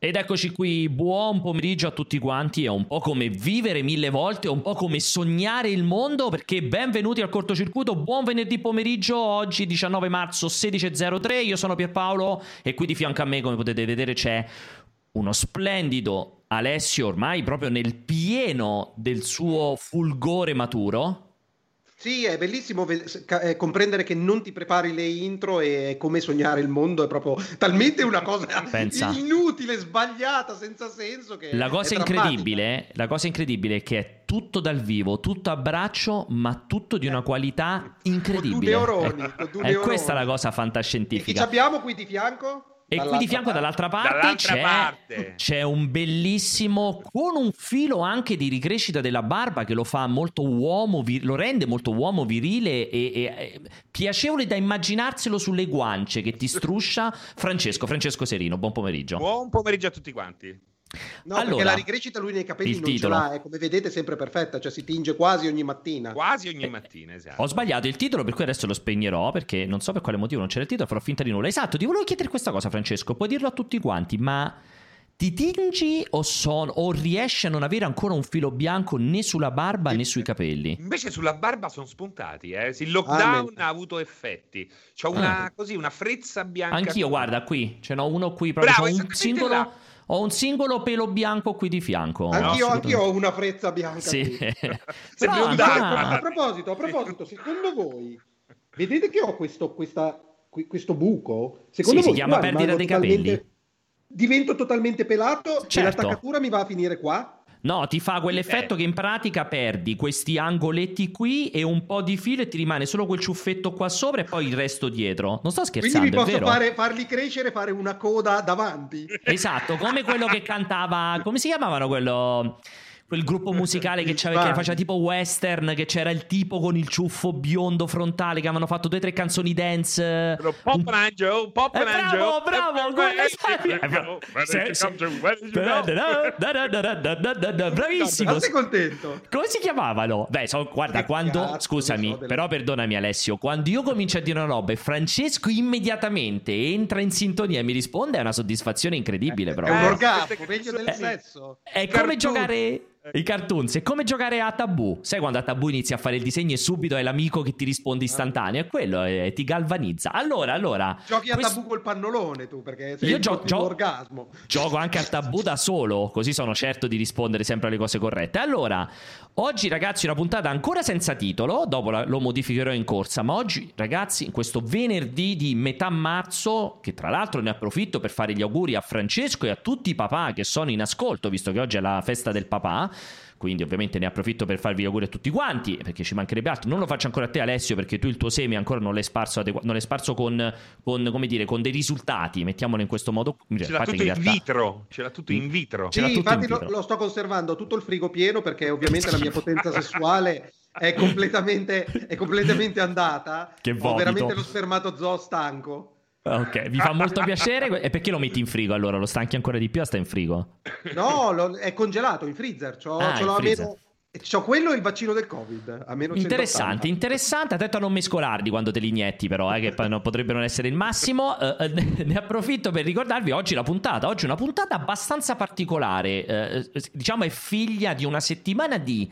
Ed eccoci qui, buon pomeriggio a tutti quanti, è un po' come vivere mille volte, è un po' come sognare il mondo, perché benvenuti al cortocircuito, buon venerdì pomeriggio, oggi 19 marzo 16.03, io sono Pierpaolo e qui di fianco a me come potete vedere c'è uno splendido Alessio ormai proprio nel pieno del suo fulgore maturo. Sì, è bellissimo eh, comprendere che non ti prepari le intro e come sognare il mondo è proprio talmente una cosa Pensa. inutile, sbagliata, senza senso. Che la, cosa incredibile, la cosa incredibile è che è tutto dal vivo, tutto a braccio, ma tutto di una qualità incredibile. Con due neuroni, con due è questa la cosa fantascientifica. E chi abbiamo qui di fianco? E qui di fianco dall'altra parte, dall'altra c'è, parte, c'è, un bellissimo con un filo anche di ricrescita della barba che lo fa molto uomo, vir- lo rende molto uomo virile e, e, e, piacevole da immaginarselo sulle guance che ti struscia. Francesco, Francesco Serino, buon pomeriggio. Buon pomeriggio a tutti quanti. No, allora, perché la ricrescita lui nei capelli non titolo. ce l'ha, è come vedete sempre perfetta, cioè si tinge quasi ogni mattina. Quasi ogni mattina, esatto. Ho sbagliato il titolo, per cui adesso lo spegnerò, perché non so per quale motivo non c'era il titolo, farò finta di nulla. Esatto, ti volevo chiedere questa cosa, Francesco, puoi dirlo a tutti quanti, ma ti tingi o, son, o riesci a non avere ancora un filo bianco né sulla barba né sui capelli? Invece sulla barba sono spuntati, eh. Il lockdown ah, ha avuto effetti. C'ho una, ah. così, una frezza bianca. Anch'io, guarda, qui, ce n'ho uno qui, proprio Bravo, un singolo... Là ho un singolo pelo bianco qui di fianco. Anch'io, no, anch'io ho una frezza bianca. Sì. Però, un a, a proposito, a proposito, secondo voi vedete che ho questo, questa, questo buco? Secondo sì, voi si chiama perdita dei capelli. Divento totalmente pelato certo. e l'attaccatura mi va a finire qua? No, ti fa quell'effetto che in pratica perdi questi angoletti qui e un po' di filo e ti rimane solo quel ciuffetto qua sopra e poi il resto dietro. Non sto scherzando, Quindi mi posso fare, farli crescere, fare una coda davanti. Esatto, come quello che cantava, come si chiamavano quello quel gruppo musicale che, che, faceva tipo western, che c'era il tipo con il ciuffo biondo frontale, che avevano fatto due o tre canzoni dance. Pop and Angel, Pop and Angel. Bravo, bravo. Bravissimo. sei contento? Come si chiamavano? Beh, so, guarda, quando... Scusami, però perdonami Alessio, quando io comincio a dire una roba e Francesco immediatamente entra in sintonia e mi risponde, è una soddisfazione incredibile. È un orgasmo, meglio del sesso. È come giocare i cartoons è come giocare a tabù. Sai quando a tabù inizi a fare il disegno e subito è l'amico che ti risponde istantaneo? È quello, è, ti galvanizza. Allora, allora. Giochi a questo... tabù col pannolone tu perché sei Io gio- gio- orgasmo. Gioco anche a tabù da solo, così sono certo di rispondere sempre alle cose corrette. Allora, oggi ragazzi, una puntata ancora senza titolo. Dopo la, lo modificherò in corsa. Ma oggi, ragazzi, in questo venerdì di metà marzo, che tra l'altro ne approfitto per fare gli auguri a Francesco e a tutti i papà che sono in ascolto, visto che oggi è la festa del papà. Quindi ovviamente ne approfitto per farvi gli auguri a tutti quanti, perché ci mancherebbe altro. Non lo faccio ancora a te Alessio, perché tu il tuo seme ancora non l'hai sparso, adegu- non l'hai sparso con, con, come dire, con dei risultati, mettiamolo in questo modo. Ce l'ha tutto in, realtà... vitro, ce l'ha tutto in vitro. Sì, infatti in vitro. Lo, lo sto conservando tutto il frigo pieno, perché ovviamente la mia potenza sessuale è completamente, è completamente andata. Che vomito. Ho veramente lo spermatozoo stanco. Ok, vi fa molto piacere. E perché lo metti in frigo allora? Lo stanchi ancora di più o sta in frigo? No, lo, è congelato in freezer. C'ho, ah, ce l'ho freezer. Avevo... C'ho quello e il vaccino del Covid. A meno interessante, interessante. Attento a non mescolarli quando te li inietti, però, eh, che potrebbero non essere il massimo. Uh, ne approfitto per ricordarvi oggi la puntata. Oggi è una puntata abbastanza particolare. Uh, diciamo, è figlia di una settimana di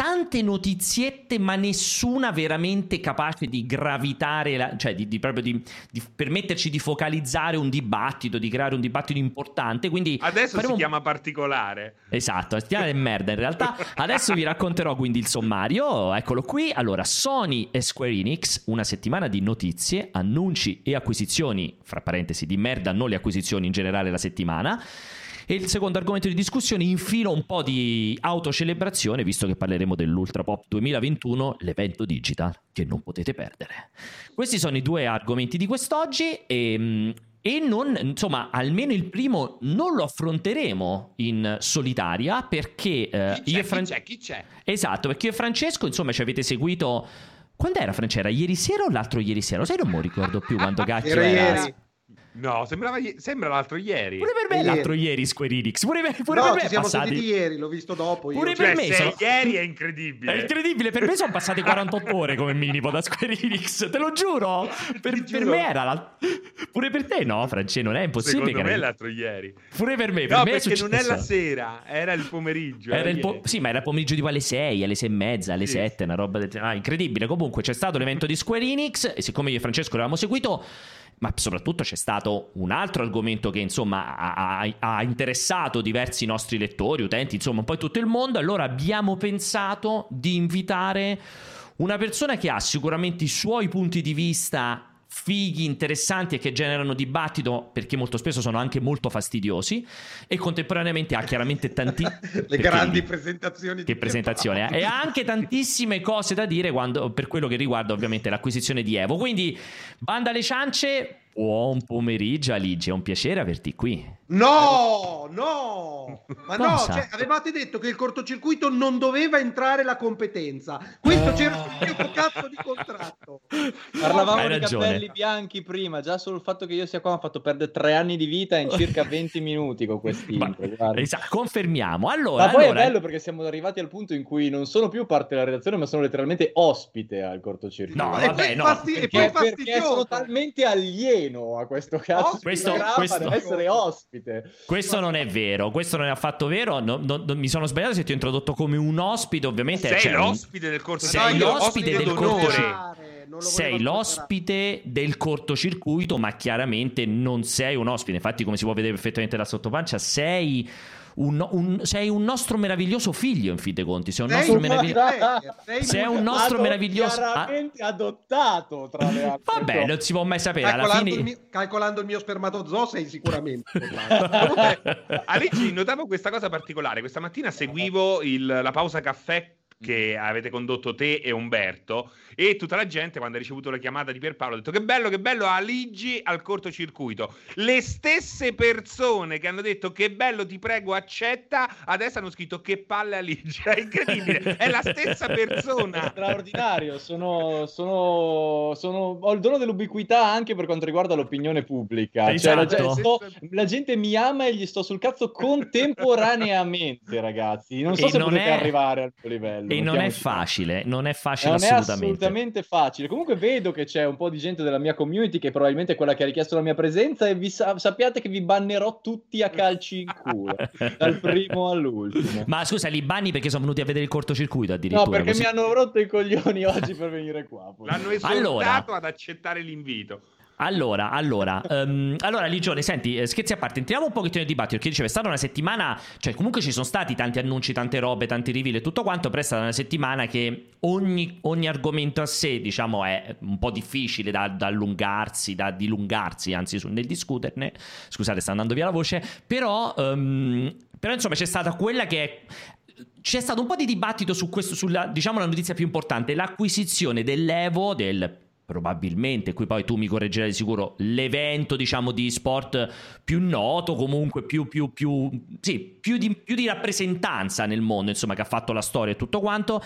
tante notiziette, ma nessuna veramente capace di gravitare, la, cioè di, di proprio di, di, permetterci di focalizzare un dibattito, di creare un dibattito importante. Quindi adesso faremo... si chiama particolare. Esatto, si chiama merda in realtà. Adesso vi racconterò quindi il sommario. Eccolo qui. Allora, Sony e Square Enix, una settimana di notizie, annunci e acquisizioni, fra parentesi, di merda, non le acquisizioni in generale la settimana. E il secondo argomento di discussione infilo un po' di autocelebrazione, visto che parleremo dell'Ultra Pop 2021, l'evento digital che non potete perdere. Questi sono i due argomenti di quest'oggi e mm, e non, insomma, almeno il primo non lo affronteremo in solitaria perché eh, io e Francesco. Chi, chi c'è? Esatto, perché io e Francesco, insomma, ci avete seguito. Quando era Francesco? Ieri sera o l'altro ieri sera? Sai, non mi ricordo più quando cacchio era. era. Ieri. No, sembrava, sembra l'altro ieri. Pure per me è l'altro ieri Square Enix. Pure, per, pure no, per me ci siamo passati... sentiti ieri, l'ho visto dopo. Io. Pure cioè, per me sono... sono... ieri è incredibile. È incredibile, per me sono passate 48 ore come minimo da Square Enix, te lo giuro. Per, per giuro. me era la... Pure per te no, France, non è impossibile. Secondo me è era... l'altro ieri. Pure per me, per no, me perché è non è la sera, era il pomeriggio. Era era il po- sì, ma era il pomeriggio tipo alle 6, alle 6 e mezza, alle Sì. 7, una roba del ah, incredibile. Comunque c'è stato l'evento di Square Enix e siccome io e Francesco l'avevamo seguito, ma soprattutto c'è stato un altro argomento che insomma ha, ha- interessato diversi nostri lettori, utenti, insomma un po' tutto il mondo, allora abbiamo pensato di invitare una persona che ha sicuramente i suoi punti di vista fighi, interessanti e che generano dibattito perché molto spesso sono anche molto fastidiosi e contemporaneamente ha chiaramente tanti Le grandi presentazioni. che presentazione eh? e ha anche tantissime cose da dire quando- per quello che riguarda ovviamente l'acquisizione di Evo quindi banda alle ciance buon pomeriggio Aligi è un piacere averti qui No, no, ma no, Cosa? cioè, avevate detto che il cortocircuito non doveva entrare la competenza. Questo c'era sul mio cazzo di contratto. Parlavamo di capelli bianchi prima, già solo il fatto che io sia qua mi ha fatto perdere tre anni di vita in circa 20 minuti con questi esatto, confermiamo allora, Ma poi allora- è bello perché siamo arrivati al punto in cui non sono più parte della redazione, ma sono letteralmente ospite al cortocircuito. No, e vabbè, poi, no, fasti- e perché, poi perché fastidioso. sono talmente alieno a questo cazzo di Questo- questo- essere ospite. Questo non è vero questo non è affatto vero no- no- no- mi sono sbagliato se ti ho introdotto come un ospite ovviamente Sei un- l'ospite del corso Sei l'ospite del cortocircuito. Sei l'ospite del cortocircuito, ma chiaramente non sei un ospite. Infatti, come si può vedere perfettamente da sottopancia, sei un, un- sei un nostro meraviglioso figlio, in fin dei conti. Sei un Sei nostro un meraviglioso. player, sei Sei un- nostro Adot- meraviglioso. Ah, chiaramente adottato tra le altre vabbè, cose. non si può mai sapere. Alla Calcolando, fine. il mio, calcolando il mio spermatozoo sei sicuramente. Aligi, notavo questa cosa particolare. Questa mattina seguivo il- la pausa caffè che avete condotto te e Umberto e tutta la gente quando ha ricevuto la chiamata di Pierpaolo ha detto che bello che bello Aligi al cortocircuito le stesse persone che hanno detto che bello ti prego accetta adesso hanno scritto che palle Aligi è incredibile è la stessa persona straordinario. Sono, sono, sono- ho il dono dell'ubiquità anche per quanto riguarda l'opinione pubblica. Cioè, la, Esatto. gente, sto- la gente mi ama e gli sto sul cazzo contemporaneamente, ragazzi. Non so E se non potete è- arrivare al tuo livello. E non è facile, non è facile Non è assolutamente. assolutamente facile. Comunque vedo che c'è un po' di gente della mia community che probabilmente è quella che ha richiesto la mia presenza e vi sa- sappiate che vi bannerò tutti a calci in culo, dal primo all'ultimo. Ma scusa, li banni perché sono venuti a vedere il cortocircuito addirittura. No, perché così. mi hanno rotto i coglioni oggi per venire qua. l'hanno esortato Allora. ad accettare l'invito Allora, allora, ehm, allora Ligione, senti, eh, scherzi a parte, entriamo un pochettino nel dibattito, perché dicevo, è stata una settimana, cioè comunque ci sono stati tanti annunci, tante robe, tanti reveal e tutto quanto, però è stata una settimana che ogni, ogni argomento a sé, diciamo, è un po' difficile da, da allungarsi, da dilungarsi, anzi, su- nel discuterne, scusate, sta andando via la voce, però, ehm, però insomma c'è stata quella che è... C'è stato un po' di dibattito su questo, sulla, diciamo, la notizia più importante, l'acquisizione dell'Evo, del probabilmente, qui poi tu mi correggerai di sicuro, l'evento diciamo di sport più noto, comunque più, più, più, sì, più, di, più di rappresentanza nel mondo, insomma, che ha fatto la storia e tutto quanto.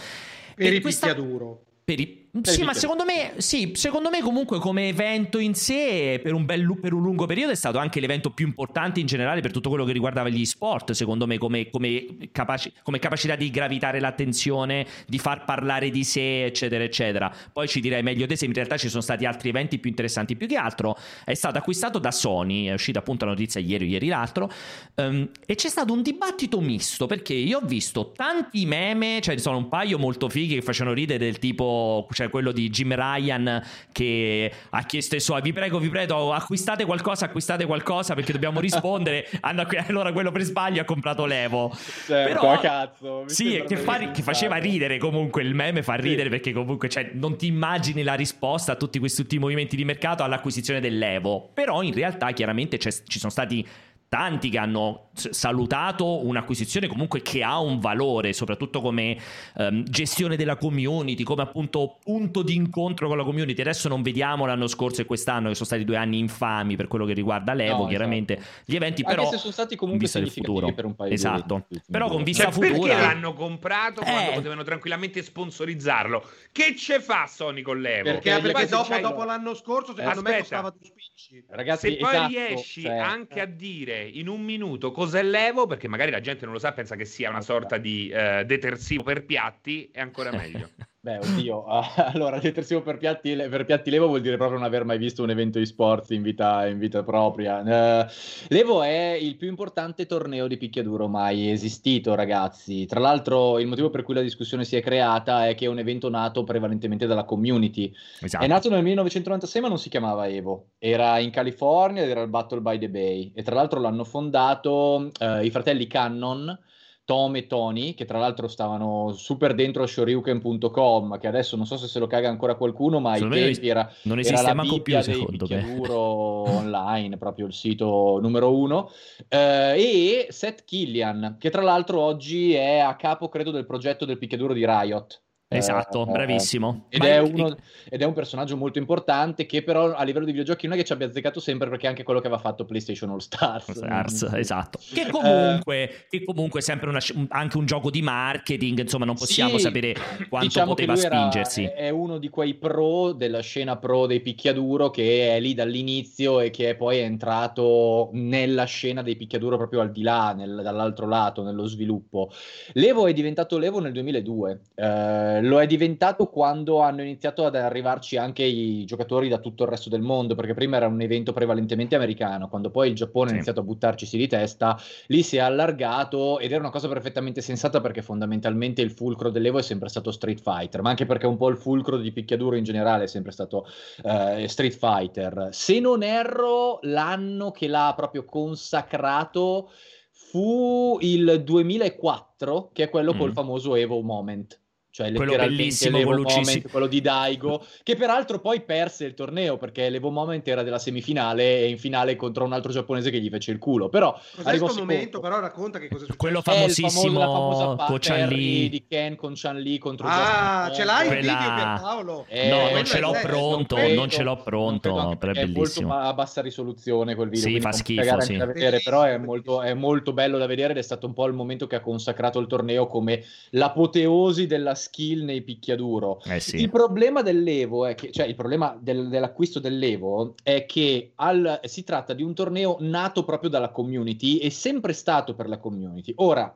Per E i questa- picchiaduro. per i- Per Sì, ma secondo me, sì, secondo me comunque come evento in sé, per un, bel, per un lungo periodo, è stato anche l'evento più importante in generale per tutto quello che riguardava gli sport, secondo me, come, come capaci- come capacità di gravitare l'attenzione, di far parlare di sé, eccetera, eccetera. Poi ci direi meglio te se in realtà ci sono stati altri eventi più interessanti. Più che altro è stato acquistato da Sony, è uscita appunto la notizia ieri o ieri l'altro, ehm, e c'è stato un dibattito misto, perché io ho visto tanti meme, cioè ci sono un paio molto fighi che facevano ridere del tipo, cioè quello di Jim Ryan che ha chiesto ai suoi, vi prego, vi prego, acquistate qualcosa, acquistate qualcosa perché dobbiamo rispondere. Allora quello per sbaglio ha comprato l'Evo. Certo, Però- cazzo. Sì, che, fa- che faceva ridere comunque il meme fa Sì. ridere perché comunque cioè, non ti immagini la risposta a tutti questi tutti i movimenti di mercato all'acquisizione dell'Evo però in realtà chiaramente ci sono stati tanti che hanno salutato un'acquisizione comunque che ha un valore, soprattutto come um, gestione della community, come appunto punto di incontro con la community. Adesso non vediamo l'anno scorso e quest'anno che sono stati due anni infami per quello che riguarda l'Evo, no, chiaramente esatto. gli eventi Anche però se sono stati comunque significativi per un paio esatto. di Però con vista cioè, futura perché l'hanno comprato eh. quando potevano tranquillamente sponsorizzarlo? Che ce fa Sony con l'Evo? Perché, perché, perché dopo, dopo l'anno scorso secondo Aspetta. me costava due spicci. Ragazzi, se poi esatto, riesci cioè... anche a dire in un minuto cos'è l'Evo, perché magari la gente non lo sa, pensa che sia una sorta di uh, detersivo per piatti, è ancora meglio. Beh, oddio, allora detersivo per piatti, per piatti Levo vuol dire proprio non aver mai visto un evento di sport in vita, in vita propria. Uh, Levo è il più importante torneo di picchiaduro mai esistito, ragazzi. Tra l'altro, il motivo per cui la discussione si è creata è che è un evento nato prevalentemente dalla community. Esatto. È nato nel 1996, ma non si chiamava Evo. Era in California ed era il Battle by the Bay. E tra l'altro l'hanno fondato uh, i fratelli Cannon Tom e Tony, che tra l'altro stavano super dentro a shoryuken.com, che adesso non so se se lo caga ancora qualcuno, ma ai tempi era, non esiste era la Bibbia più, dei picchiaduro online, proprio il sito numero uno, eh, e Seth Killian, che tra l'altro oggi è a capo, credo, del progetto del picchiaduro di Riot. Esatto, eh, bravissimo. Ed è, uno, ed è, un personaggio molto importante che però a livello di videogiochi non è che ci abbia azzeccato sempre perché è anche quello che aveva fatto PlayStation All Stars. Stars esatto. Che comunque, eh, che comunque è sempre una, anche un gioco di marketing, insomma non possiamo sì, sapere quanto diciamo poteva spingersi. È uno di quei pro della scena pro dei picchiaduro che è lì dall'inizio e che poi è entrato nella scena dei picchiaduro proprio al di là, nel, dall'altro lato, nello sviluppo. L'Evo è diventato l'Evo nel 2002. Eh, lo è diventato quando hanno iniziato ad arrivarci anche i giocatori da tutto il resto del mondo, perché prima era un evento prevalentemente americano, quando poi il Giappone sì. ha iniziato a buttarcisi di testa, lì si è allargato ed era una cosa perfettamente sensata perché fondamentalmente il fulcro dell'Evo è sempre stato Street Fighter, ma anche perché un po' il fulcro di picchiaduro in generale è sempre stato uh, Street Fighter. Se non erro, l'anno che l'ha proprio consacrato fu il 2004, che è quello mm. col famoso Evo Moment cioè quello bellissimo l'Evo Moment, quello di Daigo, che peraltro poi perse il torneo perché l'Evo Moment era della semifinale e in finale contro un altro giapponese che gli fece il culo. Però Cos'è questo momento? Però racconta che cosa è successo. Quello famosissimo famo- con Chan Li di Ken con Chan Li contro Ah, ce l'hai Quella... il video Pierpaolo? Eh, no, non ce l'ho pronto, non, non ce l'ho pronto, però è bellissimo. È molto a bassa risoluzione quel video, sì, fa schifo, sì. vedere, però è molto, è molto bello da vedere ed è stato un po' il momento che ha consacrato il torneo come l'apoteosi della skill nei picchiaduro. Eh sì. Il problema dell'Evo è che, cioè il problema del, dell'acquisto dell'Evo è che al, si tratta di un torneo nato proprio dalla community e sempre stato per la community. Ora,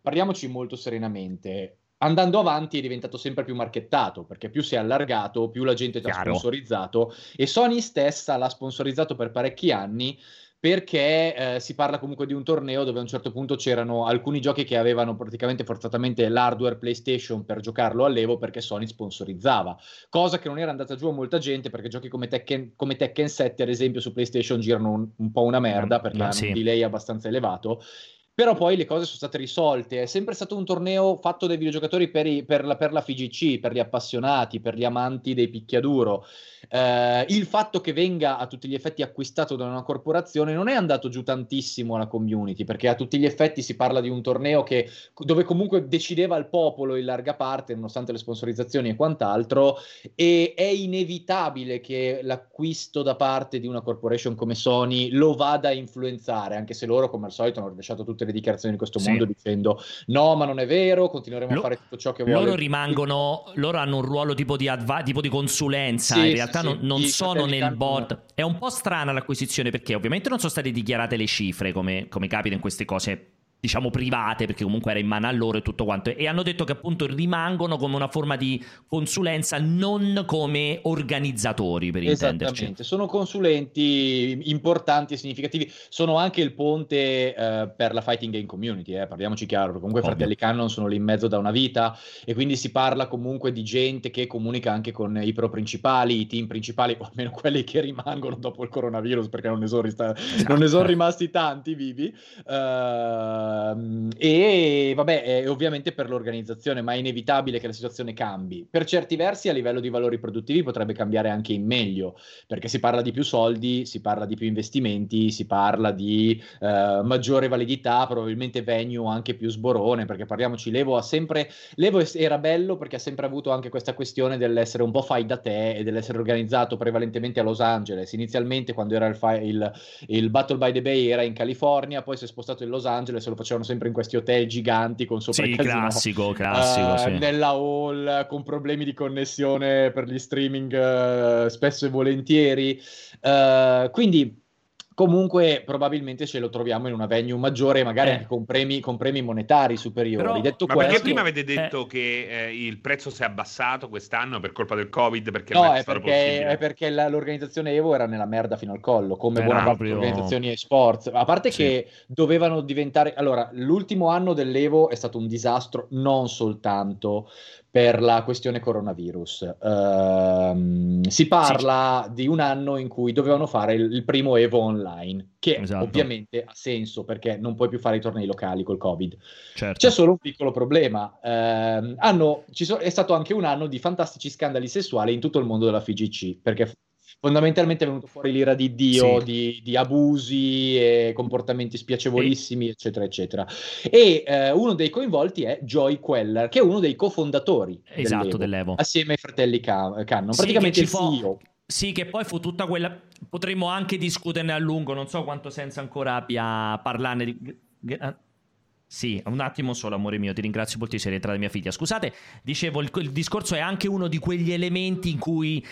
parliamoci molto serenamente. Andando avanti è diventato sempre più marchettato perché più si è allargato, più la gente ha sponsorizzato e Sony stessa l'ha sponsorizzato per parecchi anni perché eh, si parla comunque di un torneo dove a un certo punto c'erano alcuni giochi che avevano praticamente forzatamente l'hardware PlayStation per giocarlo all'Evo perché Sony sponsorizzava, cosa che non era andata giù a molta gente perché giochi come Tekken, come Tekken 7 ad esempio su PlayStation girano un, un po' una merda perché Ma hanno sì. un delay abbastanza elevato però poi le cose sono state risolte. È sempre stato un torneo fatto dai videogiocatori per, i, per, la, per la, FGC, per gli appassionati, per gli amanti dei picchiaduro. Eh, il fatto che venga a tutti gli effetti acquistato da una corporazione non è andato giù tantissimo alla community, perché a tutti gli effetti si parla di un torneo che, dove comunque decideva il popolo in larga parte, nonostante le sponsorizzazioni e quant'altro, e è inevitabile che l'acquisto da parte di una corporation come Sony lo vada a influenzare, anche se loro, come al solito, hanno rovesciato tutte le dichiarazioni di questo sì. mondo dicendo no, ma non è vero, continueremo Lo, a fare tutto ciò che vuole. Loro rimangono, loro hanno un ruolo tipo di, adva- tipo di consulenza, sì, in realtà sì, non, non sono nel board. È un po' strana l'acquisizione perché ovviamente non sono state dichiarate le cifre come, come capita in queste cose diciamo private perché comunque era in mano a loro e tutto quanto. E hanno detto che appunto rimangono come una forma di consulenza non come organizzatori per intenderci. Sono consulenti importanti e significativi. Sono anche il ponte eh, per la fighting game community eh, parliamoci chiaro comunque Ovvio. Fratelli Cannon sono lì in mezzo da una vita e quindi si parla comunque di gente che comunica anche con i pro principali i team principali o almeno quelli che rimangono dopo il coronavirus perché non ne sono, rista- esatto. non ne sono rimasti tanti vivi. Uh, Uh, e vabbè, ovviamente per l'organizzazione, ma è inevitabile che la situazione cambi. Per certi versi, a livello di valori produttivi, potrebbe cambiare anche in meglio, perché si parla di più soldi, si parla di più investimenti, si parla di uh, maggiore validità, probabilmente venue anche più sborone, perché parliamoci, Levo ha sempre. Levo era bello perché ha sempre avuto anche questa questione dell'essere un po' fai da te e dell'essere organizzato prevalentemente a Los Angeles. Inizialmente, quando era il, il, il Battle by the Bay, era in California, poi si è spostato in Los Angeles lo facevano sempre in questi hotel giganti con sopra sì, il casino, classico, classico, uh, sì. nella hall con problemi di connessione per gli streaming uh, spesso e volentieri. Uh, quindi comunque probabilmente ce lo troviamo in una venue maggiore, magari eh. anche con premi, con premi, monetari superiori. Però, Detto ma questo, perché prima avete detto eh. che eh, il prezzo si è abbassato quest'anno per colpa del Covid? Perché no, è, è perché, è perché la, l'organizzazione Evo era nella merda fino al collo, come buona parte delle organizzazioni e-sports. A parte sì. che dovevano diventare... Allora, l'ultimo anno dell'Evo è stato un disastro non soltanto per la questione coronavirus. Uh, si parla sì. di un anno in cui dovevano fare il, il primo Evo online, che esatto. ovviamente ha senso perché non puoi più fare i tornei locali col Covid. Certo. C'è solo un piccolo problema. Uh, hanno, so, è stato anche un anno di fantastici scandali sessuali in tutto il mondo della FGC, perché fondamentalmente è venuto fuori l'ira di Dio, sì. di, di, abusi e comportamenti spiacevolissimi, sì. eccetera, eccetera. E eh, uno dei coinvolti è Joy Queller, che è uno dei cofondatori esatto, dell'Evo, dell'Evo. assieme ai fratelli Can- Cannon, praticamente il CEO. Sì, che poi fu tutta quella. Potremmo anche discuterne a lungo, non so quanto senso ancora abbia parlarne di. Sì, un attimo solo, amore mio, ti ringrazio moltissimo, è entrata mia figlia. Scusate, dicevo, il, il discorso è anche uno di quegli elementi in cui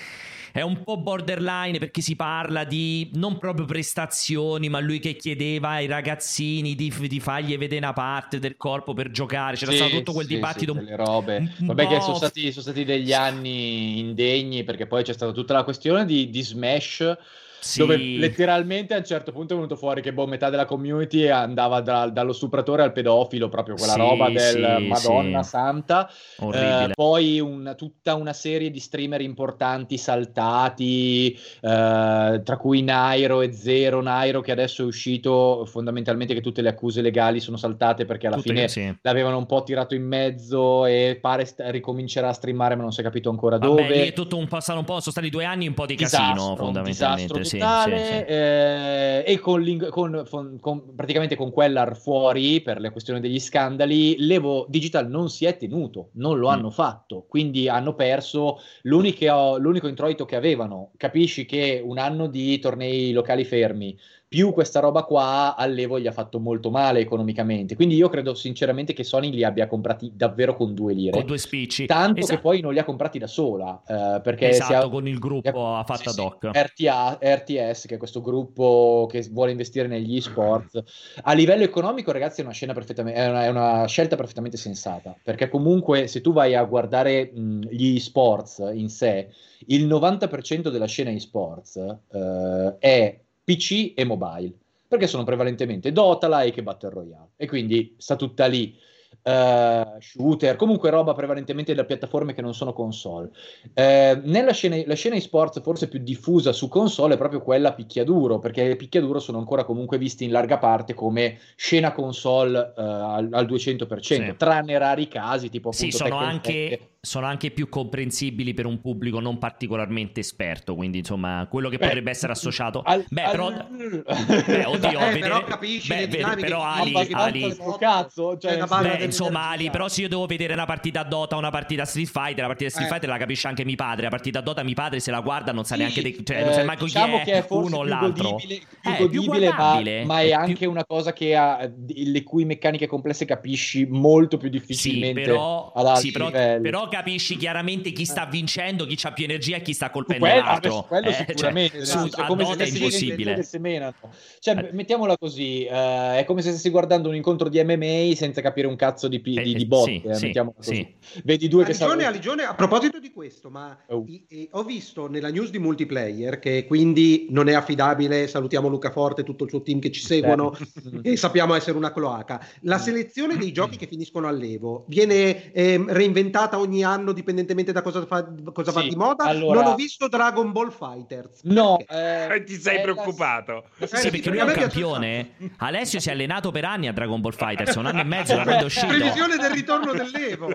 è un po' borderline perché si parla di non proprio prestazioni, ma lui che chiedeva ai ragazzini di, di fargli vedere una parte del corpo per giocare. C'era sì, stato tutto quel sì, dibattito. Sì, delle robe. Vabbè, che sono stati, sono stati, degli anni indegni perché poi c'è stata tutta la questione di, di Smash sì. dove letteralmente a un certo punto è venuto fuori che boh, metà della community andava da, dallo stupratore al pedofilo, proprio quella sì, roba del sì, Madonna Santa. Eh, poi un, tutta una serie di streamer importanti saltati, eh, tra cui Nairo e Zero. Nairo che adesso è uscito fondamentalmente che tutte le accuse legali sono saltate perché alla tutte, fine l'avevano un po' tirato in mezzo e pare st- ricomincerà a streamare ma non si è capito ancora Vabbè, dove. Lì è tutto un passato un po', sono stati due anni un po' di casino disastro, fondamentalmente totale sì, sì, eh, e con, con, con, praticamente con quella fuori per le questioni degli scandali l'Evo Digital non si è tenuto, non lo mm. hanno fatto, quindi hanno perso l'unico, l'unico introito che avevano. Capisci che un anno di tornei locali fermi più questa roba qua all'Evo gli ha fatto molto male economicamente. Quindi io credo sinceramente che Sony li abbia comprati davvero con due lire. Con due spicci. Tanto esatto. che poi non li ha comprati da sola. Eh, perché esatto, ha... con il gruppo ha fatto sì, ad hoc. Sì, RTA, RTS, che è questo gruppo che vuole investire negli e-sport. A livello economico, ragazzi, è una, scena perfettamente, è una, è una scelta perfettamente sensata. Perché comunque se tu vai a guardare mh, gli e-sports in sé, il 90% della scena e-sports eh, è PC e mobile, perché sono prevalentemente Dota, like e Battle Royale. E quindi sta tutta lì uh, shooter, comunque roba prevalentemente da piattaforme che non sono console. Uh, nella scena, la scena e-sports forse più diffusa su console è proprio quella picchiaduro, perché le picchiaduro sono ancora comunque visti in larga parte come scena console uh, al, al, 200%, sì. tranne rari casi tipo appunto... Sì, sono anche sono anche più comprensibili per un pubblico non particolarmente esperto, quindi insomma quello che beh, potrebbe essere associato... Al, beh, al... però... beh, oddio, eh, vedere... però capisci beh, vede, però Ali... Ali... Cazzo, cioè, beh, insomma Ali, però se io devo vedere una partita Dota una partita Street Fighter, la partita Street eh. Fighter la capisce anche mio padre, la partita Dota mio padre se la guarda non sa sì, neanche... De... cioè, non sa manco diciamo chi è, è uno o l'altro. Godibile, più eh, godibile, ma, ma, è, anche più... una cosa che ha le cui meccaniche complesse capisci molto più difficilmente sì, però, sì, però, però capisci chiaramente chi sta vincendo, chi ha più energia e chi sta colpendo quello, l'altro. Quello eh, cioè, sicuramente, cioè, su, come se è impossibile. Cioè, eh. mettiamola così, uh, è come se stessi guardando un incontro di MMA senza capire un cazzo cazzo di, di, di botte, sì, eh, sì, così. Vedi due Aligione, che sanno... Aligione, a proposito di questo, ma oh. i, i, ho visto nella news di multiplayer che quindi non è affidabile, salutiamo Luca Forte e tutto il suo team che ci seguono e sappiamo essere una cloaca. La selezione dei giochi che finiscono all'Evo viene eh, reinventata ogni anno dipendentemente da cosa, fa, cosa va di moda. Allora... Non ho visto Dragon Ball Fighters. No, eh, ti sei preoccupato. La... Sì, perché lui è un campione. Alessio si è allenato per anni a Dragon Ball Fighters, un anno e mezzo da quando uscito. Previsione del ritorno dell'Evo.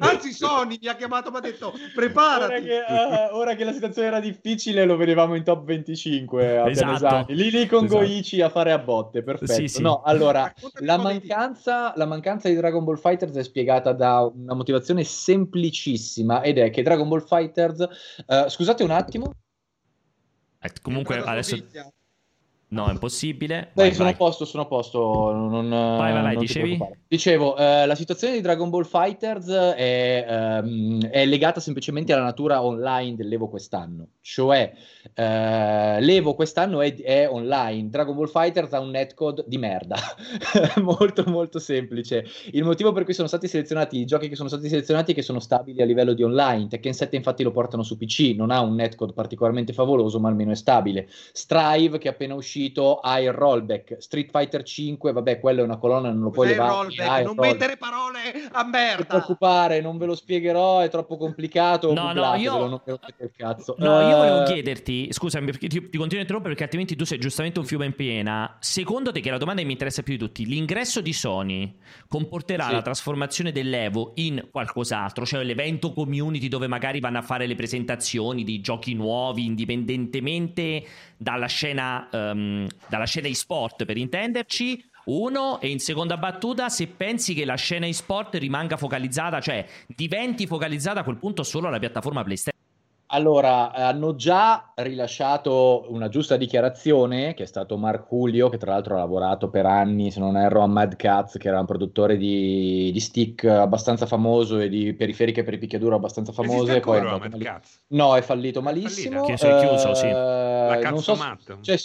Anzi, Sony mi ha chiamato, mi ha detto preparati. Ora che, uh, ora che, la situazione era difficile, lo vedevamo in top 25 a esatto. Lì lì con esatto. Goichi a fare a botte, perfetto. Sì, sì. No, allora, la mancanza, la mancanza di Dragon Ball Fighters è spiegata da una motivazione semplicissima ed è che Dragon Ball Fighters... Uh, scusate un attimo. Eh, comunque adesso... No, è impossibile. Dai, sono a posto, sono a posto. Non, vai, vai, vai, dicevi? Dicevo, eh, la situazione di Dragon Ball Fighters è, ehm, è, legata semplicemente alla natura online dell'Evo quest'anno. Cioè, eh, l'Evo quest'anno è, è, online, Dragon Ball Fighters ha un netcode di merda. molto, molto semplice. Il motivo per cui sono stati selezionati, i giochi che sono stati selezionati che sono stabili a livello di online. Tekken 7 infatti lo portano su PC, non ha un netcode particolarmente favoloso, ma almeno è stabile. Strive, che è appena uscito uscito ha il rollback. Street Fighter 5, vabbè, quello è una colonna, non lo puoi levare. Non mettere parole a merda. Non preoccupare, non ve lo spiegherò, è troppo complicato. No, no, io... Non il cazzo. No, uh... io volevo chiederti, scusami, perché ti, ti continuo a interrompere perché altrimenti tu sei giustamente un fiume in piena. Secondo te, che è la domanda che mi interessa più di tutti, l'ingresso di Sony comporterà sì. la trasformazione dell'Evo in qualcos'altro, cioè l'evento community dove magari vanno a fare le presentazioni di giochi nuovi indipendentemente dalla scena, um, dalla scena e-sport per intenderci. Uno, e in seconda battuta, se pensi che la scena e-sport rimanga focalizzata, cioè diventi focalizzata a quel punto solo alla piattaforma PlayStation. Allora, hanno già rilasciato una giusta dichiarazione, che è stato Mark Julio, che tra l'altro ha lavorato per anni, se non erro, a Mad Cats, che era un produttore di, di stick abbastanza famoso e di periferiche per i picchiaduro abbastanza famose. Poi a Mad Cats? No, è fallito malissimo. Che si è chiuso, sì. La cazzo so, cioè,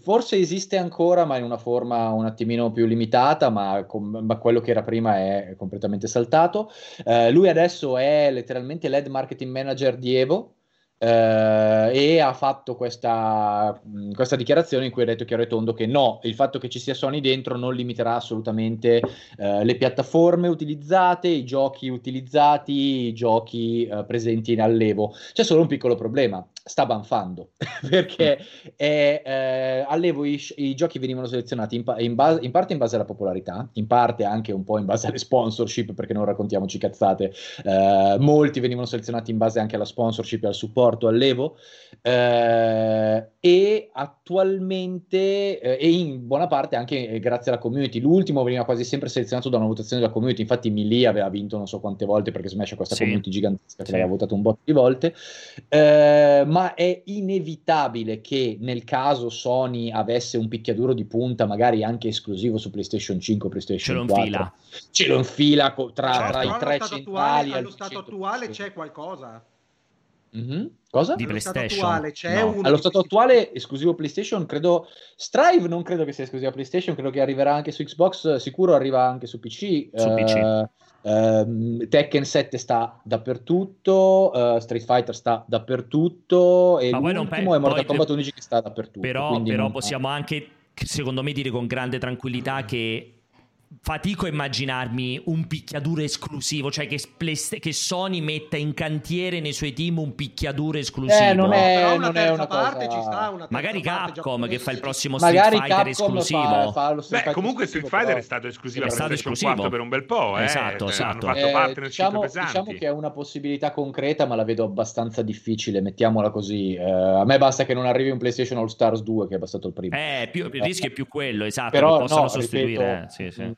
forse esiste ancora, ma in una forma un attimino più limitata, ma, com- ma quello che era prima è completamente saltato. Uh, lui adesso è letteralmente l'head marketing manager di Evo, Uh, e ha fatto questa, questa, dichiarazione in cui ha detto chiaro e tondo che no, il fatto che ci sia Sony dentro non limiterà assolutamente uh, le piattaforme utilizzate, i giochi utilizzati, i giochi uh, presenti in allevo. C'è solo un piccolo problema, sta banfando perché è, eh, all'Evo i, i, giochi venivano selezionati in, in, base, in, parte in base alla popolarità, in parte anche un po' in base alle sponsorship, perché non raccontiamoci cazzate, molti venivano selezionati in base anche alla sponsorship e al supporto all'Evo eh, e attualmente eh, e in buona parte anche eh, grazie alla community. L'ultimo veniva quasi sempre selezionato da una votazione della community, infatti Millie aveva vinto non so quante volte perché Smash ha questa sì. community gigantesca che sì. l'aveva votato un botto di volte. Eh, ma è inevitabile che nel caso Sony avesse un picchiaduro di punta, magari anche esclusivo su PlayStation 5 o PlayStation 4, ce lo infila, ce lo infila tra, certo. tra i tre centrali. Allo stato attuale c'è qualcosa. Mm-hmm. Cosa? Di allo PlayStation. Stato attuale, c'è no. Allo stato attuale esclusivo PlayStation, credo Strive non credo che sia esclusiva PlayStation, credo che arriverà anche su Xbox, sicuro arriva anche su PC. Su uh, PC. Uh, Tekken 7 sta dappertutto, uh, Street Fighter sta dappertutto e Ma l'ultimo è Mortal Kombat 11 che sta dappertutto. Però, però possiamo anche, secondo me, dire con grande tranquillità che fatico a immaginarmi un picchiaduro esclusivo, cioè che, che, Sony metta in cantiere nei suoi team un picchiaduro esclusivo. Eh, non è, no, non è una parte, cosa... ci sta una Magari Capcom che fa il prossimo Magari Street Fighter Capcom esclusivo. Fa, fa Beh, comunque Street Fighter però... è stato esclusivo è stato esclusivo per un bel po', eh. Esatto, cioè, esatto. Hanno fatto eh, diciamo, diciamo, che è una possibilità concreta, ma la vedo abbastanza difficile, mettiamola così. Eh, a me basta che non arrivi un PlayStation All Stars 2 che è bastato il primo. Eh, più, il rischio è più quello, esatto, però, possono no, sostituire. Ripeto, sì, sì.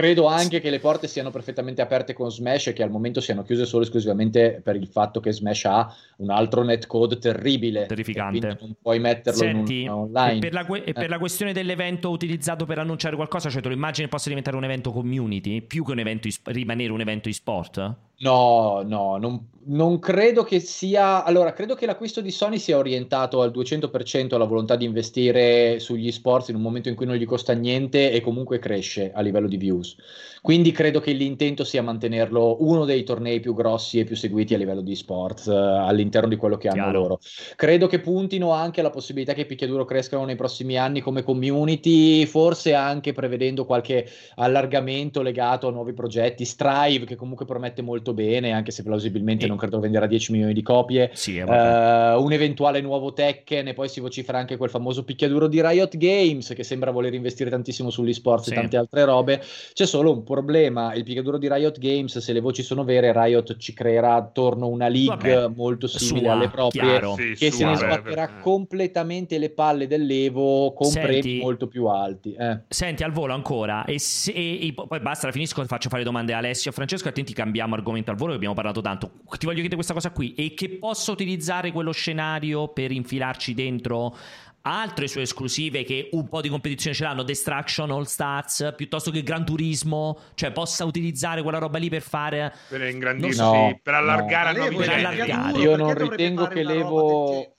Credo anche che le porte siano perfettamente aperte con Smash e che al momento siano chiuse solo e esclusivamente per il fatto che Smash ha un altro netcode terribile. Terrificante. Non puoi metterlo Senti, un, online. E per, la, e per eh. la questione dell'evento utilizzato per annunciare qualcosa, cioè tu immagini possa diventare un evento community più che un evento rimanere un evento e-sport? No, no, non, non, credo che sia. Allora, credo che l'acquisto di Sony sia orientato al 200% alla volontà di investire sugli sport in un momento in cui non gli costa niente e comunque cresce a livello di views. Views. Quindi credo che l'intento sia mantenerlo uno dei tornei più grossi e più seguiti a livello di sport uh, all'interno di quello che hanno Chiaro. loro. Credo che puntino anche alla possibilità che picchiaduro crescano nei prossimi anni come community, forse anche prevedendo qualche allargamento legato a nuovi progetti. Strive, che comunque promette molto bene, anche se plausibilmente E- non credo venderà 10 milioni di copie. Sì, eh. Eh, un eventuale nuovo Tekken e poi si vocifera anche quel famoso picchiaduro di Riot Games che sembra voler investire tantissimo sull'esports Sì. e tante altre robe c'è solo un problema il picchiaduro di Riot Games se le voci sono vere Riot ci creerà attorno una league Vabbè, molto simile sua, alle proprie chiaro. Sì, che se ne sua, sbatterà eh. completamente le palle dell'Evo con Senti- premi molto più alti eh. Senti al volo ancora e, se, e poi basta, la finisco, faccio fare domande a Alessio e Francesco, attenti cambiamo argomento al volo che abbiamo parlato tanto. Ti voglio chiedere questa cosa qui e che posso utilizzare quello scenario per infilarci dentro altre sue esclusive che un po' di competizione ce l'hanno, Destruction, All Stars, piuttosto che Gran Turismo, cioè possa utilizzare quella roba lì per fare Per ingrandirsi, No, per allargare no. a è Per allargare. io non ritengo che l'Evo?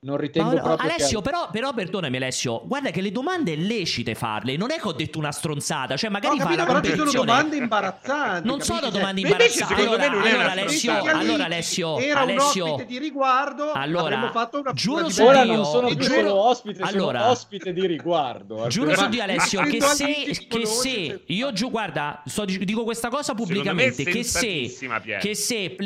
Non ritengo No, no, proprio Alessio, che... però, però perdonami Alessio, guarda che le domande è lecite farle, non è che ho detto una stronzata, cioè magari fa capito, la però ci sono domande imbarazzanti. Non capisci? sono Cioè, domande imbarazzanti. Allora, allora, Alessio, allora Alessio, era un Alessio, ospite di riguardo, Allora, avremmo fatto una giuro su Ora Dio, non sono più giuro- solo ospite, Allora, sono ospite di riguardo. Giuro su Dio Alessio che se, che se io giù guarda sto, dico questa cosa pubblicamente che se, che se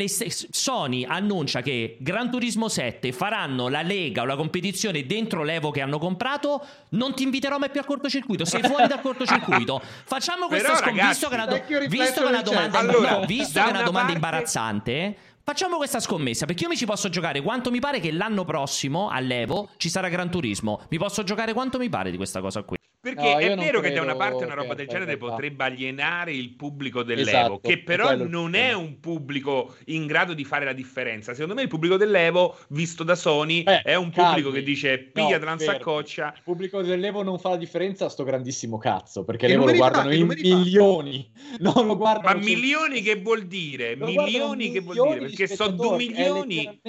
Sony annuncia che Gran Turismo 7 faranno la lega o la competizione dentro l'Evo che hanno comprato non ti inviterò mai più al cortocircuito sei fuori dal cortocircuito facciamo questa Però, scom- visto che è una, do- visto che domanda. Allora, no, visto da che è una una domanda parte- imbarazzante Facciamo questa scommessa perché io mi ci posso giocare quanto mi pare che l'anno prossimo all'Evo ci sarà Gran Turismo. Mi posso giocare quanto mi pare di questa cosa qui. Perché No, è vero che da una parte una roba del genere potrebbe alienare il pubblico dell'Evo, Esatto, che però non è un pubblico in grado di fare la differenza. Secondo me il pubblico dell'Evo, visto da Sony, Eh, è un calmi. pubblico che dice No, pigliatela una fermi. saccoccia. Il pubblico dell'Evo non fa la differenza, sto grandissimo cazzo, perché Che l'Evo lo fa? guardano in milioni. Non lo guardano Ma milioni che vuol dire? lo guardano Milioni che vuol dire? di Perché sono due milioni.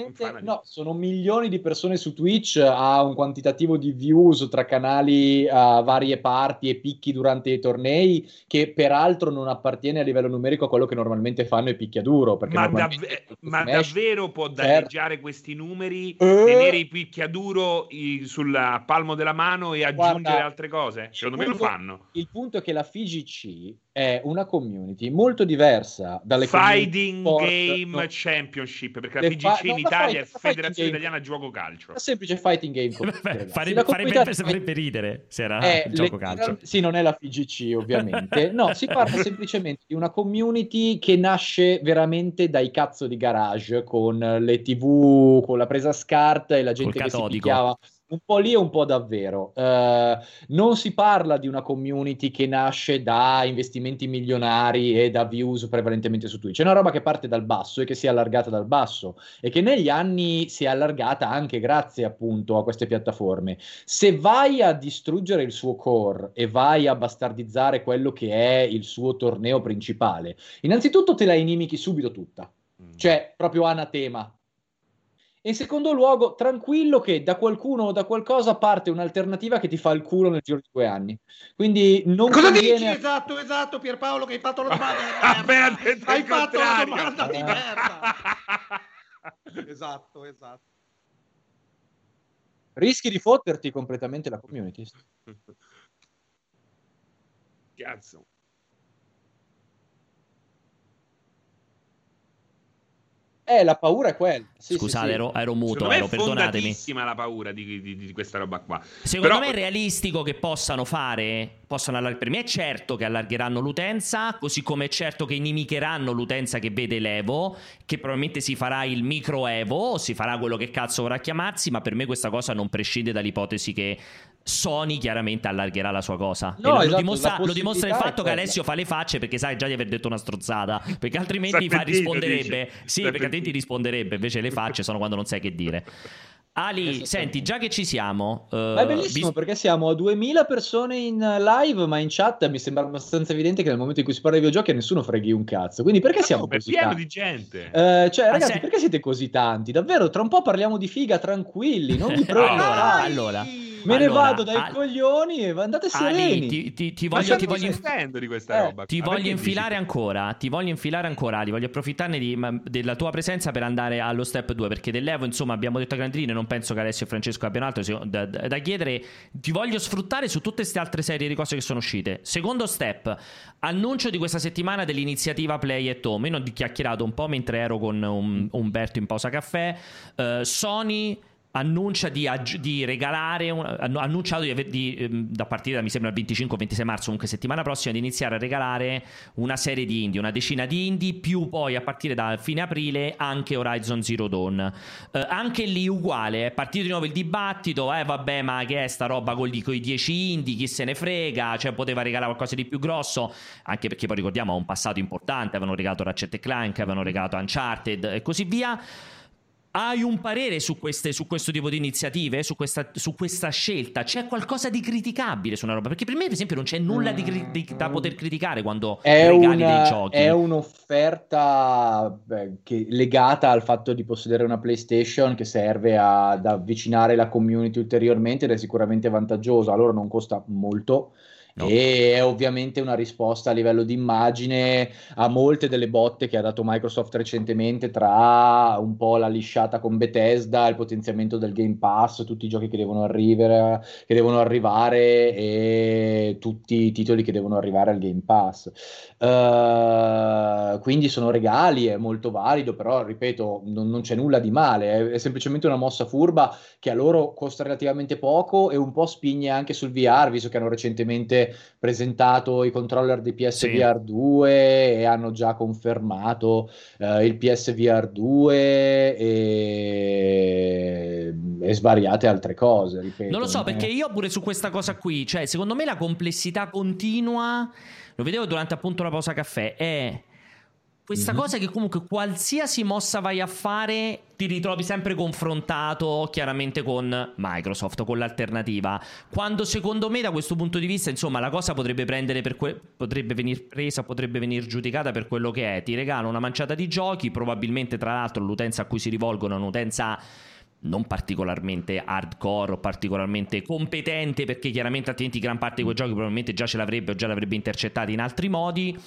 No, sono milioni di persone su Twitch, ha un quantitativo di views tra canali a varie parti e picchi durante i tornei, che peraltro non appartiene a livello numerico a quello che normalmente fanno i picchiaduro. Ma, tutto ma Smash- davvero può Certo. danneggiare questi numeri, Eh. tenere i picchiaduro i- sul palmo della mano e aggiungere Guarda, altre cose? Secondo me lo fanno. Il punto è che la FIGC è una community molto diversa dalle Fighting sport- Game no, Championship, perché Le la FIGC fa- in Italia fight- è Federazione. Italiana Gioco Calcio. una semplice fighting game farebbe, farebbe, farebbe ridere se era è il gioco letteral- calcio. Sì, non è la FIGC ovviamente. No, si parla semplicemente di una community che nasce veramente dai cazzo di garage con le TV, con la presa SCART e la gente che si picchiava un po' lì e un po' davvero. Eh, non si parla di una community che nasce da investimenti milionari e da views prevalentemente su Twitch. È una roba che parte dal basso e che si è allargata dal basso e che negli anni si è allargata anche grazie appunto a queste piattaforme. Se vai a distruggere il suo core e vai a bastardizzare quello che è il suo torneo principale, innanzitutto te la inimichi subito tutta, cioè proprio anatema. E in secondo luogo, tranquillo che da qualcuno o da qualcosa parte un'alternativa che ti fa il culo nel giro di due anni. Quindi non Cosa conviene- dici? Esatto, esatto, Pierpaolo, che hai fatto la domanda di merda. Hai fatto la domanda di merda. Esatto, esatto. rischi di fotterti completamente la community. Cazzo. Eh, la paura è quella. Sì, Scusate, sì, sì. Ero, ero muto, ero, è perdonatemi. fondatissima la paura di, di- di questa roba qua. Secondo Però- me è realistico che possano fare, possano allar- per me è certo che allargheranno l'utenza, così come è certo che inimicheranno l'utenza che vede l'Evo, che probabilmente si farà il micro Evo, o si farà quello che cazzo vorrà chiamarsi, ma per me questa cosa non prescinde dall'ipotesi che Sony chiaramente allargherà la sua cosa. No, E lo, esatto, dimostra, lo dimostra il fatto che. Alessio fa le facce perché sai già di aver detto una strozzata, perché altrimenti fa, risponderebbe. dice. Sì, perché altrimenti pentito. risponderebbe, invece le facce sono quando non sai che dire. Ali, senti, già che ci siamo, eh, Ma è bellissimo vis- perché siamo a 2000 persone in live, ma in chat mi sembra abbastanza evidente che nel momento in cui si parla di videogiochi a nessuno freghi un cazzo. Quindi perché siamo è così pieno tanti? di gente. Eh, cioè, Ma ragazzi, se- perché siete così tanti? Davvero, tra un po' parliamo di figa tranquilli, non vi Allora, preoccupate. allora. Me ne allora, vado dai al... coglioni e andate sereni. Ali, ti, ti, ti voglio, ti voglio, inf... questa eh, roba. Ti voglio infilare ancora, ti voglio infilare ancora, Ali, voglio approfittarne di, ma, della tua presenza per andare allo step 2, perché dell'Evo, insomma, abbiamo detto a grandi non penso che Alessio e Francesco abbiano altro da, da, da chiedere. Ti voglio sfruttare su tutte queste altre serie di cose che sono uscite. Secondo step, annuncio di questa settimana dell'iniziativa Play at Home. Io ho chiacchierato un po' mentre ero con um, Umberto in pausa caffè. Uh, Sony annuncia di, di regalare, hanno annunciato di, di, ehm, da partire da mi sembra il 25-26 marzo, comunque settimana prossima, di iniziare a regalare una serie di indie, una decina di indie, più poi a partire da fine aprile anche Horizon Zero Dawn. Eh, anche lì uguale, è partito di nuovo il dibattito, eh vabbè ma che è sta roba con i 10 indie, chi se ne frega, cioè poteva regalare qualcosa di più grosso, anche perché poi ricordiamo ha un passato importante, avevano regalato Ratchet Clank, avevano regalato Uncharted e così via. Hai un parere su, queste, su, questo tipo di iniziative, su questa, su questa, scelta? C'è qualcosa di criticabile su una roba? Perché per me, ad esempio, non c'è nulla di, di, da poter criticare quando è regali una, dei giochi. È un'offerta beh, che, legata al fatto di possedere una PlayStation che serve ad avvicinare la community ulteriormente ed è sicuramente vantaggiosa. Allora non costa molto No. E è ovviamente una risposta a livello di immagine a molte delle botte che ha dato Microsoft recentemente tra un po' la lisciata con Bethesda, il potenziamento del Game Pass, tutti i giochi che devono arrivare, che devono arrivare e tutti i titoli che devono arrivare al Game Pass. Uh, quindi sono regali, è molto valido, però ripeto, non, non c'è nulla di male, è, è semplicemente una mossa furba che a loro costa relativamente poco e un po' spigne anche sul VR, visto che hanno recentemente presentato i controller di PSVR sì. 2 e hanno già confermato uh, il PSVR 2 e... e, svariate altre cose. Ripeto. Non lo so, perché io pure su questa cosa qui, cioè secondo me la complessità continua, lo vedevo durante appunto la pausa caffè, è questa mm-hmm. cosa che comunque qualsiasi mossa vai a fare ti ritrovi sempre confrontato chiaramente con Microsoft, con l'alternativa. Quando secondo me da questo punto di vista, insomma, la cosa potrebbe prendere per que- potrebbe venire presa, potrebbe venire giudicata per quello che è. Ti regalo una manciata di giochi, probabilmente tra l'altro l'utenza a cui si rivolgono è un'utenza non particolarmente hardcore o particolarmente competente perché chiaramente altrimenti gran parte di quei giochi probabilmente già ce l'avrebbe o già l'avrebbe intercettati in altri modi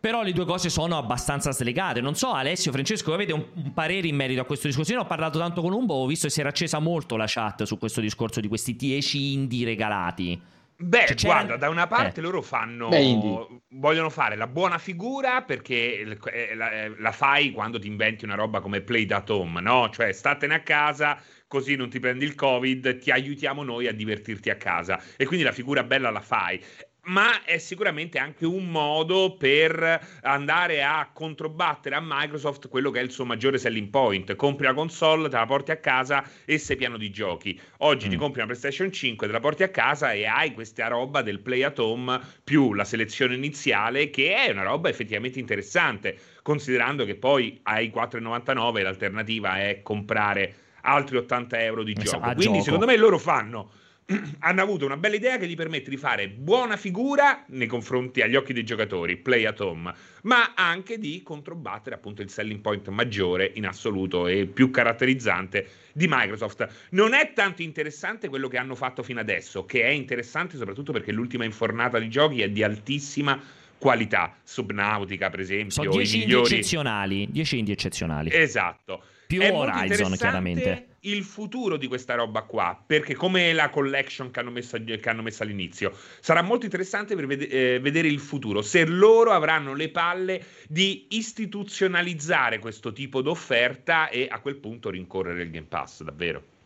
però le due cose sono abbastanza slegate. Non so, Alessio, Francesco, avete un, un parere in merito a questo discorso? Io ho parlato tanto con Umbo, ho visto che si era accesa molto la chat su questo discorso di questi 10 indie regalati. Beh, cioè, guarda, da una parte eh. loro fanno Beh, vogliono fare la buona figura perché eh, la, eh, la, fai quando ti inventi una roba come Play at Home, no? Cioè, statene a casa, così non ti prendi il Covid, ti aiutiamo noi a divertirti a casa. E quindi la figura bella la fai ma è sicuramente anche un modo per andare a controbattere a Microsoft quello che è il suo maggiore selling point. Compri la console, te la porti a casa e sei pieno di giochi. Oggi mm. ti compri una PlayStation 5, te la porti a casa e hai questa roba del Play at Home più la selezione iniziale che è una roba effettivamente interessante, considerando che poi ai 4,99 l'alternativa è comprare altri 80 euro di gioco. Quindi gioco. secondo me loro fanno hanno avuto una bella idea che gli permette di fare buona figura nei confronti agli occhi dei giocatori, play at home, ma anche di controbattere appunto il selling point maggiore in assoluto e più caratterizzante di Microsoft. Non è tanto interessante quello che hanno fatto fino adesso, che è interessante soprattutto perché l'ultima infornata di giochi è di altissima qualità. Subnautica, per esempio, sono 10 indie eccezionali, 10 indie eccezionali. Esatto. Più è Horizon, chiaramente il futuro di questa roba qua, perché come la collection che hanno messo, che hanno messo all'inizio, sarà molto interessante per ved- eh, vedere il futuro, se loro avranno le palle di istituzionalizzare questo tipo d'offerta e a quel punto rincorrere il Game Pass, davvero.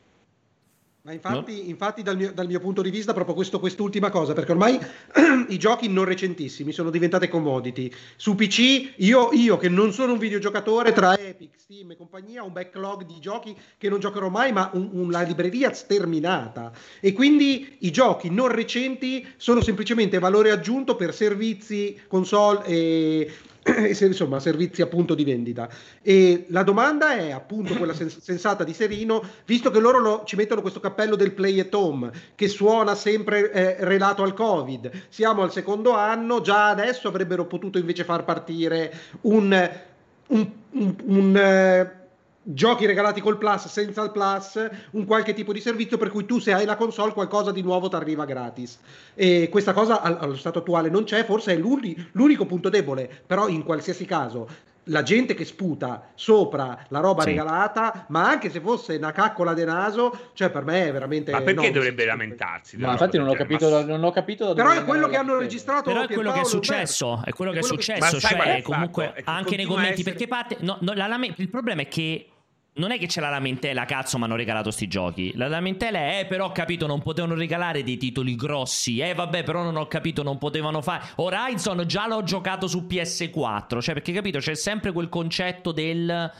Ma infatti, no? infatti dal, mio, dal, mio, punto di vista, proprio questo, quest'ultima cosa, perché ormai i giochi non recentissimi sono diventate commodity. Su PC, io, io, che non sono un videogiocatore, tra Epic, Steam e compagnia, ho un backlog di giochi che non giocherò mai, ma un, una libreria sterminata. E quindi i giochi non recenti sono semplicemente valore aggiunto per servizi, console e insomma servizi appunto di vendita. E la domanda è appunto quella sens- sensata di Serino visto che loro lo, ci mettono questo cappello del play at home che suona sempre eh, relato al covid. Siamo al secondo anno già adesso avrebbero potuto invece far partire un, un, un, un eh, giochi regalati col plus, senza il plus, un qualche tipo di servizio per cui tu se hai la console qualcosa di nuovo ti arriva gratis. E questa cosa allo stato attuale non c'è, forse è l'unico punto debole, però in qualsiasi caso la gente che sputa sopra la roba sì. regalata, ma anche se fosse una caccola de naso, cioè per me è veramente. Ma perché no, dovrebbe lamentarsi? Ma infatti non ho, capito, ma... non ho capito da Però è quello che hanno registrato. Però è quello che è successo. È quello che è successo. Cioè, comunque, anche nei commenti. Essere... Perché parte. No, no, la, il problema è che non è che c'è la lamentela, cazzo, mi hanno regalato sti giochi. La lamentela è, eh, però ho capito, non potevano regalare dei titoli grossi. Eh, vabbè, però non ho capito, non potevano fare. Horizon già l'ho giocato su PS4. Cioè, perché capito, c'è sempre quel concetto del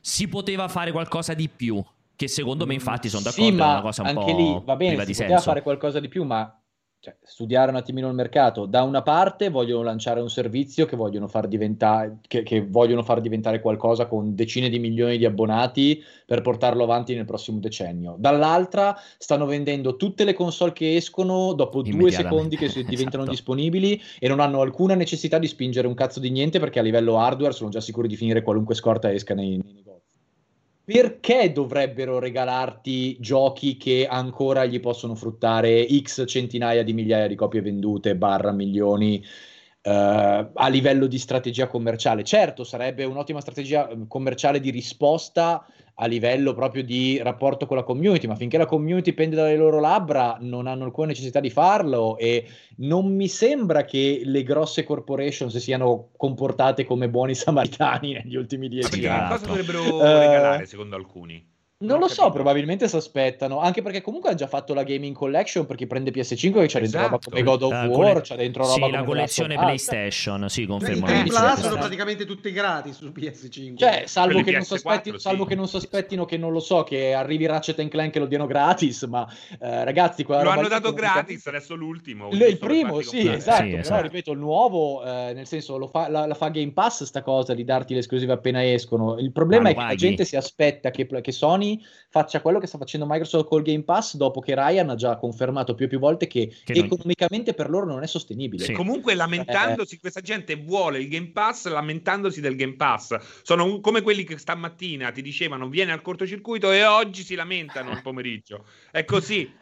si poteva fare qualcosa di più. Che secondo me, infatti, sono d'accordo. Sì, è una cosa un anche po' lì va bene, si poteva fare qualcosa di più, ma cioè, studiare un attimino il mercato. Da una parte vogliono lanciare un servizio che vogliono, far diventare, che, che vogliono far diventare qualcosa con decine di milioni di abbonati per portarlo avanti nel prossimo decennio. Dall'altra stanno vendendo tutte le console che escono dopo due secondi che diventano esatto. disponibili e non hanno alcuna necessità di spingere un cazzo di niente perché a livello hardware sono già sicuri di finire qualunque scorta esca nei, nei negozi perché dovrebbero regalarti giochi che ancora gli possono fruttare x centinaia di migliaia di copie vendute, barra milioni uh, a livello di strategia commerciale? Certo, sarebbe un'ottima strategia commerciale di risposta a livello proprio di rapporto con la community, ma finché la community pende dalle loro labbra non hanno alcuna necessità di farlo e non mi sembra che le grosse corporation si siano comportate come buoni samaritani negli ultimi dieci anni. Cosa dovrebbero uh, regalare secondo alcuni? Non, lo so, probabilmente si aspettano, anche perché comunque ha già fatto la Gaming Collection per chi prende PS5 che c'è dentro roba esatto. come God of uh, War, c'è dentro roba sì, come la collezione PlayStation, sì, confermo. I Plus sono praticamente tutti gratis su PS5. Cioè, salvo, che non, sospettino, sì. salvo che non sospettino che non lo so, che arrivi Ratchet Clank e lo diano gratis, ma eh, ragazzi, lo hanno dato gratis, adesso l'ultimo. L- il primo, sì, esatto, sì, però esatto. ripeto, il nuovo, eh, nel senso, fa, la, la, fa Game Pass sta cosa di darti le esclusive appena escono. Il problema è che la gente si aspetta che, che Sony faccia quello che sta facendo Microsoft col Game Pass dopo che Ryan ha già confermato più e più volte che, che economicamente non... per loro non è sostenibile. Sì. Comunque lamentandosi, eh. questa gente vuole il Game Pass lamentandosi del Game Pass. Sono un, come quelli che stamattina ti dicevano viene al cortocircuito e oggi si lamentano il pomeriggio. È così.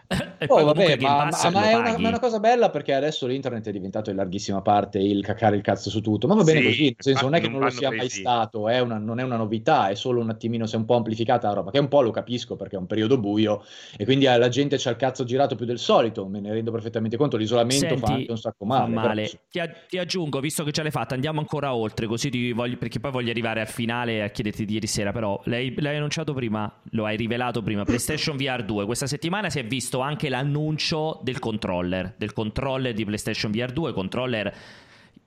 Oh, vabbè, ma, ma, ma, è una, ma, è una, cosa bella perché adesso l'internet è diventato in larghissima parte il cacare il cazzo su tutto. Ma va bene sì, così, nel senso non è che non, non lo sia mai stato, è una, non è una novità, è solo un attimino, si è un po' amplificata la roba, che un po' lo capisco perché è un periodo buio e quindi la gente c'ha il cazzo girato più del solito, me ne rendo perfettamente conto, l'isolamento Senti, fa anche un sacco male. male. Però... Ti, a- ti, aggiungo, visto che ce l'hai fatta, andiamo ancora oltre, così ti voglio, perché poi voglio arrivare al finale a chiederti di ieri sera, però l'hai, l'hai annunciato prima, lo hai rivelato prima, PlayStation VR 2, questa settimana si è visto anche l'annuncio del controller, del controller di PlayStation VR 2, controller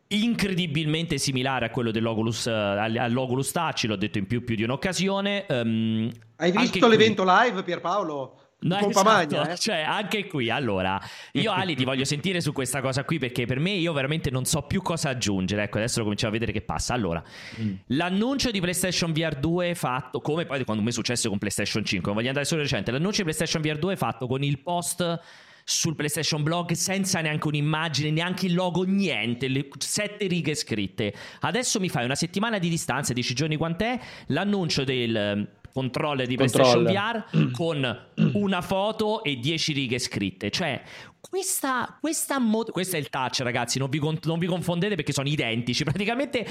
incredibilmente similare a quello dell'Oculus, uh, all'Oculus Touch, l'ho detto in più, più di un'occasione. Um, Hai visto l'evento qui... live Pierpaolo? No, esatto. magna, eh? cioè anche qui allora io Ali ti voglio sentire su questa cosa qui perché per me io veramente non so più cosa aggiungere ecco adesso lo cominciamo a vedere che passa allora mm. l'annuncio di PlayStation VR 2 fatto come poi quando mi è successo con PlayStation 5 non voglio andare solo recente l'annuncio di PlayStation VR 2 fatto con il post sul PlayStation Blog senza neanche un'immagine, neanche il logo, niente, le sette righe scritte. Adesso mi fai una settimana di distanza, dieci giorni quant'è, l'annuncio del controller di PlayStation VR con una foto e dieci righe scritte. Cioè, questa, questa mod- questo è il touch, ragazzi. Non vi, con- non vi confondete perché sono identici. Praticamente,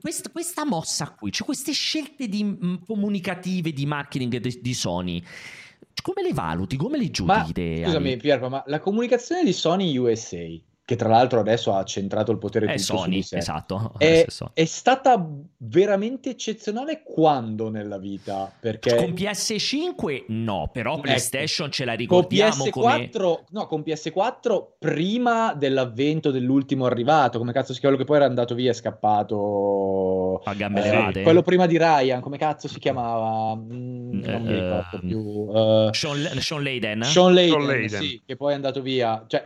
quest- questa mossa qui, cioè queste scelte di, m- comunicative di marketing di, di Sony come le valuti? Come le giudichi? Ma, scusami, Pierpa, ma la comunicazione di Sony USA che tra l'altro adesso ha centrato il potere è tutto Sony, su di sé. Esatto. È, è, stata veramente eccezionale quando nella vita? Perché... Con PS5 no, però ecco. PlayStation ecco. ce la ricordiamo con PS4, come... No, con PS4 prima dell'avvento dell'ultimo arrivato, come cazzo si chiama, quello che poi era andato via, è scappato... A gambe eh, levate. Quello prima di Ryan, come cazzo si chiamava? Mm, non mi ricordo uh, più. Uh, Sean, Sean Layden. Sean Layden, Sean Layden. Sì, che poi è andato via. Cioè,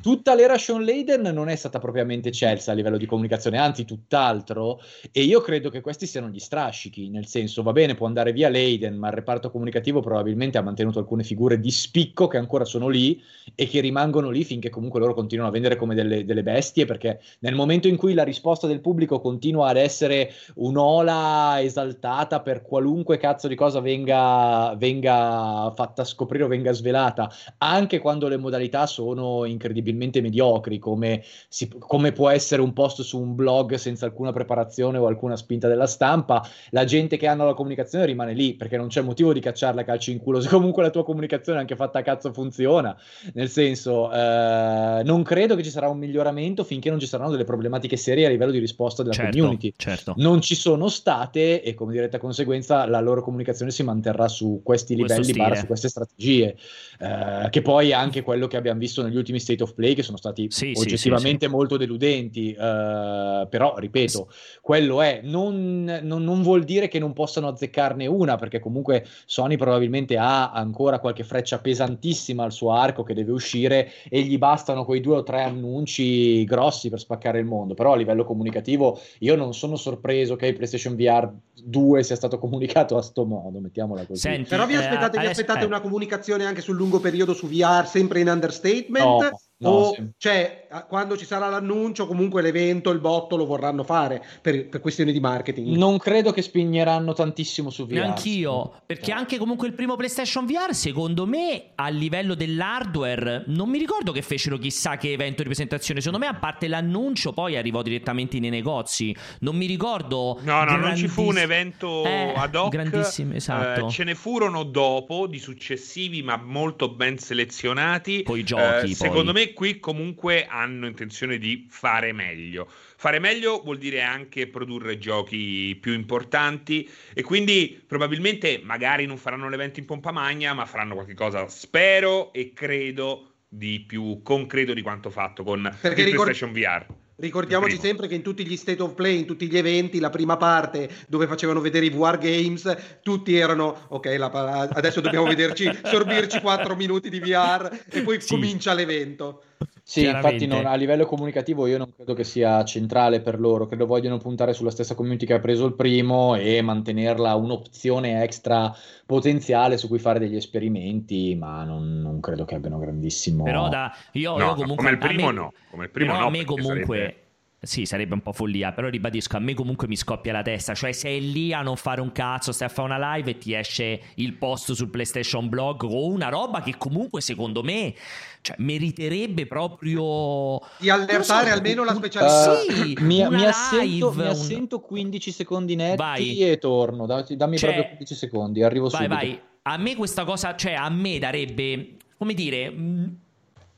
tutta l'era Sean Sean Layden non è stata propriamente eccelsa a livello di comunicazione, anzi tutt'altro, e io credo che questi siano gli strascichi, nel senso va bene, può andare via Layden, ma il reparto comunicativo probabilmente ha mantenuto alcune figure di spicco che ancora sono lì e che rimangono lì finché comunque loro continuano a vendere come delle, delle bestie, perché nel momento in cui la risposta del pubblico continua ad essere un'ola esaltata per qualunque cazzo di cosa venga, venga fatta scoprire o venga svelata, anche quando le modalità sono incredibilmente mediocri, come, si, come può essere un post su un blog senza alcuna preparazione o alcuna spinta della stampa, la gente che hanno la comunicazione rimane lì perché non c'è motivo di cacciarla calci in culo se comunque la tua comunicazione anche fatta a cazzo funziona. Nel senso, eh, non credo che ci sarà un miglioramento finché non ci saranno delle problematiche serie a livello di risposta della certo, community. Certo. Non ci sono state e come diretta conseguenza la loro comunicazione si manterrà su questi livelli, bar, su queste strategie, eh, che poi è anche quello che abbiamo visto negli ultimi state of play che sono stati sì, oggettivamente sì, sì, molto deludenti, eh, però ripeto, quello è, non, non, non vuol dire che non possano azzeccarne una, perché comunque Sony probabilmente ha ancora qualche freccia pesantissima al suo arco che deve uscire e gli bastano quei due o tre annunci grossi per spaccare il mondo. Però a livello comunicativo io non sono sorpreso che il PlayStation VR 2 sia stato comunicato a sto modo, mettiamola così. Senti, Però vi eh, aspettate, eh, vi aspettate eh. una comunicazione anche sul lungo periodo su VR, sempre in understatement? No. No, o, sì. cioè, quando ci sarà l'annuncio, comunque l'evento, il botto lo vorranno fare per, per, questioni di marketing. Non credo che spingeranno tantissimo su VR. Anch'io, perché anche comunque il primo PlayStation VR, secondo me, a livello dell'hardware, non mi ricordo che fecero chissà che evento di presentazione. Secondo me, a parte l'annuncio, poi arrivò direttamente nei negozi. Non mi ricordo. No, no, non ci fu un evento eh, ad hoc. Grandissimo, esatto. Eh, ce ne furono dopo, di successivi, ma molto ben selezionati. Con i giochi. Eh, secondo me qui comunque hanno intenzione di fare meglio. Fare meglio vuol dire anche produrre giochi più importanti e quindi probabilmente magari non faranno l'evento in pompa magna, ma faranno qualcosa, spero e credo, di più concreto di quanto fatto con Perché ricord- PlayStation VR. Ricordiamoci sempre che in tutti gli state of play, in tutti gli eventi, la prima parte dove facevano vedere i VR games, tutti erano ok, la, adesso dobbiamo vederci, sorbirci 4 minuti di VR e poi sì. comincia l'evento. Sì, infatti non, a livello comunicativo io non credo che sia centrale per loro, credo vogliono puntare sulla stessa community che ha preso il primo e mantenerla un'opzione extra potenziale su cui fare degli esperimenti, ma non, non credo che abbiano grandissimo... Però da, io, no, io comunque... Come il primo me, no, come il primo no, a me comunque... Sarebbe sì, sarebbe un po' follia, però ribadisco, a me comunque mi scoppia la testa, cioè sei lì a non fare un cazzo, stai a fare una live e ti esce il post sul PlayStation Blog o una roba che comunque secondo me cioè, meriterebbe proprio di allertare so, almeno la specialità. Uh, sì, mi, mi, assento, live, mi assento 15 secondi netti vai. e torno, dammi cioè, proprio 15 secondi, arrivo vai, subito. Vai, a me questa cosa, cioè a me darebbe, come dire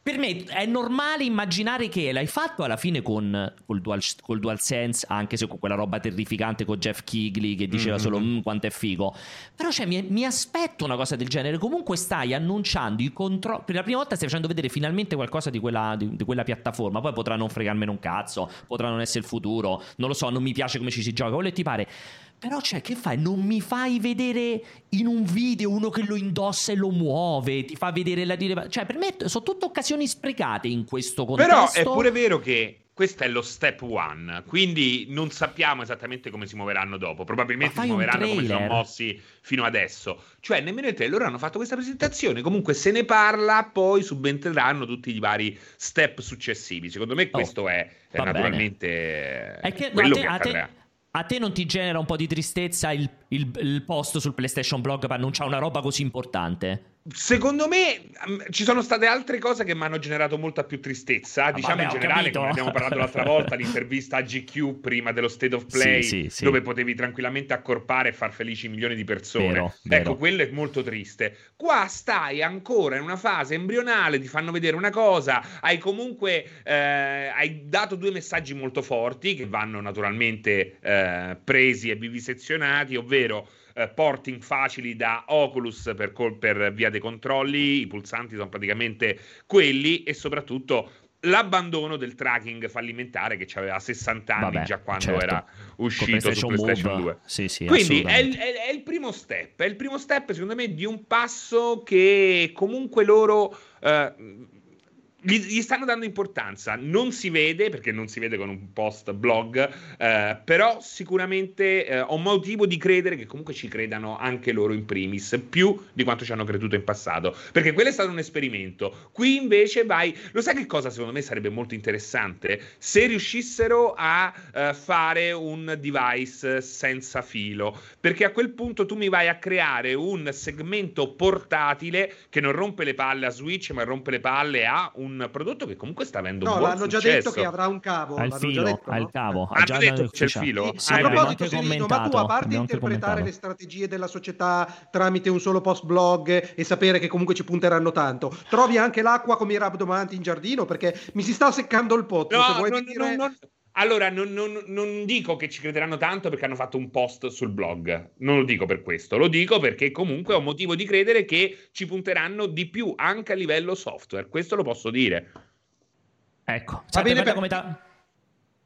per me è normale immaginare che l'hai fatto alla fine con col, dual, col DualSense, anche se con quella roba terrificante con Jeff Kigley che diceva mm-hmm. solo mm, quanto è figo. Però cioè, mi, mi, aspetto una cosa del genere. Comunque stai annunciando i controlli. Per la prima volta stai facendo vedere finalmente qualcosa di quella, di, di quella piattaforma. Poi potrà non fregarmene un cazzo, potrà non essere il futuro. Non lo so, non mi piace come ci si gioca. Quello che ti pare. Però, cioè, che fai? Non mi fai vedere in un video uno che lo indossa e lo muove, ti fa vedere la rilevanza. Cioè, per me sono tutte occasioni sprecate in questo contesto. Però è pure vero che questo è lo step one, quindi non sappiamo esattamente come si muoveranno dopo. Probabilmente si muoveranno come si sono mossi fino adesso. Cioè, nemmeno il trailer, loro hanno fatto questa presentazione. Comunque se ne parla, poi subentreranno tutti i vari step successivi. Secondo me, oh, questo oh, è, naturalmente è che, quello te, che accadrà. A te non ti genera un po' di tristezza il, il, il post sul PlayStation Blog per annunciare una roba così importante? Secondo me mm, ci sono state altre cose che mi hanno generato molta più tristezza. Ah, diciamo vabbè, in generale, come abbiamo parlato l'altra volta, l'intervista a GQ prima dello State of Play, sì, sì, sì. dove potevi tranquillamente accorpare e far felici milioni di persone. Vero, vero. Ecco, quello è molto triste. Qua stai ancora in una fase embrionale, ti fanno vedere una cosa, hai comunque eh, hai dato due messaggi molti forti che vanno naturalmente eh, presi e vivisezionati, ovvero eh, porting facili da Oculus per, per via dei controlli, i pulsanti sono praticamente quelli e soprattutto l'abbandono del tracking fallimentare che aveva 60 anni Vabbè, già quando certo. era uscito su PlayStation Move. 2. Sì, sì, Quindi è il, è, è il, primo step, è il primo step secondo me di un passo che comunque loro... Eh, gli, gli, stanno dando importanza, non si vede perché non si vede con un post blog, eh, però sicuramente eh, ho motivo di credere che comunque ci credano anche loro in primis, più di quanto ci hanno creduto in passato, perché quello è stato un esperimento. Qui invece vai, lo sai che cosa secondo me sarebbe molto interessante? Se riuscissero a eh, fare un device senza filo, perché a quel punto tu mi vai a creare un segmento portatile che non rompe le palle a Switch, ma rompe le palle a un un prodotto che comunque sta avendo no, un buon l'hanno successo. già detto che avrà un cavo. Al filo, detto, al cavo. Ha già detto che c'è il filo. Sì, a proposito, Serino, ma tu a parte interpretare le strategie della società tramite un solo post blog e sapere che comunque ci punteranno tanto, trovi anche l'acqua come i rabdomanti in giardino? Perché mi si sta seccando il pozzo. No, se vuoi non, dire... non, non, allora, non, non, non, dico che ci crederanno tanto perché hanno fatto un post sul blog, non lo dico per questo, lo dico perché comunque ho motivo di credere che ci punteranno di più anche a livello software, questo lo posso dire. Ecco, va bene per... come ta...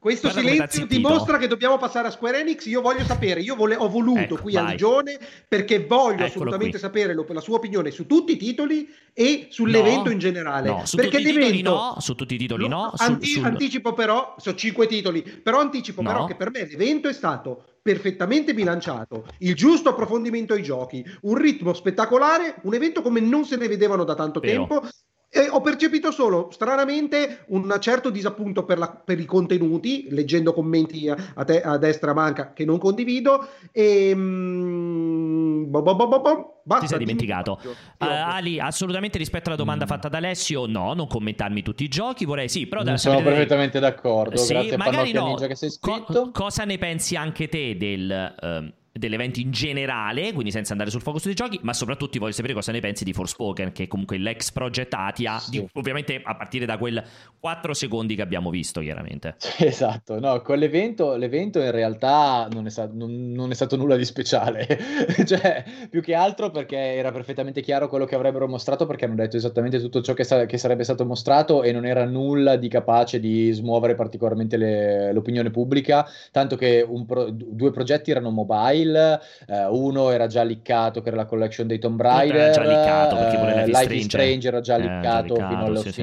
Questo Guarda silenzio dimostra che dobbiamo passare a Square Enix. Io voglio sapere, io vole... ho voluto ecco, qui vai. a Ligione perché voglio Eccolo assolutamente qui. sapere lo... la sua opinione su tutti i titoli e sull'evento no, in generale. No, su perché tutti l'evento... no, su tutti i titoli no. no anti... sul... Anticipo però, sono cinque titoli, però anticipo no. però che per me l'evento è stato perfettamente bilanciato, il giusto approfondimento ai giochi, un ritmo spettacolare, un evento come non se ne vedevano da tanto Vero. tempo e ho percepito solo, stranamente, un certo disappunto per, la, per i contenuti, leggendo commenti a, a, te, a destra manca che non condivido. E, mm, bo, bo, bo, basta, Ti sei dimenticato. Uh, Ali, assolutamente rispetto alla domanda mm. fatta da Alessio, no, non commentarmi tutti i giochi. Vorrei sì, però da, sono perfettamente d'accordo. Sì, Grazie magari no. Ninja che sei iscritto. Co- cosa ne pensi anche te del. Uh, dell'evento in generale, quindi senza andare sul focus dei giochi, ma soprattutto voglio sapere cosa ne pensi di Forspoken, che è comunque l'ex Project Atia, sì. di, ovviamente a partire da quel 4 secondi che abbiamo visto, chiaramente. Esatto, no, con l'evento, l'evento in realtà non è, sta- non, non è stato nulla di speciale, cioè più che altro perché era perfettamente chiaro quello che avrebbero mostrato, perché hanno detto esattamente tutto ciò che, sa- che sarebbe stato mostrato e non era nulla di capace di smuovere particolarmente le- l'opinione pubblica, tanto che pro- due progetti erano mobile, Tale, eh, uno era già liccato che era la collection dei Tomb Raider, era già liccato perché eh, Life Strange, Strange era già liccato, eh, già fino allo sì. Sì.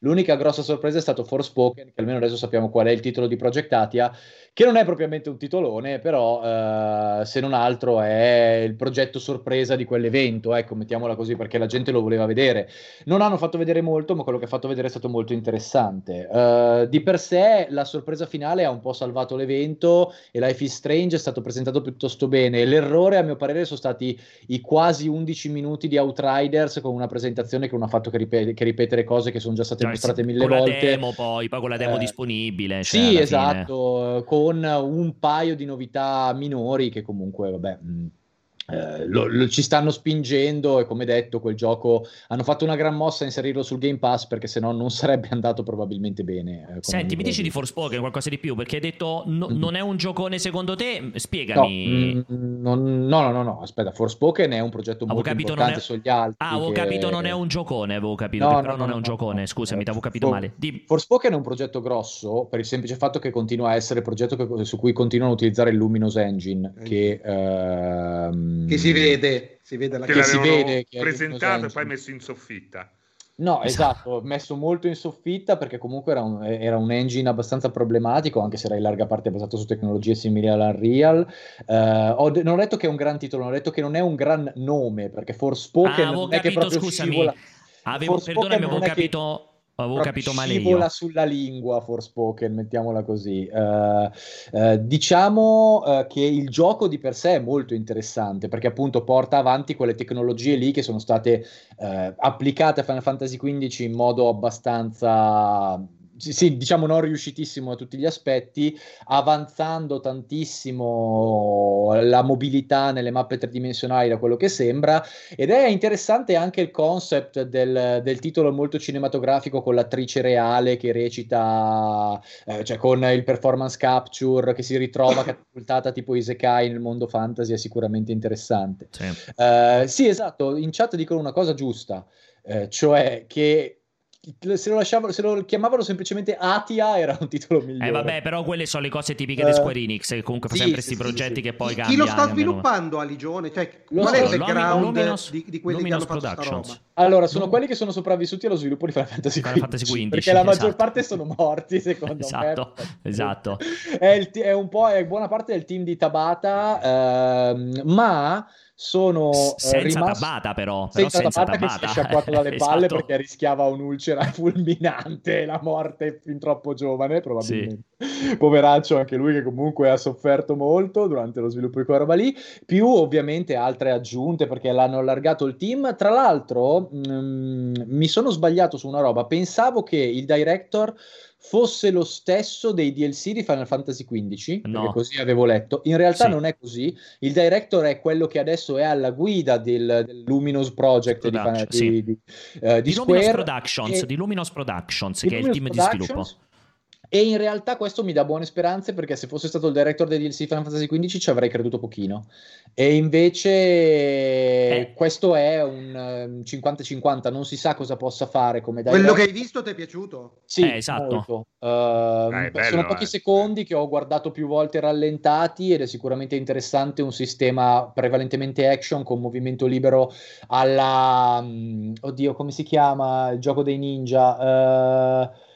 L'unica grossa sorpresa è stato Forspoken, che almeno adesso sappiamo qual è il titolo di Project Atia, che non è propriamente un titolone, però eh, se non altro è il progetto sorpresa di quell'evento, ecco, mettiamola così, perché la gente lo voleva vedere. Non hanno fatto vedere molto, ma quello che ha fatto vedere è stato molto interessante. Uh, di per sé la sorpresa finale ha un po' salvato l'evento e Life is Strange è stato presentato piuttosto bene. L'errore, a mio parere, sono stati i quasi 11 minuti di Outriders con una presentazione che non ha fatto che, ripet- che ripetere cose che sono già state cioè, mostrate mille con volte. La demo, poi, poi con la demo uh, disponibile. Cioè, sì, esatto, con con un paio di novità minori che comunque, vabbè, mh, eh, lo, lo, ci stanno spingendo e come detto quel gioco hanno fatto una gran mossa a inserirlo sul Game Pass perché se no non sarebbe andato probabilmente bene. Eh, Senti, mi dici di Forspoken qualcosa di più perché hai detto no, mm. non è un giocone secondo te? Spiegami. No, mm, no, no, no, no, aspetta, Forspoken è un progetto avevo molto importante è... sugli altri. Ah, avevo che... capito, non è un giocone, avevo capito, no, però non è un giocone, scusami, ti avevo capito For... male. Di... Forspoken è un progetto grosso per il semplice fatto che continua a essere il progetto che, su cui continuano a utilizzare il Luminous Engine che... Ehm che si vede, si vede la che, che si vede che presentato e poi messo in soffitta. No, esatto, messo molto in soffitta perché comunque era un, era un, engine abbastanza problematico, anche se era in larga parte basato su tecnologie simili all'Unreal. Uh, ho, non ho detto che è un gran titolo, ho detto che non è un gran nome, perché Forspoken ah, non è che proprio scusami. scivola... Avevo, perdonami, avevo capito... Che Avevo capito male io. Scivola sulla lingua Forspoken, mettiamola così. Uh, uh, diciamo uh, che il gioco di per sé è molto interessante perché appunto porta avanti quelle tecnologie lì che sono state applicate a Final Fantasy XV in modo abbastanza sì, sì, diciamo non riuscitissimo a tutti gli aspetti, avanzando tantissimo la mobilità nelle mappe tridimensionali da quello che sembra, ed è interessante anche il concept del, del titolo molto cinematografico con l'attrice reale che recita, eh, cioè con il performance capture che si ritrova catapultata tipo Isekai nel mondo fantasy, è sicuramente interessante. Sì, uh, sì esatto, in chat dicono una cosa giusta, eh, cioè che se lo, lasciavano, se lo chiamavano semplicemente Atia era un titolo migliore. Eh vabbè, però quelle sono le cose tipiche di Square Enix, che comunque fa sì, sempre questi sì, progetti sì. che poi cambiano. Chi lo sta sviluppando a Ligione? Cioè, Lo qual so, è il background Luminous- di, di quelli Luminous che hanno fatto roba? Allora, sono No. quelli che sono sopravvissuti allo sviluppo di Final Fantasy Final XV. Fantasy XV, perché la maggior esatto. parte sono morti, secondo Esatto, me. esatto. È, il ti- è un po' è buona parte del team di Tabata, ehm, ma sono eh, senza rimasti- Tabata però, però senza, senza Tabata, che si è Tabata. sciacquato dalle palle Esatto. perché rischiava un'ulcera fulminante la morte fin troppo giovane probabilmente. Poveraccio anche lui che comunque ha sofferto molto durante lo sviluppo di quella roba lì. Più ovviamente altre aggiunte perché l'hanno allargato il team. Tra l'altro mh, mi sono sbagliato su una roba. Pensavo che il director fosse lo stesso dei DLC di Final Fantasy XV, No. così avevo letto. In realtà Sì. non è così. Il director è quello che adesso è alla guida del, del Luminous Project di, Production, di, sì. di, di Di Luminous Square. Productions, e- di Luminous Productions, di che è il Luminous team di sviluppo. E in realtà questo mi dà buone speranze perché se fosse stato il director dei DLC Final Fantasy XV ci avrei creduto pochino. E invece Eh. questo è un ehm, 50-50, non si sa cosa possa fare come Quello director. che hai visto ti è piaciuto? Sì, Eh, esatto. molto. Ehm, Dai, bello, sono pochi eh. secondi che ho guardato più volte rallentati ed è sicuramente interessante un sistema prevalentemente action con movimento libero alla... mm, Oddio, come si chiama? Il gioco dei ninja. Eh,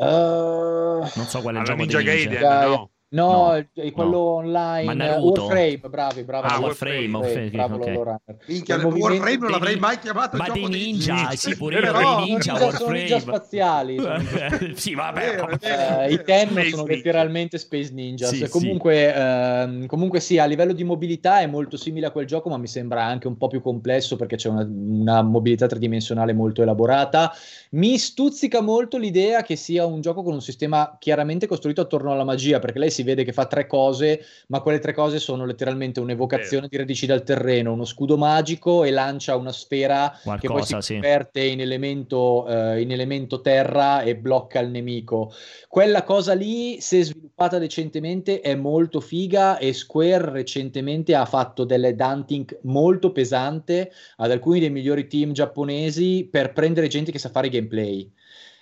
eh, Non so quale Alla gioco Ninja ninja. Gaiden, Gaia. no? No, No, quello no. online. Ma eh, Naruto? Warframe, bravi, bravi. Ah, Warframe, Warframe, bravo ok. Lolo Runner. Minchia, Warframe non l'avrei mai chiamato Ma il dei gioco ninja, ninja. sì, pure io Però- ninja, ninja- sono ninja Warframe. spaziali. sono- sì, vabbè. Vero, vero. Eh, I Ten Space sono Ninja. letteralmente Space Ninjas. Sì, comunque, ehm, comunque sì, a livello di mobilità è molto simile a quel gioco, ma mi sembra anche un po' più complesso perché c'è una, una mobilità tridimensionale molto elaborata. Mi stuzzica molto l'idea che sia un gioco con un sistema chiaramente costruito attorno alla magia, perché lei si vede che fa tre cose, ma quelle tre cose sono letteralmente un'evocazione di radici dal terreno, uno scudo magico e lancia una sfera che poi Qualcosa, si sì. converte in elemento, eh, in elemento terra e blocca il nemico. Quella cosa lì, se sviluppata decentemente, è molto figa e Square recentemente ha fatto delle dunting molto pesante ad alcuni dei migliori team giapponesi per prendere gente che sa fare i gameplay.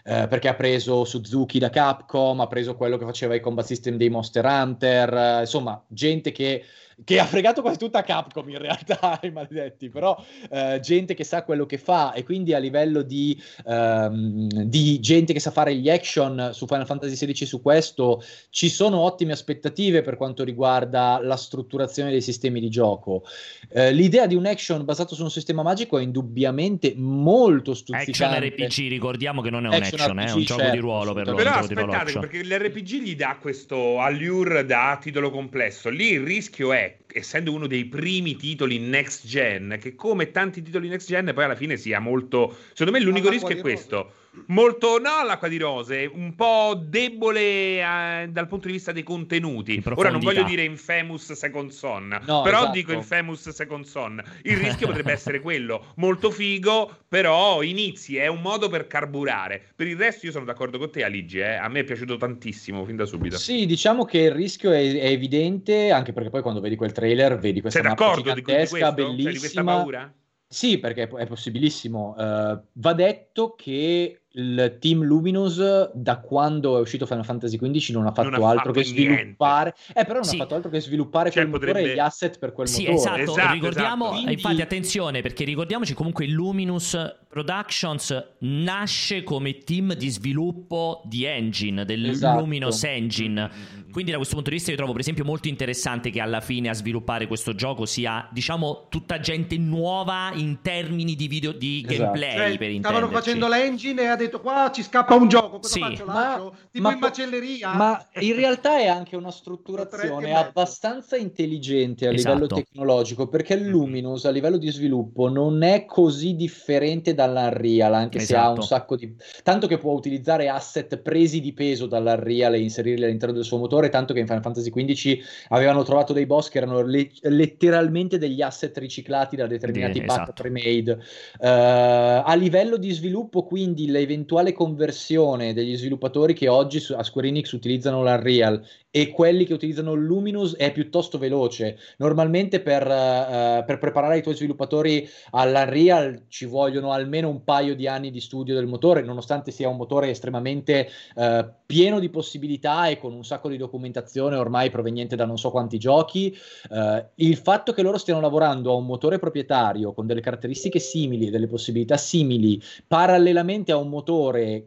Eh, perché ha preso Suzuki da Capcom, ha preso quello che faceva i combat system dei Monster Hunter, eh, insomma, gente che, che ha fregato quasi tutta Capcom in realtà, i maledetti, però eh, gente che sa quello che fa e quindi a livello di, ehm, di gente che sa fare gli action su Final Fantasy XVI su questo ci sono ottime aspettative per quanto riguarda la strutturazione dei sistemi di gioco. Eh, l'idea di un action basato su un sistema magico è indubbiamente molto Action stuzzicante. RPG, ricordiamo che non è un Action action, è RPG, un gioco certo, di ruolo per loro. Però aspettate, action. perché l'RPG gli dà questo allure da titolo complesso. Lì il rischio è, essendo uno dei primi titoli next gen, che come tanti titoli next gen poi alla fine sia molto... Secondo me l'unico rischio è questo. Molto, no, l'acqua di rose, un po' debole eh, dal punto di vista dei contenuti. Ora non voglio dire Infamous Second Son, No, però esatto. dico Infamous Second Son. Il rischio potrebbe essere quello, molto figo, però inizi, è un modo per carburare. Per il resto io sono d'accordo con te Aligi, eh. a me è piaciuto tantissimo fin da subito. Sì, diciamo che il rischio è, è evidente, anche perché poi quando vedi quel trailer vedi questa Sei mappa di, di gigantesca, Cioè, di questa bellissima. paura? Sì, perché è, possibilissimo. Eh, va detto che il team Luminous, da quando è uscito Final Fantasy XV, non ha fatto Non ha altro fatto che sviluppare. Eh, però non Sì. ha fatto altro che sviluppare Cioè, quel motore potrebbe- e gli asset per quel Sì, motore. esatto, Esatto, ricordiamo, esatto. eh, infatti attenzione perché ricordiamoci comunque il Luminous Productions nasce come team di sviluppo di engine, del Esatto. Luminous Engine. Mm, Quindi da questo punto di vista io trovo per esempio molto interessante che alla fine a sviluppare questo gioco sia diciamo tutta gente nuova in termini di video di Esatto. gameplay Cioè, per stavano intenderci. facendo l'engine e ha detto qua ci scappa un gioco, cosa Sì. faccio? Ma- Lascio? Tipo ma in macelleria? Ma in realtà è anche una strutturazione abbastanza intelligente a Esatto. livello tecnologico, perché il. Luminous a livello di sviluppo non è così differente dall'Unreal, anche se ha Esatto. un sacco di... Tanto che può utilizzare asset presi di peso dall'Unreal e inserirli all'interno del suo motore, tanto che in Final Fantasy XV avevano trovato dei boss che erano le- letteralmente degli asset riciclati da determinati pack esatto. pre-made. Eh, a livello di sviluppo, quindi, le- l'eventuale conversione degli sviluppatori che oggi su, a Square Enix utilizzano l'Unreal e quelli che utilizzano il Luminous è piuttosto veloce. Normalmente per, uh, per, preparare i tuoi sviluppatori all'Unreal ci vogliono almeno un paio di anni di studio del motore, nonostante sia un motore estremamente uh, pieno di possibilità e con un sacco di documentazione ormai proveniente da non so quanti giochi. Uh, il fatto che loro stiano lavorando a un motore proprietario con delle caratteristiche simili e delle possibilità simili parallelamente a un motore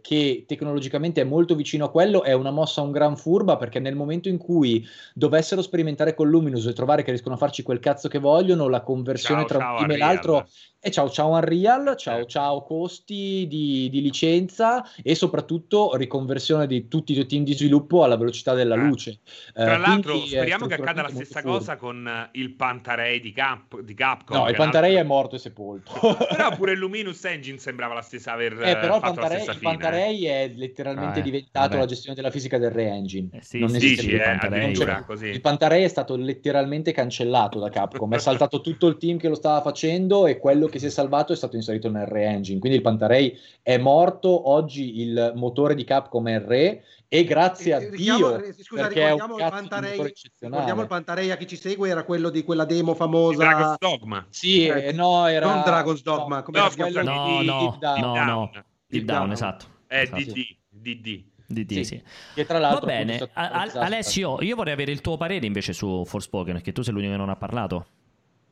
che tecnologicamente è molto vicino a quello è una mossa un gran furba perché nel momento momento in cui dovessero sperimentare con Luminous e trovare che riescono a farci quel cazzo che vogliono, la conversione ciao, tra ciao, un team e l'altro e ciao ciao Unreal, ciao ciao costi di, di, licenza e soprattutto riconversione di tutti i tuoi team di sviluppo alla velocità della eh. luce. Tra eh, l'altro speriamo che accada la stessa cosa con eh, il Pantarei di, Cap, di Capcom. No, il Pantarei è morto e sepolto. però pure il Luminous Engine sembrava la stessa aver eh, però il Pantarei, il Pantarei è letteralmente ah, diventato vabbè. la gestione della fisica del Re-Engine. Eh, sì, non sì, esiste sì, il Pantarei. Così. Il Pantarei è stato letteralmente cancellato da Capcom, è saltato tutto il team che lo stava facendo e quello che si è salvato è stato inserito nel Re-Engine, quindi il Pantarei è morto, oggi il motore di Capcom è Re e grazie a Dio eh, scusa, ricordiamo il, Pantarei, ricordiamo il Pantarei a chi ci segue era quello di quella demo famosa. Dragon's Dogma. Sì eh, eh no era non Dragon's Dogma no, come no, no, no, no, no, no, Deep Down, esatto. È DD DD DD, sì. sì. Che tra l'altro Va bene, Alessio, io vorrei avere il tuo parere invece su Forspoken, perché tu sei l'unico che non ha parlato.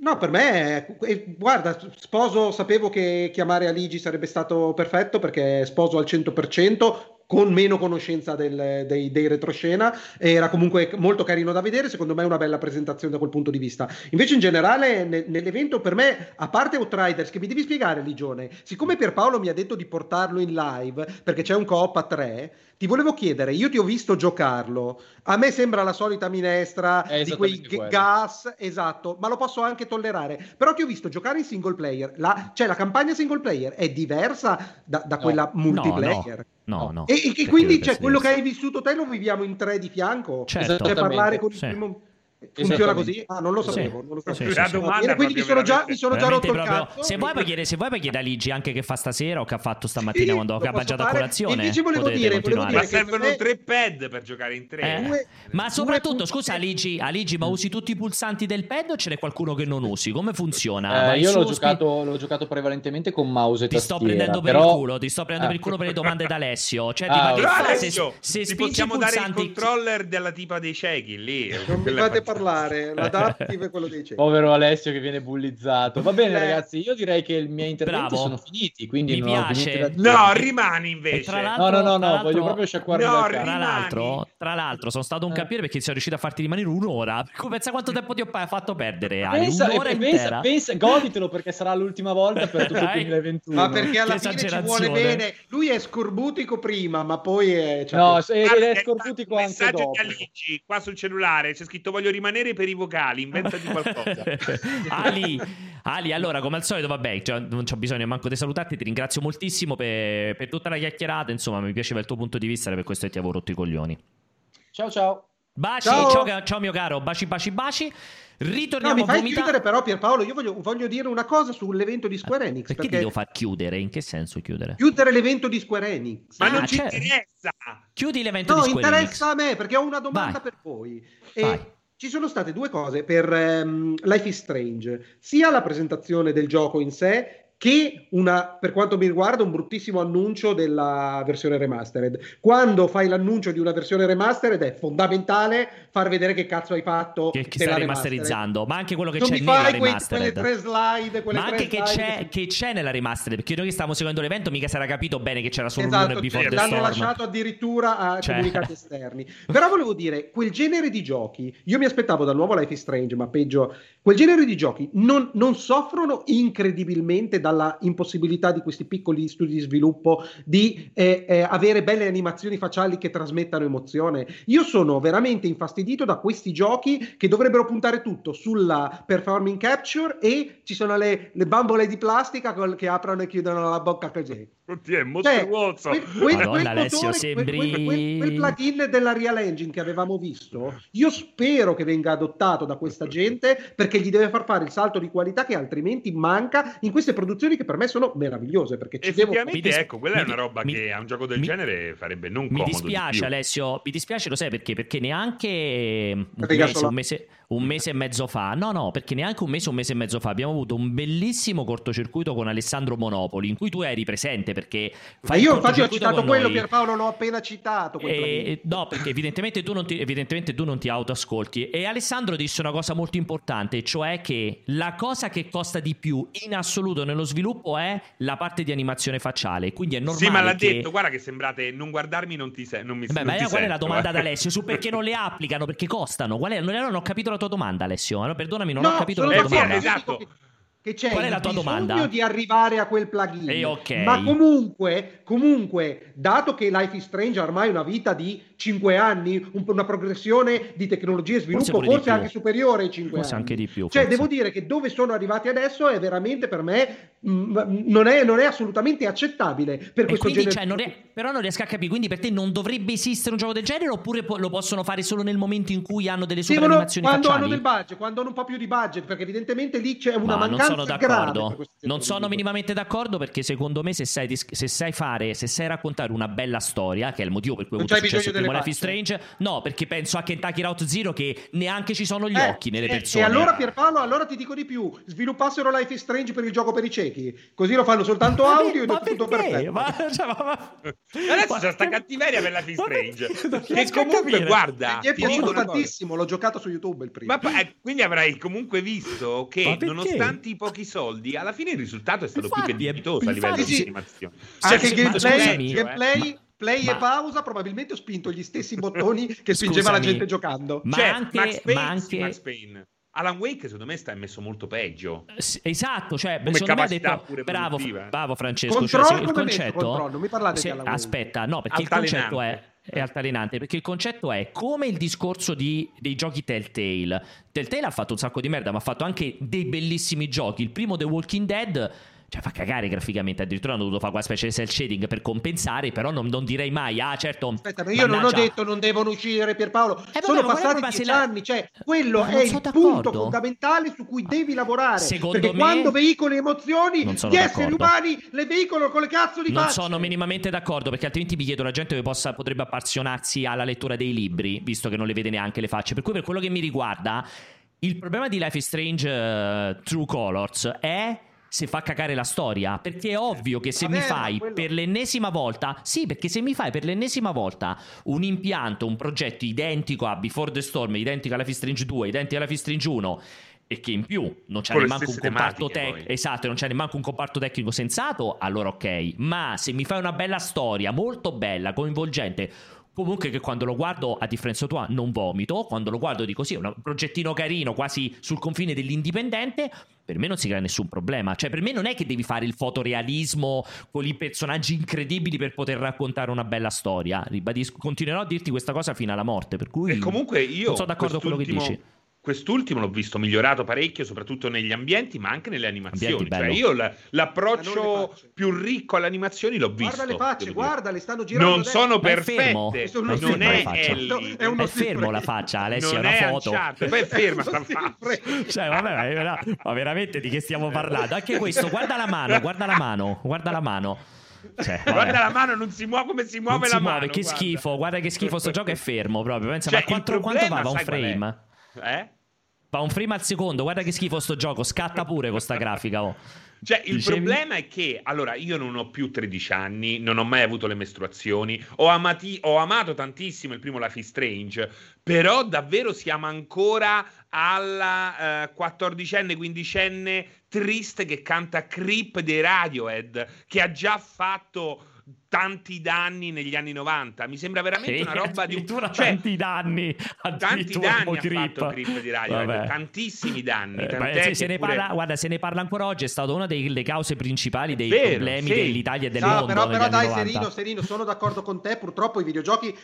No, per me, eh, guarda, sposo, sapevo che chiamare Aligi sarebbe stato perfetto perché sposo al 100%, con meno conoscenza del, dei, dei, retroscena, era comunque molto carino da vedere, secondo me è una bella presentazione da quel punto di vista. Invece in generale ne, nell'evento per me, a parte Outriders, che mi devi spiegare Ligione, siccome Pierpaolo mi ha detto di portarlo in live, perché c'è un co-op a tre, ti volevo chiedere, io ti ho visto giocarlo, a me sembra la solita minestra di quei g- gas, esatto, ma lo posso anche tollerare, però ti ho visto giocare in single player, la, cioè la campagna single player è diversa da, da no, quella multiplayer. No, no. No, no. E, e quindi cioè, quello che hai vissuto te lo viviamo in tre di fianco. Certo. Cioè parlare con il primo Funziona così? Ah, non lo sapevo. Sì. Non lo sapevo. Sì, sì, domanda quindi mi sono già, mi sono già rotto proprio, il cazzo. Se vuoi, puoi chiedere, se vuoi, puoi chiedere a Ligi anche che fa stasera o che ha fatto stamattina quando ha mangiato a colazione. Invece volevo dire, volevo dire ma servono me... tre pad per giocare in tre. Eh. Due, ma soprattutto, scusa, Aligi, Aligi, ma usi tutti i pulsanti del pad o ce n'è qualcuno che non usi? Come funziona? Eh, io l'ho giocato, l'ho giocato, prevalentemente con mouse e ti tastiera. Ti sto prendendo per il culo, ti sto prendendo per il culo per le domande da Alessio. Cioè, ah, Alessio, se, se possiamo dare il controller della tipa dei ciechi lì. Non mi fate parlare, la adaptive quello dei ciechi. Povero Alessio che viene bullizzato. Va bene, eh. ragazzi, io direi che i miei interventi Bravo. sono finiti. Quindi Mi piace. No, rimani invece. no, no, no, no voglio proprio sciacquare no, tra l'altro, tra l'altro, sono stato un eh. campione perché sono riuscito a farti rimanere un'ora. Pensa quanto tempo ti ho fatto perdere. Ali. Pensa, un'ora pensa, pensa, goditelo perché sarà l'ultima volta per tutto il 2021. Ma perché alla fine ci vuole bene. Lui è scorbutico prima, ma poi è. Cioè, no, è, è scorbutico anche dopo. Di Alici, qua sul cellulare c'è scritto voglio rimanere per i vocali. Inventati qualcosa. Ali, Ali, allora, come al solito, vabbè, cioè, non c'ho bisogno manco di salutarti. Ti ringrazio moltissimo per, per, tutta la chiacchierata. Insomma, mi piaceva il tuo punto di vista, per questo ti avevo rotto i coglioni. Ciao, ciao. Baci, ciao, ciao, ciao mio caro, baci, baci, baci. Ritorniamo no, mi fai vomita... chiudere però Pierpaolo, io voglio, voglio, dire una cosa sull'evento di Square Enix. Perché, perché ti devo far chiudere? In che senso chiudere? Chiudere l'evento di Square Enix. Ma ah, non ci certo. interessa! Chiudi l'evento no, di Square Enix. No, interessa a me perché ho una domanda Vai. per voi. E Vai. Ci sono state due cose per um, Life is Strange, sia la presentazione del gioco in sé, che una, per quanto mi riguarda, un bruttissimo annuncio della versione remastered. Quando fai l'annuncio di una versione remastered è fondamentale far vedere che cazzo hai fatto che, che stai remasterizzando, ma anche quello che non c'è nella remastered. Quelle tre slide, quelle ma anche che c'è, che c'è, nella remastered, perché noi che stavamo seguendo l'evento mica si era capito bene che c'era solo esatto, un before cioè, the l'hanno storm. lasciato addirittura a cioè. comunicati esterni. Però volevo dire, quel genere di giochi, io mi aspettavo dal nuovo Life is Strange, ma peggio, quel genere di giochi non, non soffrono incredibilmente dalla impossibilità possibilità di questi piccoli studi di sviluppo di eh, eh, avere belle animazioni facciali che trasmettano emozione. Io sono veramente infastidito da questi giochi che dovrebbero puntare tutto sulla performing capture e ci sono le, le bambole di plastica che aprono e chiudono la bocca così. Oddio, è mostruoso. Cioè, quel, quel, quel, Alessio, sembri... quel, quel, plugin della Real Engine che avevamo visto, io spero che venga adottato da questa gente perché gli deve far fare il salto di qualità che altrimenti manca in queste produzioni soluzioni che per me sono meravigliose. Perché ci devo... ecco, quella è mi, una roba mi, che a un gioco del mi, genere farebbe non comodo. Mi dispiace, di Alessio, mi dispiace, lo sai perché? Perché neanche un mese, un mese, un mese, e mezzo fa, no, no, perché neanche un mese, un mese e mezzo fa abbiamo avuto un bellissimo cortocircuito con Alessandro Monopoli in cui tu eri presente perché Ma io infatti ho citato quello, noi. Pierpaolo, l'ho appena citato. E, no, perché evidentemente tu, non ti, evidentemente tu non ti autoascolti. E Alessandro disse una cosa molto importante, cioè che la cosa che costa di più in assoluto nello sviluppo è la parte di animazione facciale. Quindi è normale. Sì, ma l'ha che... detto, guarda che sembrate non guardarmi, non ti sei. Non mi, Beh, non ma qual sento, è la domanda eh. ad Alessio? Su perché non le applicano? Perché costano? Qual è? Non ho capito la tua domanda, Alessio. Perdonami, non no, ho capito la tua domanda. Esatto. Che c'è Qual è la tua bisogno domanda? di arrivare a quel plugin. Eh, okay. Ma comunque, comunque, dato che Life is Strange ha ormai una vita di 5 anni, un, una progressione di tecnologia e sviluppo forse, forse anche superiore ai 5 forse anni. anche di più. Cioè, forse. devo dire che dove sono arrivati adesso è veramente per me mh, non, è, non, è, assolutamente accettabile per e questo quindi, genere. Cioè, non è, però non riesco a capire, quindi per te non dovrebbe esistere un gioco del genere oppure po- lo possono fare solo nel momento in cui hanno delle super Devono, animazioni quando facciali? hanno del budget, quando hanno un po' più di budget, perché evidentemente lì c'è una Ma mancanza sono d'accordo. Non sono minimamente d'accordo perché secondo me se sai, se sai fare, se sai raccontare una bella storia, che è il motivo per cui ho avuto successo delle Life is. Strange, no, perché penso a Kentucky Route Zero che neanche ci sono gli Eh, occhi nelle e- persone. E allora Pierpaolo, allora ti dico di più, sviluppassero Life is Strange per il gioco per i ciechi, così lo fanno soltanto Ma audio per- ed è tutto perché? perfetto. Ma, cioè, ma, ma... Adesso ma- c'è sta cattiveria per Life is ma Strange. Che comunque, capire. guarda, Mi è piaciuto tantissimo, l'ho giocato su YouTube il primo. Ma eh, quindi avrai comunque visto Ma che nonostante i pochi soldi, alla fine il risultato è stato Infatti, più che dignitoso a livello infatti di sì. animazione. Anche sì, il ma gameplay, gameplay eh. play Ma- e pausa, probabilmente ho spinto gli stessi bottoni che spingeva la Scusami. gente giocando. Ma Cioè, anche- Max Payne, ma anche- sì, Max Payne. Alan Wake secondo me sta messo molto peggio. S- Esatto, cioè, Come secondo me ha detto pure bravo, produttiva. bravo Francesco, Control cioè, il come messo, concetto Control? Non mi parlate se- di Alan Wake. aspetta, no, perché il concetto è Altalenante. È altalenante perché il concetto è come il discorso di, dei giochi Telltale. Telltale ha fatto un sacco di merda, ma ha fatto anche dei bellissimi giochi. Il primo The Walking Dead cioè fa cagare graficamente, addirittura hanno dovuto fare quella specie di cell shading per compensare, però non, non direi mai, ah certo... Aspetta, ma io non ho mannaggia- detto non devono uccidere Pierpaolo. vabbè, Sono passati dieci la- anni, cioè quello è non il sono punto d'accordo. fondamentale su cui devi lavorare. Secondo perché me- quando veicoli emozioni Non gli esseri d'accordo. umani le veicolano con le cazzo di Non facce. sono minimamente d'accordo perché altrimenti mi chiedo la gente che possa, potrebbe appassionarsi alla lettura dei libri, visto che non le vede neanche le facce. Per cui per quello che mi riguarda, il problema di Life is Strange eh, True Colors è se fa cagare la storia, perché è ovvio che se Vabbè, mi fai quello- per l'ennesima volta, sì, perché se mi fai per l'ennesima volta un impianto, un progetto identico a Before the Storm, identico a Life is Strange 2, identico a Life is Strange 1 e che in più non c'è neanche un comparto tecnico esatto, non c'è neanche un comparto tecnico sensato, allora ok. Ma se mi fai una bella storia, molto bella, coinvolgente, comunque che quando lo guardo, a differenza tua, non vomito, quando lo guardo dico sì, è un progettino carino, quasi sul confine dell'indipendente, per me non si crea nessun problema. Cioè, per me non è che devi fare il fotorealismo con i personaggi incredibili per poter raccontare una bella storia. Ribadisco, continuerò a dirti questa cosa fino alla morte, per cui E comunque io non sono d'accordo con quello che dici. Quest'ultimo l'ho visto migliorato parecchio, soprattutto negli ambienti, ma anche nelle animazioni. Ambienti, Cioè, io l'approccio più ricco alle animazioni l'ho visto. Guarda le facce, guarda, le stanno girando. Non adesso. sono perfette, Sono non è. Ellie. È uno È fermo la faccia, Alessio, non è una è foto. Uncharted, poi è ferma sta si faccia. Cioè, vabbè, ma, ma veramente di che stiamo parlando? Anche questo, guarda la mano, guarda la mano, guarda la mano. Cioè. Guarda la mano, non si muove come si muove Non si la muove, mano. che guarda. schifo, guarda che schifo, sto gioco è fermo proprio. Pensa, Cioè, ma quanto, il quanto va? problema, un sai qual è? frame? Eh? Va un frame al secondo, guarda che schifo sto gioco, scatta pure con sta grafica. Oh. Cioè, il Dicevi? problema è che, allora, io non ho più 13 anni, non ho mai avuto le mestruazioni, ho, amati- ho amato tantissimo il primo Life is Strange, però davvero siamo ancora alla eh, 14enne, 15enne triste che canta Creep dei Radiohead, che ha già fatto tanti danni negli anni 90. Mi sembra veramente una roba di un... Cioè, tanti danni, tanti danni ha trip. fatto Creep di Radiohead, Vabbè. tantissimi danni. Eh, sì, che se ne pure- parla, guarda, se ne parla ancora oggi, è stata una delle cause principali dei vero, problemi sì. dell'Italia e del No, mondo. però, però dai, 90. Serino, Serino, sono d'accordo con te. Purtroppo i videogiochi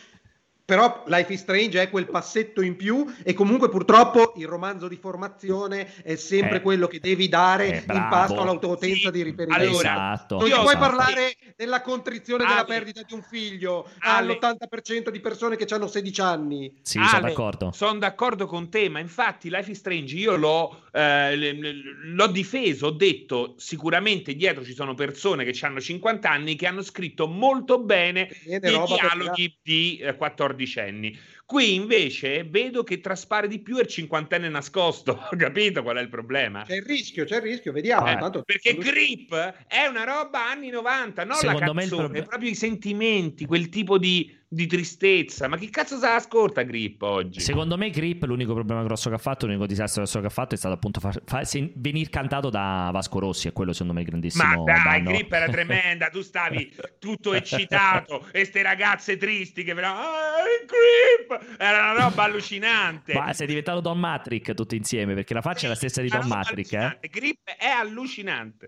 però Life is Strange è quel passetto in più e comunque purtroppo il romanzo di formazione è sempre eh, quello che devi dare eh, in pasto all'autopotenza sì, di riferimento. allora, esatto. non io- puoi esatto. parlare della contrizione Ale, della perdita di un figlio Ale. all'80% di persone che hanno 16 anni. Sì, sono Ale, d'accordo. Sono d'accordo con te, ma infatti Life is Strange io l'ho, eh, l'ho difeso, ho detto sicuramente dietro ci sono persone che hanno 50 anni che hanno scritto molto bene i dialoghi di eh, 14 anni. Qui invece vedo che traspare di più il cinquantenne nascosto, ho capito qual è il problema? C'è il rischio, c'è il rischio, vediamo. Eh, tanto- perché Grip è una roba anni 90, non Secondo la me il canzone, prob- proprio i sentimenti, quel tipo di, di tristezza. Ma che cazzo se ascolta Grip oggi? Secondo me Grip l'unico problema grosso che ha fatto, l'unico disastro grosso che ha fatto è stato appunto far, far- venir cantato da Vasco Rossi, è quello secondo me il grandissimo Ma dai, danno. Grip era tremenda, tu stavi tutto eccitato e ste ragazze tristi che però ah, Grip era una roba allucinante. Ma sei diventato Don Matrick tutto insieme, perché la faccia è la stessa di Don Matrick, eh? Grip è allucinante.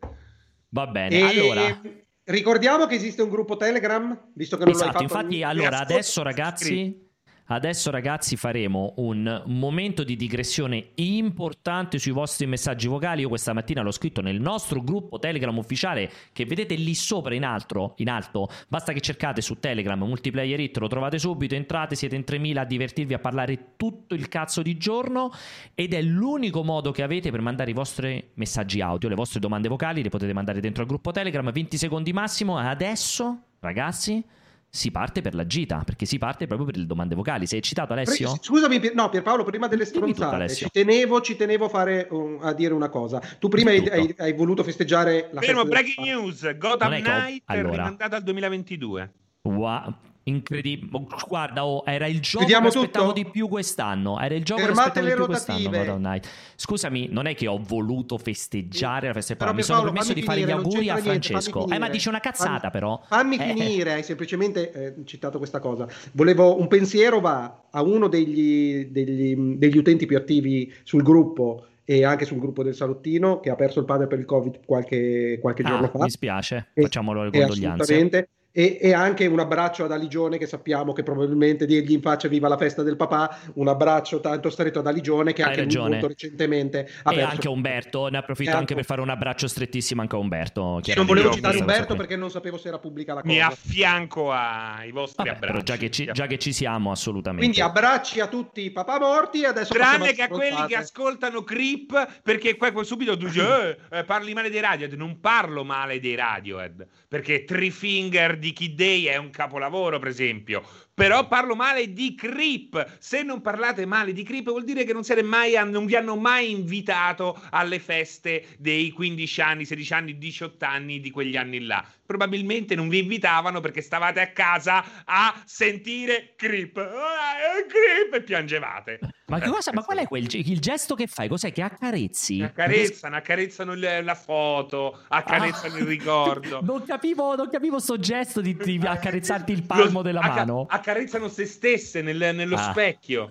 Va bene, E- allora... Ricordiamo che esiste un gruppo Telegram, visto che non Esatto, l'hai fatto infatti allora adesso ragazzi Adesso ragazzi faremo un momento di digressione importante sui vostri messaggi vocali. Io questa mattina l'ho scritto nel nostro gruppo Telegram ufficiale che vedete lì sopra in alto, in alto. Basta che cercate su Telegram Multiplayer Hit, lo trovate subito, entrate, siete in 3000 a divertirvi a parlare tutto il cazzo di giorno ed è l'unico modo che avete per mandare i vostri messaggi audio, le vostre domande vocali, le potete mandare dentro al gruppo Telegram, 20 secondi massimo. Adesso, ragazzi, si parte per la gita, perché si parte proprio per le domande vocali. Sei eccitato Alessio? Pre- Scusami, Pier- no, Pierpaolo, prima delle tutto, stronzate, Alessio. ci tenevo, ci tenevo a, fare, un- a dire una cosa. Tu prima hai, tutto. hai- hai voluto festeggiare la Fermo, breaking news, Gotham Knight è allora. rimandata al 2022. Wow, incredibile. Guarda, oh, era il gioco Chiudiamo che aspettavo tutto? di più quest'anno. Era il gioco Fermate che aspettavo di più quest'anno. Scusami, non è che ho voluto festeggiare la festa Però, papà, mi sono Pierpaolo, permesso di fammi fare gli finire, auguri a niente, Francesco. Eh, ma finire. dice una cazzata, Fammi- però. Fammi Eh, finire, hai semplicemente eh, citato questa cosa. Volevo un pensiero va a uno degli, degli- degli utenti più attivi sul gruppo e anche sul gruppo del salottino che ha perso il padre per il Covid qualche, qualche Ah, giorno fa. mi spiace, facciamolo le condoglianze. E, e anche un abbraccio ad Aligione che sappiamo che probabilmente dirgli in faccia viva la festa del papà, un abbraccio tanto stretto ad Aligione che Hai anche lui ragione. molto recentemente ha E perso. anche a Umberto, ne approfitto anche anche- per fare un abbraccio strettissimo anche a Umberto. Sì, non volevo citare Umberto perché non sapevo se era pubblica la cosa. Mi affianco ai vostri Vabbè, però abbracci. già che, ci, già che ci siamo, assolutamente. Quindi abbracci a tutti i papà morti adesso Tranne che a quelli che ascoltano Creep, perché qua subito tu dici, "Eh, eh, parli male dei Radiohead. Non parlo male dei Radiohead, perché Three Finger di Kid Day è un capolavoro, per esempio. Però parlo male di Creep. Se non parlate male di Creep, vuol dire che non, siete mai, non vi hanno mai invitato alle feste dei 15 anni, 16 anni, 18 anni di quegli anni là. Probabilmente non vi invitavano perché stavate a casa a sentire Creep. Ah, Creep e piangevate. Ma, che Eh, cosa, ma qual è quel, il gesto che fai? Cos'è che accarezzi? Accarezzano, accarezzano la foto, accarezzano Ah. il ricordo. Non capivo, non capivo sto gesto di, di accarezzarti il palmo della acca- mano. Accarezzano se stesse nel- nello Ah. specchio.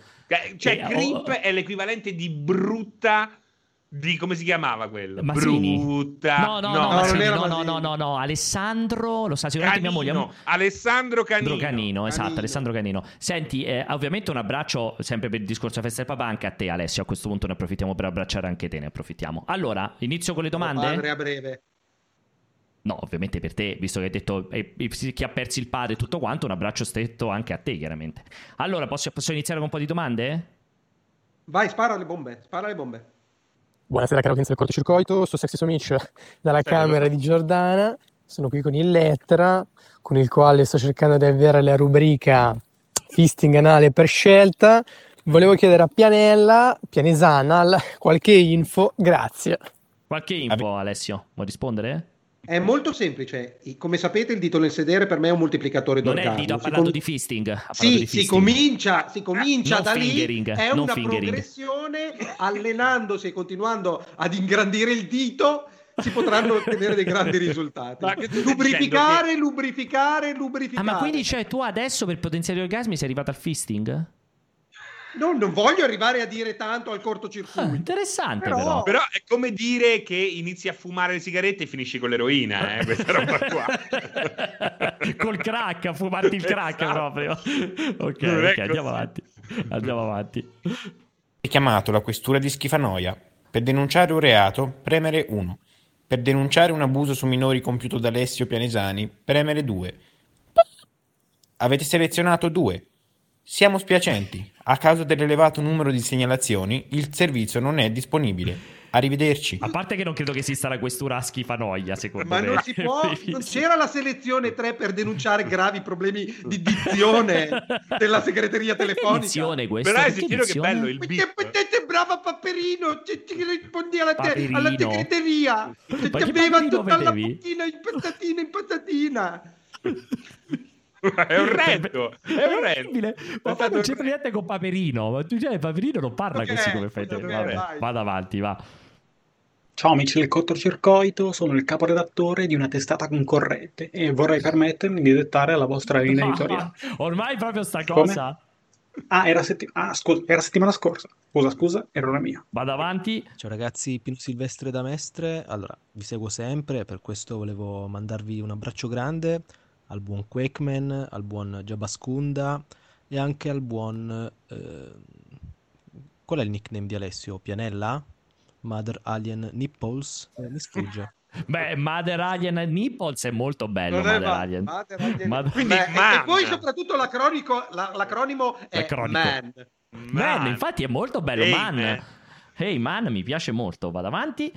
Cioè, Eh, Grip oh. è l'equivalente di brutta. Di come si chiamava quello? Masini? Brutta. No, no, no, no, era no, no, no, no, no, Alessandro, lo sa sicuramente mia moglie. Canino. Alessandro Canino. Canino, Canino, esatto, Canino. Alessandro Canino. Senti, eh, ovviamente un abbraccio sempre per il discorso festa del papà anche a te Alessio, a questo punto ne approfittiamo per abbracciare anche te, ne approfittiamo. Allora, inizio con le domande? Padre a breve. No, ovviamente per te, visto che hai detto eh, eh, chi ha perso il padre e tutto quanto, un abbraccio stretto anche a te, chiaramente. Allora, posso, posso iniziare con un po' di domande? Vai, spara le bombe, spara le bombe. Buonasera caro audienza del cortocircuito, sono Sexy Somic dalla Salve. Camera di Giordana, sono qui con il Lettra, con il quale sto cercando di avviare la rubrica Fisting anale per scelta. Volevo chiedere a Pianella, Pianesana, qualche info, grazie. Qualche info, Alessio? Vuoi rispondere? È molto semplice. Come sapete, il dito nel sedere per me è un moltiplicatore Non è il dito, ha Si parlato com- di fisting. Ha parlato Sì, di si fisting. comincia, si comincia Non da fingering, lì, è non una fingering. progressione, allenandosi e continuando ad ingrandire il dito, si potranno ottenere dei grandi risultati. Ma che Lubrificare, lubrificare, Ah, lubrificare. ma quindi cioè tu adesso per potenziare gli orgasmi sei arrivato al fisting? No, non voglio arrivare a dire tanto al cortocircuito. Ah, interessante, Però- però. Però è come dire che inizi a fumare le sigarette e finisci con l'eroina, eh, questa roba qua. Col crack, a fumarti il crack Esatto. proprio. Ok, Non è ok, andiamo avanti. Andiamo avanti. È chiamato la questura di Schifanoia. Per denunciare un reato, premere 1. Per denunciare un abuso su minori compiuto da Alessio Pianesani, premere 2. Avete selezionato 2. Siamo spiacenti. A causa dell'elevato numero di segnalazioni, il servizio non è disponibile. Arrivederci. A parte che non credo che esista la questura a schifanoia, secondo Ma me. non si può, non c'era la selezione 3 per denunciare gravi problemi di dizione della segreteria telefonica. Dizione questa? Però hai Perché sentito che bello il Perché beat? potete brava Paperino, ti, ti rispondi alla, te- alla segreteria. Ti Ma aveva tutta la vedevi? bottina in patatina in patatina. È orrendo, è orribile. Ma poi non c'entra niente con Paperino. Ma tu, cioè, Paperino non parla Ok, così come fai te. Vabbè, vai. vada avanti, va. Ciao amici del cortocircuito, sono il caporedattore di una testata concorrente e vorrei permettermi di dettare la vostra linea editoriale. Ormai proprio sta Come? cosa. Ah, era, setti- ah, scusa, era settimana scorsa. Scusa, scusa, errore mio. Vado avanti. Ciao ragazzi, Pino Silvestre da Mestre. Allora, vi seguo sempre, per questo volevo mandarvi un abbraccio grande al buon Quakeman, al buon Jabascunda e anche al buon... eh, qual è il nickname di Alessio? Pianella? Mother Alien Nipples? Eh, mi sfugge. Beh, Mother Alien Nipples è molto bello. Mother Alien. Mother Alien. Mother- Quindi e- man. e poi soprattutto l'acronico- la- l'acronimo è L'acronico. MAN. Man, infatti è molto bello. Ehi, man. man. Hey man, mi piace molto. Vado avanti.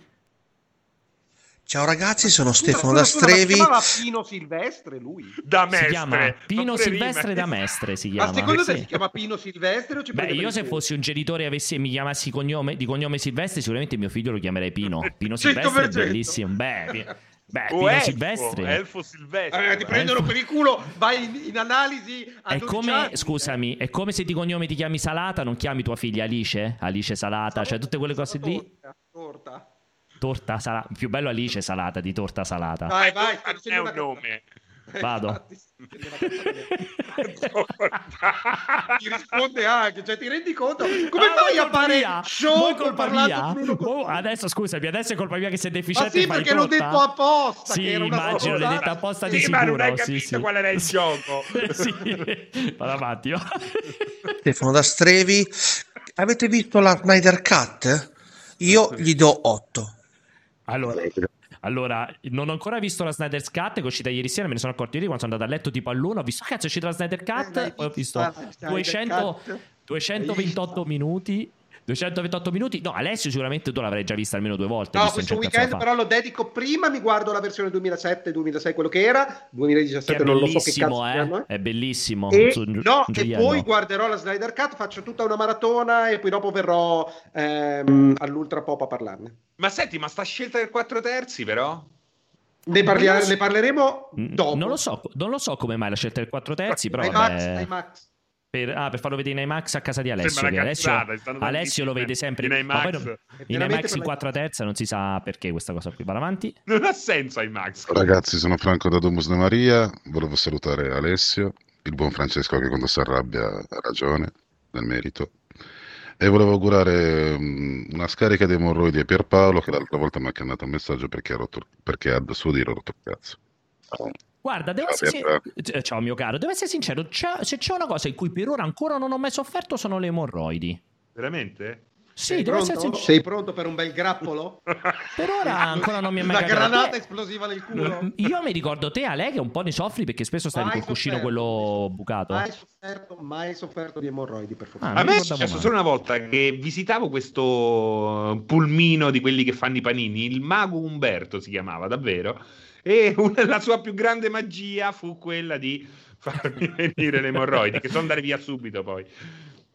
Ciao ragazzi, sono Stefano scusa, da ma si Strevi. chiamava Pino Silvestre lui? Da Si mestre. chiama Pino Silvestre da Mestre. Si Ma chiama. secondo te Sì. si chiama Pino Silvestre o ci Beh, io se fossi un genitore e avessi, mi chiamassi cognome, di cognome Silvestre, sicuramente mio figlio lo chiamerei Pino. Pino Silvestre è 100%. bellissimo. Beh, beh O Pino elfo, Silvestre. Elfo Silvestre. Eh, ti prendono per il culo, vai in, in analisi È 12 come, anni. scusami, è come se di cognome ti chiami Salata, non chiami tua figlia Alice? Alice Salata, cioè tutte quelle cose lì. Torta, torta. Torta salata. Più bello Alice Salata di torta salata. Vai, vai, Ma non stai è un nome. Eh, Vado. ti risponde anche, cioè ti rendi conto? Come Ah, fai a fare show col colpa parlato Oh, adesso scusami, adesso è colpa mia che sei Ma deficiente sì, e fai perché l'ho detto apposta Sì, che era una immagino, l'hai detto apposta di Sì, ma sicuro. non hai sì, capito sì. qual era il gioco. sì, vado avanti. va. Stefano da Strevi. Avete visto la Snyder Cut? Io gli do 8. Allora, allora, non ho ancora visto la Snyder's Cut, che è uscita ieri sera, me ne sono accorto ieri quando sono andato a letto tipo all'una, ho visto, "Ah, cazzo, è uscita la Snyder Cut, Eh, l'hai poi ho visto la Snyder 200 Cut? 228 minuti, 228 minuti, no, Alessio sicuramente tu l'avrai già vista almeno due volte. No, questo weekend però lo dedico prima, mi guardo la versione 2007-2006, quello che era, Che 2017 è non lo so che bellissimo, cazzo eh? siano, eh. È bellissimo. E, gio- no, e poi guarderò la Snyder Cut, faccio tutta una maratona e poi dopo verrò ehm, all'Ultra Pop a parlarne. Ma senti, ma sta scelta del 4 terzi però? Ne, parli- so. ne parleremo Mm, dopo. Non lo so, non lo so come mai la scelta del 4 terzi, però IMAX, vabbè. IMAX. Per, ah, per farlo vedere in IMAX a casa di Alessio. Alessio, Alessio lo vede sempre in IMAX. non- È in IMAX in la- 4 terza non si sa perché questa cosa qui. Vado avanti. Non ha senso IMAX. Ragazzi, sono Franco da Domus de Maria. Volevo salutare Alessio, il buon Francesco che quando si arrabbia ha ragione nel merito. E volevo augurare mm, una scarica di emorroidi a Pierpaolo che l'altra volta mi ha cannato un messaggio perché, ha rotto- perché a suo dire ha rotto il cazzo. Guarda, devo Ciao, essere Pietro. sin- Ciao mio caro, devo essere sincero, c'è- se c'è una cosa in cui per ora ancora non ho mai sofferto sono le emorroidi. Veramente? Sì, Sei devo essere pronto? sincero. Sei pronto per un bel grappolo? Per ora ancora non mi è mai Una granata esplosiva nel culo? Io mi ricordo te, Ale, che un po' ne soffri perché spesso stavi Mai col cuscino quello bucato. Mai sofferto, mai sofferto di emorroidi, per fortuna. Ah, A me è successo solo una volta che visitavo questo pulmino di quelli che fanno i panini, il mago Umberto si chiamava davvero, e una- la sua più grande magia fu quella di farmi venire le emorroidi, che sono andare via subito poi.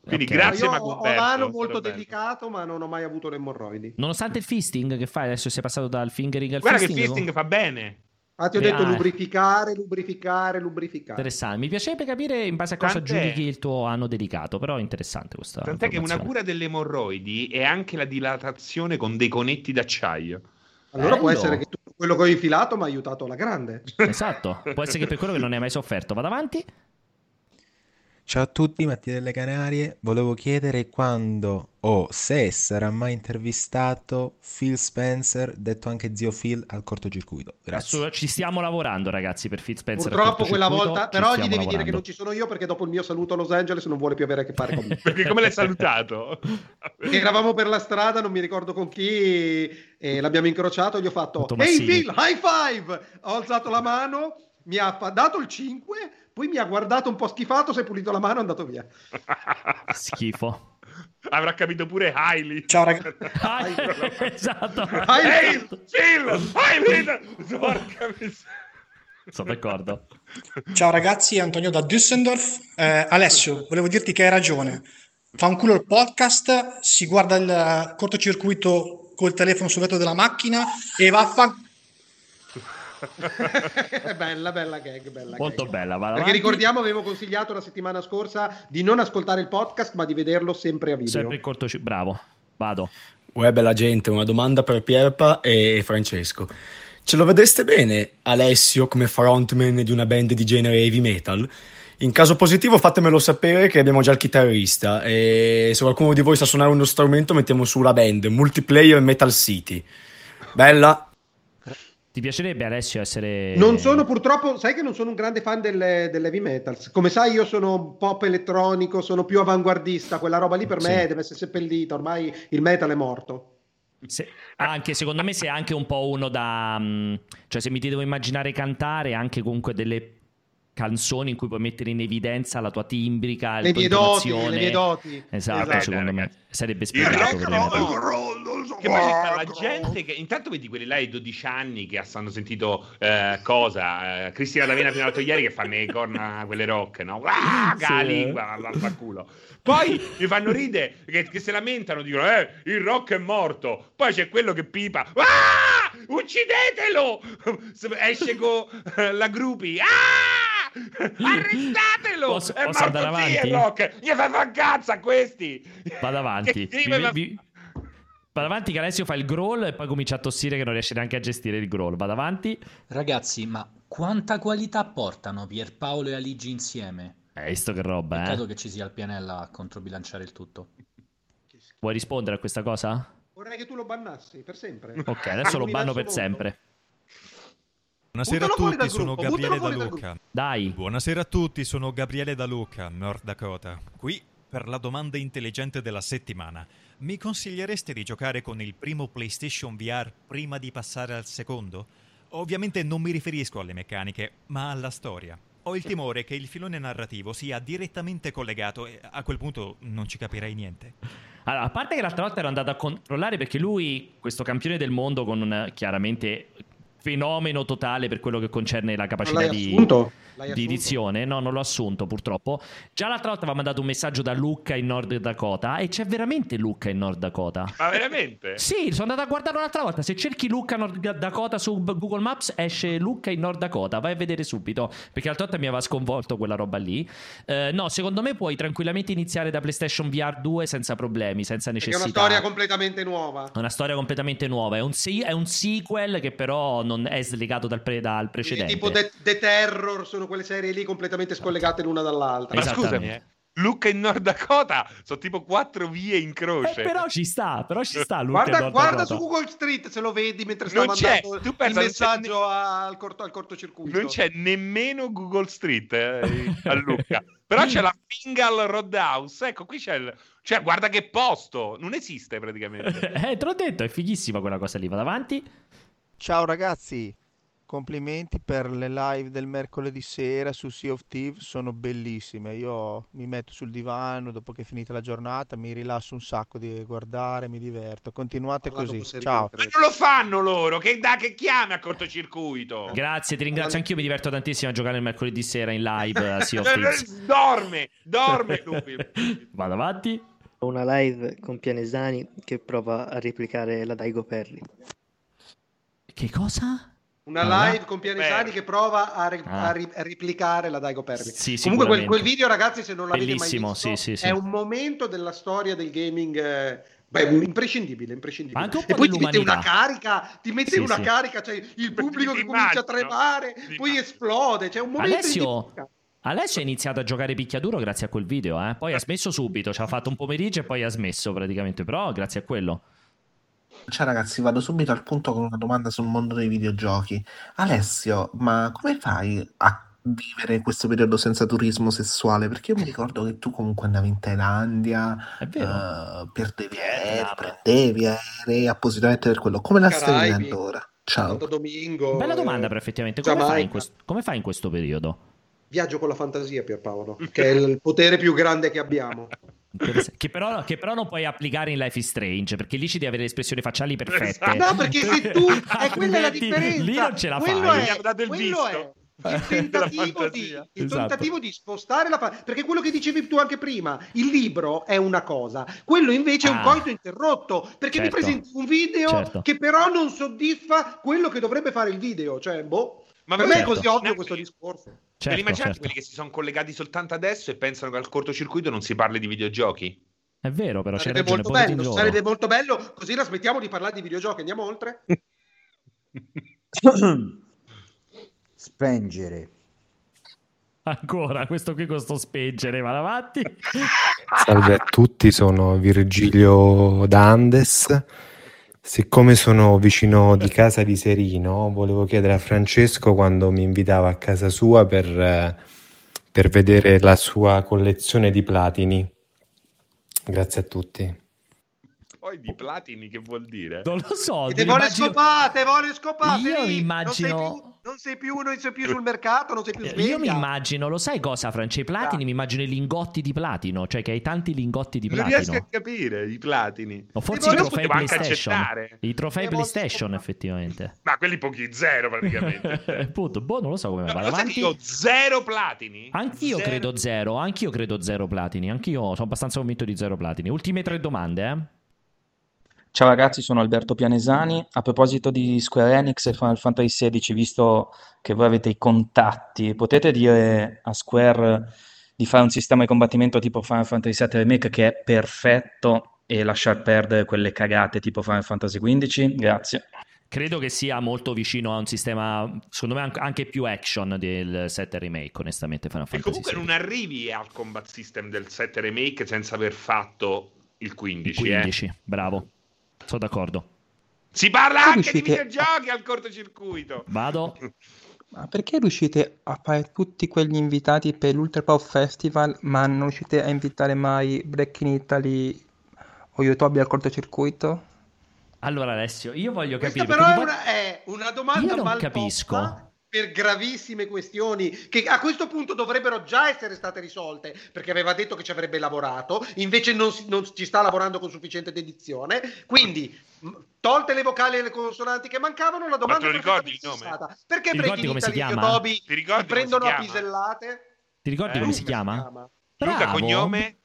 Quindi Ok. grazie Mago ho, l'ano stato molto delicato, ma non ho mai avuto le emorroidi. Nonostante il fisting che fai, adesso sei passato dal fingering al Guarda che il fisting. fisting fa bene. Ah, ti ho Beh, detto ah. lubrificare, lubrificare, lubrificare. Interessante, mi piacerebbe capire in base a cosa Tant'è- giudichi il tuo anno dedicato, però è interessante questa Tant'è che una cura delle emorroidi è anche la dilatazione con dei conetti d'acciaio. Allora può Bello. essere che tutto quello che ho infilato mi ha aiutato alla grande. Esatto, può essere che per quello che non ne hai mai sofferto. Vado avanti. Ciao a tutti, Mattia delle Canarie. Volevo chiedere quando o se sarà mai intervistato Phil Spencer, detto anche zio Phil, al cortocircuito. Grazie. Ci stiamo lavorando, ragazzi, per Fitzpenzer. al Purtroppo quella volta, ci però gli devi dire che lavorando. non ci sono io perché dopo il mio saluto a Los Angeles non vuole più avere a che fare con me. Perché come l'hai salutato? Perché eravamo per la strada, non mi ricordo con chi, e l'abbiamo incrociato, gli ho fatto Ehi Tomassini. Phil, high five! Ho alzato la mano, mi ha dato il 5, poi mi ha guardato un po' schifato, si è pulito la mano e è andato via. Schifo. Avrà capito pure Hailey. Ciao ragazzi. Esatto. Ehi, Phil! Hailey! Porca miseria. Sono d'accordo. Ciao ragazzi, Antonio da Düsseldorf. Eh, Alessio, volevo dirti che hai ragione. Fa un culo il podcast, si guarda il cortocircuito col telefono sul vetro della macchina e va a fa... bella, bella gag, bella Molto gag. bella. Va Perché avanti. ricordiamo, avevo consigliato la settimana scorsa di non ascoltare il podcast, ma di vederlo sempre a video. Sempre in cortocircuito. Bravo. Vado. Uè, bella gente, una domanda per Pierpa e Francesco. Ce lo vedeste bene Alessio come frontman di una band di genere heavy metal? In caso positivo fatemelo sapere che abbiamo già il chitarrista e se qualcuno di voi sa suonare uno strumento mettiamo su la band Multiplayer Metal City. Bella? Ti piacerebbe, Alessio, essere... Non sono purtroppo, sai che non sono un grande fan delle, dell'heavy metal. Come sai, io sono pop elettronico, sono più avanguardista. Quella roba lì per me Sì. deve essere seppellita. Ormai il metal è morto. Se- anche secondo me sei anche un po' uno da... mm, Cioè se mi ti devo immaginare cantare, anche comunque delle canzoni in cui puoi mettere in evidenza la tua timbrica, Le mie doti, intonazione. le mie doti. Esatto, Esatto. secondo me sarebbe Il spiegato Che poi sta la gente che intanto vedi quelli là di 12 anni che hanno sentito eh, cosa? Eh, Cristina D'Avena fino all'altro ieri che fanno le corna quelle rock, no? Ah, Sì. la lingua, vaffanculo. Poi mi fanno ridere che, che si lamentano, dicono eh, il rock è morto. Poi c'è quello che pipa. Ah! Uccidetelo! Esce con eh, la gruppi. Ah! Arrestatelo! Posso- è posso morto andare avanti? il rock! Gli fa fa cazzo a questi! Vado avanti. Che Vi- vi- Vado avanti che Alessio fa il growl e poi comincia a tossire che non riesce neanche a gestire il growl. Vado avanti. Ragazzi, ma quanta qualità portano Pierpaolo e Aligi insieme? Hai visto che roba, Peccato eh? che ci sia il Pianella a controbilanciare il tutto. Vuoi rispondere a questa cosa? Vorrei che tu lo bannassi per sempre. Ok, adesso lo banno per L'universo sempre. Buonasera a fuori tutti, dal sono gruppo, Gabriele buttalo da fuori dal Luca. Dai. Buonasera a tutti, sono Gabriele da Luca, North Dakota. Qui per la domanda intelligente della settimana. Mi consigliereste di giocare con il primo PlayStation VR prima di passare al secondo? Ovviamente non mi riferisco alle meccaniche, ma alla storia. Ho il timore che il filone narrativo sia direttamente collegato e a quel punto non ci capirei niente. Allora, a parte che l'altra volta ero andato a controllare perché lui, questo campione del mondo con un chiaramente fenomeno totale per quello che concerne la capacità di, di edizione. No, non l'ho assunto purtroppo. Già l'altra volta aveva mandato un messaggio da Lucca in Nord Dakota e c'è veramente Lucca in Nord Dakota. Ma veramente? Sì, sono andato a guardare un'altra volta. Se cerchi Lucca Nord Dakota su Google Maps, esce Lucca in Nord Dakota. Vai a vedere subito. Perché l'altra volta mi aveva sconvolto quella roba lì. Eh, no, secondo me puoi tranquillamente iniziare da PlayStation VR 2 senza problemi, senza Perché è necessità. una storia completamente nuova. È una storia completamente nuova. È un, se- è un sequel che però non è slegato dal, pre- dal Quindi precedente. tipo The, The Terror sono quelle serie lì completamente scollegate l'una dall'altra. Ma scusami, eh. Luca in Nord Dakota sono tipo quattro vie in Eh, croce. però ci sta, però ci sta. Lucca in Guarda, guarda su Google Street se lo vedi mentre sta Non c'è, mandando tu il pensa, non c'è messaggio al, corto, al cortocircuito. Non c'è nemmeno Google Street eh, a Lucca. Però c'è la Fingal Roadhouse. Ecco, qui c'è il... Cioè, guarda che posto! Non esiste praticamente. Eh, te l'ho detto, è fighissima quella cosa lì. Vado avanti. Ciao ragazzi, complimenti per le live del mercoledì sera su Sea of Thieves, sono bellissime. Io mi metto sul divano dopo che è finita la giornata, mi rilasso un sacco di guardare, mi diverto. Continuate Parlando così. Ciao. Ma non lo fanno loro! Che, da, che chiami a cortocircuito? Grazie, ti ringrazio. Anch'io mi diverto tantissimo a giocare il mercoledì sera in live a Sea of Thieves. dorme, dorme lui. Vado avanti. Una live con Pianesani che prova a replicare la Daigo Perry. Che cosa? Una Ah, live con Pianesani che prova a, re- Ah. a ri- a replicare la Daigo Perry. Sì, Comunque quel, quel video, ragazzi, se non l'avete Bellissimo, mai visto, sì, sì, sì. è un momento della storia del gaming eh, beh, imprescindibile, imprescindibile. Ma anche un E po' poi ti mette una carica, ti mette Sì, una sì. carica, cioè il pubblico che comincia a tremare, poi esplode, c'è un momento Alessio. Alessio ha iniziato a giocare picchiaduro grazie a quel video, eh? poi ha smesso subito, ci ha fatto un pomeriggio e poi ha smesso praticamente, però grazie a quello. Ciao ragazzi, vado subito al punto con una domanda sul mondo dei videogiochi. Alessio, ma come fai a vivere questo periodo senza turismo sessuale? Perché io mi ricordo che tu comunque andavi in Thailandia, È vero. eh, perdevi aerei, prendevi aerei appositamente per quello. Come la stai Caraibi. vivendo ora? Ciao. Santo Domingo. Bella domanda, però, effettivamente. Come fai, in Giamaica. questo, come fai in questo periodo? Viaggio con la fantasia, Pierpaolo, che è il potere più grande che abbiamo. Che però, che però non puoi applicare in Life is Strange, perché lì ci devi avere le espressioni facciali perfette. Esatto. No, perché se tu... È quella la differenza. Lì non ce la quello fai. È, quello visto. è il tentativo, di, il Esatto. tentativo di spostare la fa- perché quello che dicevi tu anche prima il libro è una cosa quello invece è un Ah. coito interrotto perché Certo. mi presenti un video Certo. che però non soddisfa quello che dovrebbe fare il video cioè boh Ma per me è così ovvio questo discorso Certo, li immaginate certo. quelli che si sono collegati soltanto adesso e pensano che al cortocircuito non si parli di videogiochi? È vero, però c'è sarebbe ragione. molto bello sarebbe molto bello così la smettiamo di parlare di videogiochi andiamo oltre Spengere. Ancora, questo qui con sto spengere, va avanti. Salve a tutti, sono Virgilio D'Andes. Siccome sono vicino di casa di Serino, volevo chiedere a Francesco quando mi invitava a casa sua per, eh, per vedere la sua collezione di platini. Grazie a tutti. Poi di platini che vuol dire? Non lo so. Te vuole immagino- scopate, vuole scopate. Io lì. mi Non sei immagino- più, non sei più, non sei più sul mercato, non sei più Eh, sveglia. Io mi immagino, lo sai cosa, Francia? I platini, mi immagino i lingotti di platino, cioè che hai tanti lingotti di Non platino. riesco a capire i platini. O forse i trofei PlayStation. I trofei PlayStation, effettivamente. Ma quelli pochi zero praticamente. Punto, boh, non lo so come No, che avanti. io zero platini? Anch'io Zero. credo zero, anch'io credo zero platini, anch'io sono abbastanza convinto di zero platini. Ultime tre domande, eh? Ciao ragazzi, sono Alberto Pianesani. A proposito di Square Enix e Final Fantasy XVI, visto che voi avete i contatti, potete dire a Square di fare un sistema di combattimento tipo Final Fantasy VII Remake che è perfetto e lasciar perdere quelle cagate tipo Final Fantasy XV? Grazie. Credo che sia molto vicino a un sistema, secondo me, anche- più action del 7 remake, onestamente, Final E Fantasy comunque VII. non arrivi al combat system del 7 remake senza aver fatto il 15. 15, eh. bravo. Sono d'accordo. Si parla Come anche di riuscite- videogiochi al cortocircuito. Vado. Ma perché riuscite a fare tutti quegli invitati per l'Ultra Pop Festival, ma non riuscite a invitare mai Break in Italy o Yotobi al cortocircuito? Allora, Alessio, io voglio Questa capire. però è perché di una, è una domanda Io non mal capisco. Per gravissime questioni che a questo punto dovrebbero già essere state risolte perché aveva detto che ci avrebbe lavorato, invece non, si- non ci sta lavorando con sufficiente dedizione. Quindi, tolte le vocali e le consonanti che mancavano, la domanda te lo è ricordi il nome? sensata. Perché Ti Breaking ricordi come si e chiama? Yotobi Ti ricordi si si prendono a pisellate? Ti ricordi Eh, come si come chiama? Luca, Bravo. cognome?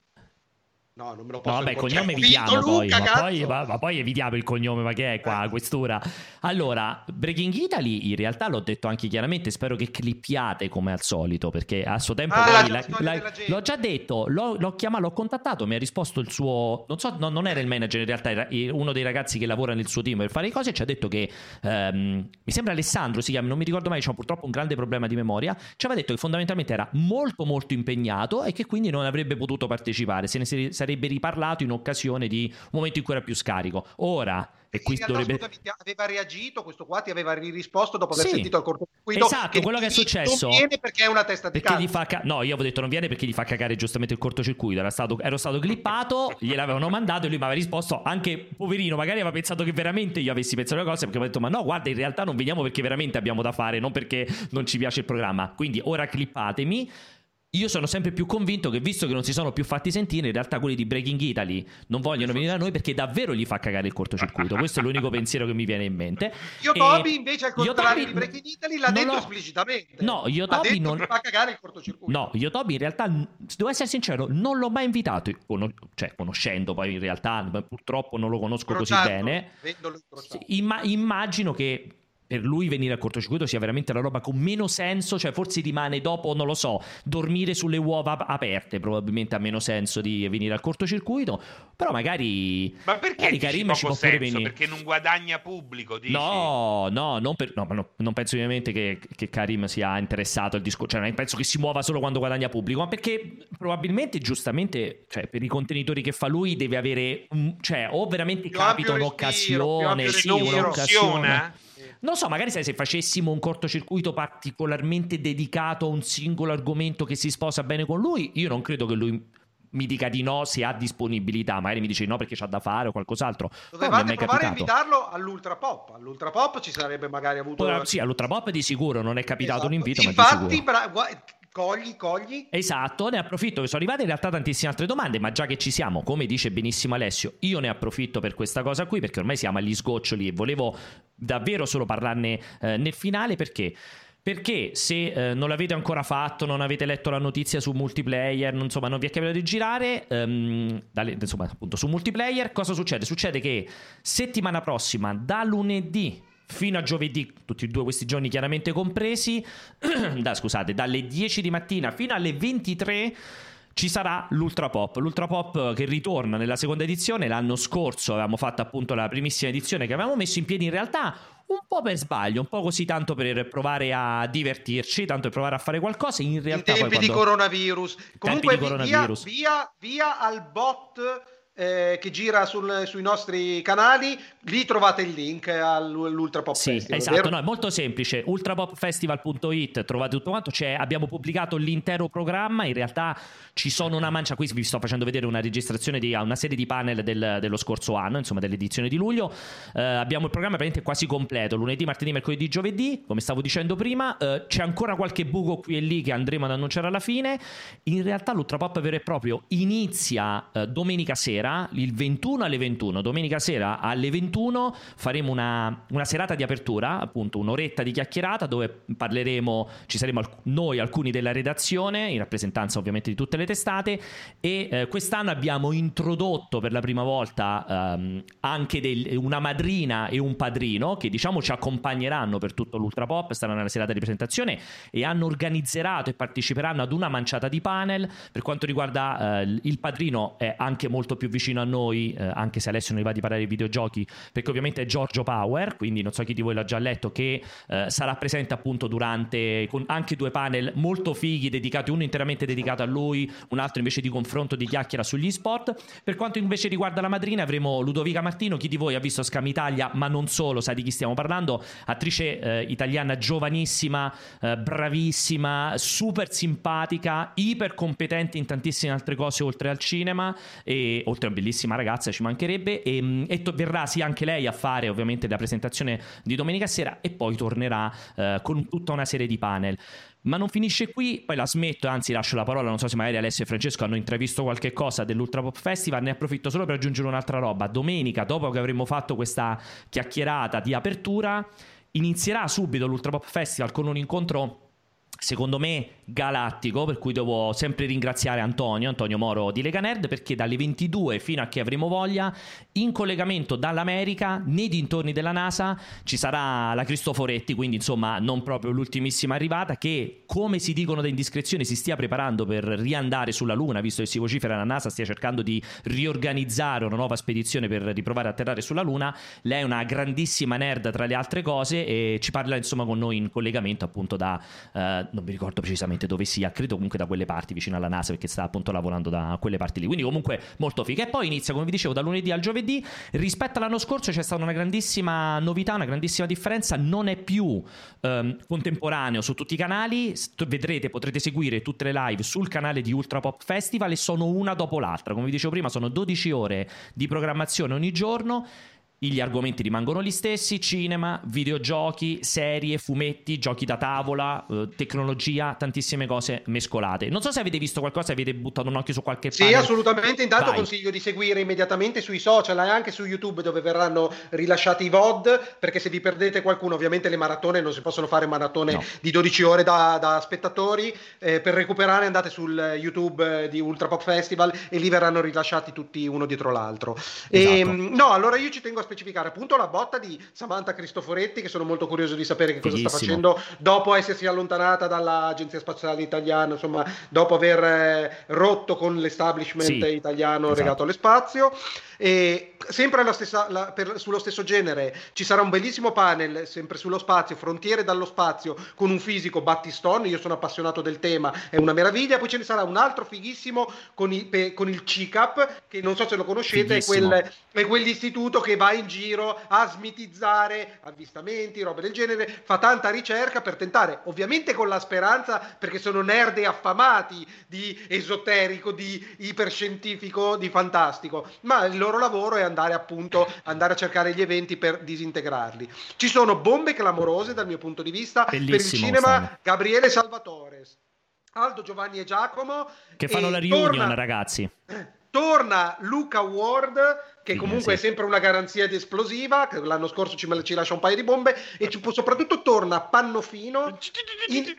No, non me lo No, posso vabbè, ricordare. cognome evitiamo poi, Luca, ma poi, ma, ma poi evitiamo il cognome, ma che è qua, questura? Allora, Breaking Italy in realtà l'ho detto anche chiaramente, spero che clippiate come al solito, perché a suo tempo Ah, la la- l'ho già detto, l'ho, l'ho chiamato, l'ho contattato, mi ha risposto il suo, non so, no, non era il manager in realtà, era uno dei ragazzi che lavora nel suo team per fare le cose, ci ha detto che, ehm, mi sembra Alessandro si chiama, non mi ricordo mai, c'ho purtroppo un grande problema di memoria, ci aveva detto che fondamentalmente era molto molto impegnato e che quindi non avrebbe potuto partecipare, se ne si- sarebbe riparlato in occasione di un momento in cui era più scarico. Ora, e qui dovrebbe... scusami, aveva reagito, questo qua ti aveva risposto dopo aver Sì. sentito il cortocircuito. Esatto, quello che è successo. Non viene perché è una testa di cazzo. ca- no, io avevo detto non viene perché gli fa cagare giustamente il cortocircuito. Era stato, ero stato clippato, gliel'avevano mandato e lui mi aveva risposto. Anche poverino, magari aveva pensato che veramente io avessi pensato una cosa. Perché mi ha detto: Ma no, guarda, in realtà non veniamo perché veramente abbiamo da fare, non perché non ci piace il programma. Quindi ora clippatemi. Io sono sempre più convinto che, visto che non si sono più fatti sentire, in realtà quelli di Breaking Italy non vogliono venire da noi perché davvero gli fa cagare il cortocircuito. Questo è l'unico pensiero che mi viene in mente. Io E- Toby invece al Io contrario di Breaking Italy l'ha detto l'ho- esplicitamente. No, io detto non- fa cagare il cortocircuito. No, io Toby in realtà, devo essere sincero, non l'ho mai invitato, cono- cioè conoscendo poi in realtà, purtroppo non lo conosco così Incrociando, bene. Imma- immagino che per lui venire al cortocircuito sia veramente la roba con meno senso, cioè forse rimane dopo, non lo so, dormire sulle uova ap- aperte, probabilmente ha meno senso di venire al cortocircuito, però magari Ma perché magari Karim ci può pure senso? venire. Perché non guadagna pubblico, dici? No, no, non, per- no, no, non penso ovviamente che, che Karim sia interessato al discorso, cioè penso che si muova solo quando guadagna pubblico, ma perché probabilmente giustamente, cioè per i contenitori che fa lui deve avere, cioè o veramente Più capita respiro, un'occasione, ampio sì, respiro. un'occasione. Non so, magari sai, se facessimo un cortocircuito particolarmente dedicato a un singolo argomento che si sposa bene con lui, io non credo che lui mi dica di no se ha disponibilità, magari mi dice di no perché c'ha da fare o qualcos'altro. Dovevate provare a invitarlo all'Ultra Pop. All'Ultra Pop ci sarebbe magari avuto. Ora, sì, all'Ultra Pop di sicuro non è capitato un invito, ma di Esatto. Infatti, sicuro. bra- cogli, cogli. Esatto, ne approfitto che sono arrivate in realtà tantissime altre domande, ma già che ci siamo, come dice benissimo Alessio, io ne approfitto per questa cosa qui perché ormai siamo agli sgoccioli e volevo davvero solo parlarne eh, nel finale perché perché se eh, non l'avete ancora fatto, non avete letto la notizia su multiplayer, non, insomma, non vi è capitato di girare, ehm, dalle- insomma, appunto su multiplayer, cosa succede? Succede che settimana prossima, da lunedì fino a giovedì, tutti e due questi giorni chiaramente compresi, da, scusate, dalle 10 di mattina fino alle 23 ci sarà l'Ultra Pop. L'Ultra Pop che ritorna nella seconda edizione. L'anno scorso avevamo fatto appunto la primissima edizione che avevamo messo in piedi in realtà un po' per sbaglio, un po' così tanto per provare a divertirci, tanto per provare a fare qualcosa. In In realtà tempi poi di quando... coronavirus. Comunque, di vi- coronavirus. Via, via, via al bot eh, che gira sul- sui nostri canali. Lì trovate il link all'Ultra Pop Sì, Festival. esatto, no, è molto semplice. Ultrapopfestival.it trovate tutto quanto. C'è- abbiamo pubblicato l'intero programma. In realtà ci sono una mancia. Qui vi sto facendo vedere una registrazione di una serie di panel del- dello scorso anno, insomma, dell'edizione di luglio. Eh, abbiamo il programma praticamente quasi completo: lunedì, martedì, mercoledì, giovedì. Come stavo dicendo prima, Eh, c'è ancora qualche buco qui e lì che andremo ad annunciare alla fine. In realtà, l'Ultrapop vero e proprio inizia eh, domenica sera, il 21 alle 21. Domenica sera alle 21 faremo una, una serata di apertura, appunto un'oretta di chiacchierata dove parleremo, ci saremo alc- noi alcuni della redazione, in rappresentanza ovviamente di tutte le testate e eh, quest'anno abbiamo introdotto per la prima volta ehm, anche del- una madrina e un padrino che diciamo ci accompagneranno per tutto l'Ultra Pop, saranno nella serata di presentazione e hanno organizzato e parteciperanno ad una manciata di panel. Per quanto riguarda eh, il padrino è anche molto più vicino a noi, eh, anche se Alessio non vi va di parlare di videogiochi, perché ovviamente è Giorgio Power, quindi non so chi di voi l'ha già letto, che eh, sarà presente appunto durante con anche due panel molto fighi dedicati, uno interamente dedicato a lui, un altro invece di confronto di chiacchiera sugli sport. Per quanto invece riguarda la madrina avremo Ludovica Martino, chi di voi ha visto Scam Italia, ma non solo, sa di chi stiamo parlando, attrice eh, italiana giovanissima, eh, bravissima, super simpatica, iper competente in tantissime altre cose oltre al cinema e oltre a bellissima ragazza ci mancherebbe e, mm, e to- verrà sì anche lei a fare ovviamente la presentazione di domenica sera e poi tornerà eh, con tutta una serie di panel. Ma non finisce qui, poi la smetto, anzi lascio la parola, non so se magari Alessio e Francesco hanno intravisto qualche cosa dell'Ultra Pop Festival, ne approfitto solo per aggiungere un'altra roba. Domenica, dopo che avremo fatto questa chiacchierata di apertura, inizierà subito l'Ultra Pop Festival con un incontro secondo me galattico, per cui devo sempre ringraziare Antonio, Antonio Moro di Lega Nerd, perché dalle 22 fino a che avremo voglia, in collegamento dall'America, nei dintorni della NASA, ci sarà la Cristoforetti, quindi insomma non proprio l'ultimissima arrivata, che come si dicono da indiscrezioni si stia preparando per riandare sulla Luna, visto che si vocifera la NASA stia cercando di riorganizzare una nuova spedizione per riprovare a atterrare sulla Luna. Lei è una grandissima nerd tra le altre cose e ci parla insomma con noi in collegamento appunto da... eh, non mi ricordo precisamente dove sia, credo comunque da quelle parti vicino alla NASA perché sta appunto lavorando da quelle parti lì. Quindi comunque molto figa. E poi inizia, come vi dicevo, da lunedì al giovedì. Rispetto all'anno scorso c'è stata una grandissima novità, una grandissima differenza. Non è più ehm, contemporaneo su tutti i canali. Vedrete, potrete seguire tutte le live sul canale di Ultra Pop Festival e sono una dopo l'altra. Come vi dicevo prima, sono 12 ore di programmazione ogni giorno. Gli argomenti rimangono gli stessi: cinema, videogiochi, serie, fumetti, giochi da tavola, eh, tecnologia, tantissime cose mescolate. Non so se avete visto qualcosa, avete buttato un occhio su qualche Sì, panel. assolutamente. Intanto Vai. consiglio di seguire immediatamente sui social e anche su YouTube dove verranno rilasciati i VOD, perché se vi perdete qualcuno, ovviamente le maratone non si possono fare maratone No. di 12 ore da, da spettatori. Eh, per recuperare andate sul YouTube eh, di Ultra Pop Festival e lì verranno rilasciati tutti uno dietro l'altro. E, Esatto. mh, no, allora io ci tengo a specificare appunto la botta di Samantha Cristoforetti, che sono molto curioso di sapere che cosa sta Fighissimo. facendo dopo essersi allontanata dall'Agenzia Spaziale Italiana, insomma, dopo aver eh, rotto con l'establishment Sì, italiano esatto. legato allo spazio. E sempre la stessa- la- per- sullo stesso genere ci sarà un bellissimo panel, sempre sullo spazio, Frontiere dallo spazio, con un fisico Battistone. Io sono appassionato del tema, è una meraviglia. Poi ce ne sarà un altro fighissimo con, i- pe- con il CICAP, che non so se lo conoscete, è, quel, è quell'istituto che va in giro a smitizzare avvistamenti, robe del genere, fa tanta ricerca per tentare, ovviamente con la speranza, perché sono nerd e affamati di esoterico, di iperscientifico, di fantastico, ma il loro lavoro è andare appunto andare a cercare gli eventi per disintegrarli. Ci sono bombe clamorose dal mio punto di vista per il Bellissimo, cinema Sandro. Gabriele Salvatore. Aldo Giovanni e Giacomo Che fanno e la reunion, torna- ragazzi. torna Luca Ward che comunque è sempre una garanzia di esplosiva che l'anno scorso ci, ci lascia un paio di bombe e ci- soprattutto torna Pannofino in,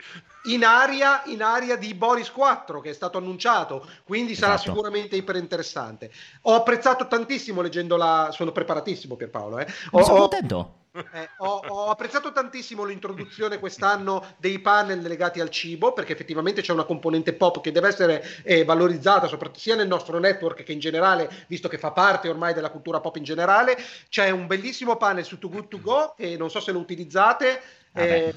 in aria, in aria di Boris 4 che è stato annunciato quindi sarà Esatto. sicuramente iper interessante ho apprezzato tantissimo leggendola sono preparatissimo Pierpaolo eh. Ho- sono contento. eh, ho, ho apprezzato tantissimo l'introduzione quest'anno dei panel legati al cibo, perché effettivamente c'è una componente pop che deve essere eh, valorizzata soprattutto sia nel nostro network che in generale, visto che fa parte ormai della cultura pop in generale. C'è un bellissimo panel su Too Good To Go, che non so se lo utilizzate. eh,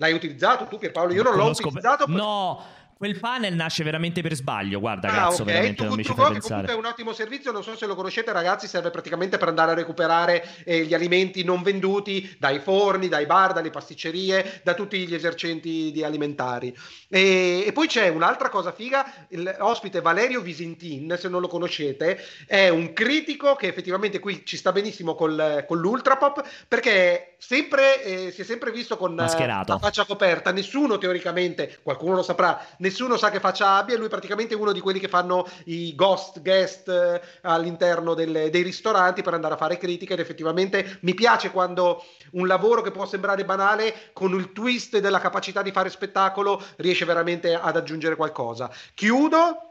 l'hai utilizzato tu Pierpaolo? Io non l'ho utilizzato. No, quel panel nasce veramente per sbaglio. Guarda, Ah, cazzo, ok. veramente non mi ci fai comunque pensare. è un ottimo servizio, non so se lo conoscete ragazzi, serve praticamente per andare a recuperare eh, gli alimenti non venduti dai forni, dai bar, dalle pasticcerie, da tutti gli esercenti di alimentari. E, e poi c'è un'altra cosa figa, l'ospite Valerio Visintin, se non lo conoscete, è un critico che effettivamente qui ci sta benissimo col, con l'Ultrapop, perché sempre, eh, si è sempre visto con eh, Mascherato. la faccia coperta, nessuno teoricamente, qualcuno lo saprà, nessuno sa che faccia abbia, lui praticamente è uno di quelli che fanno i ghost guest eh, all'interno delle- dei ristoranti per andare a fare critiche ed effettivamente mi piace quando un lavoro che può sembrare banale con il twist della capacità di fare spettacolo riesce veramente ad aggiungere qualcosa. Chiudo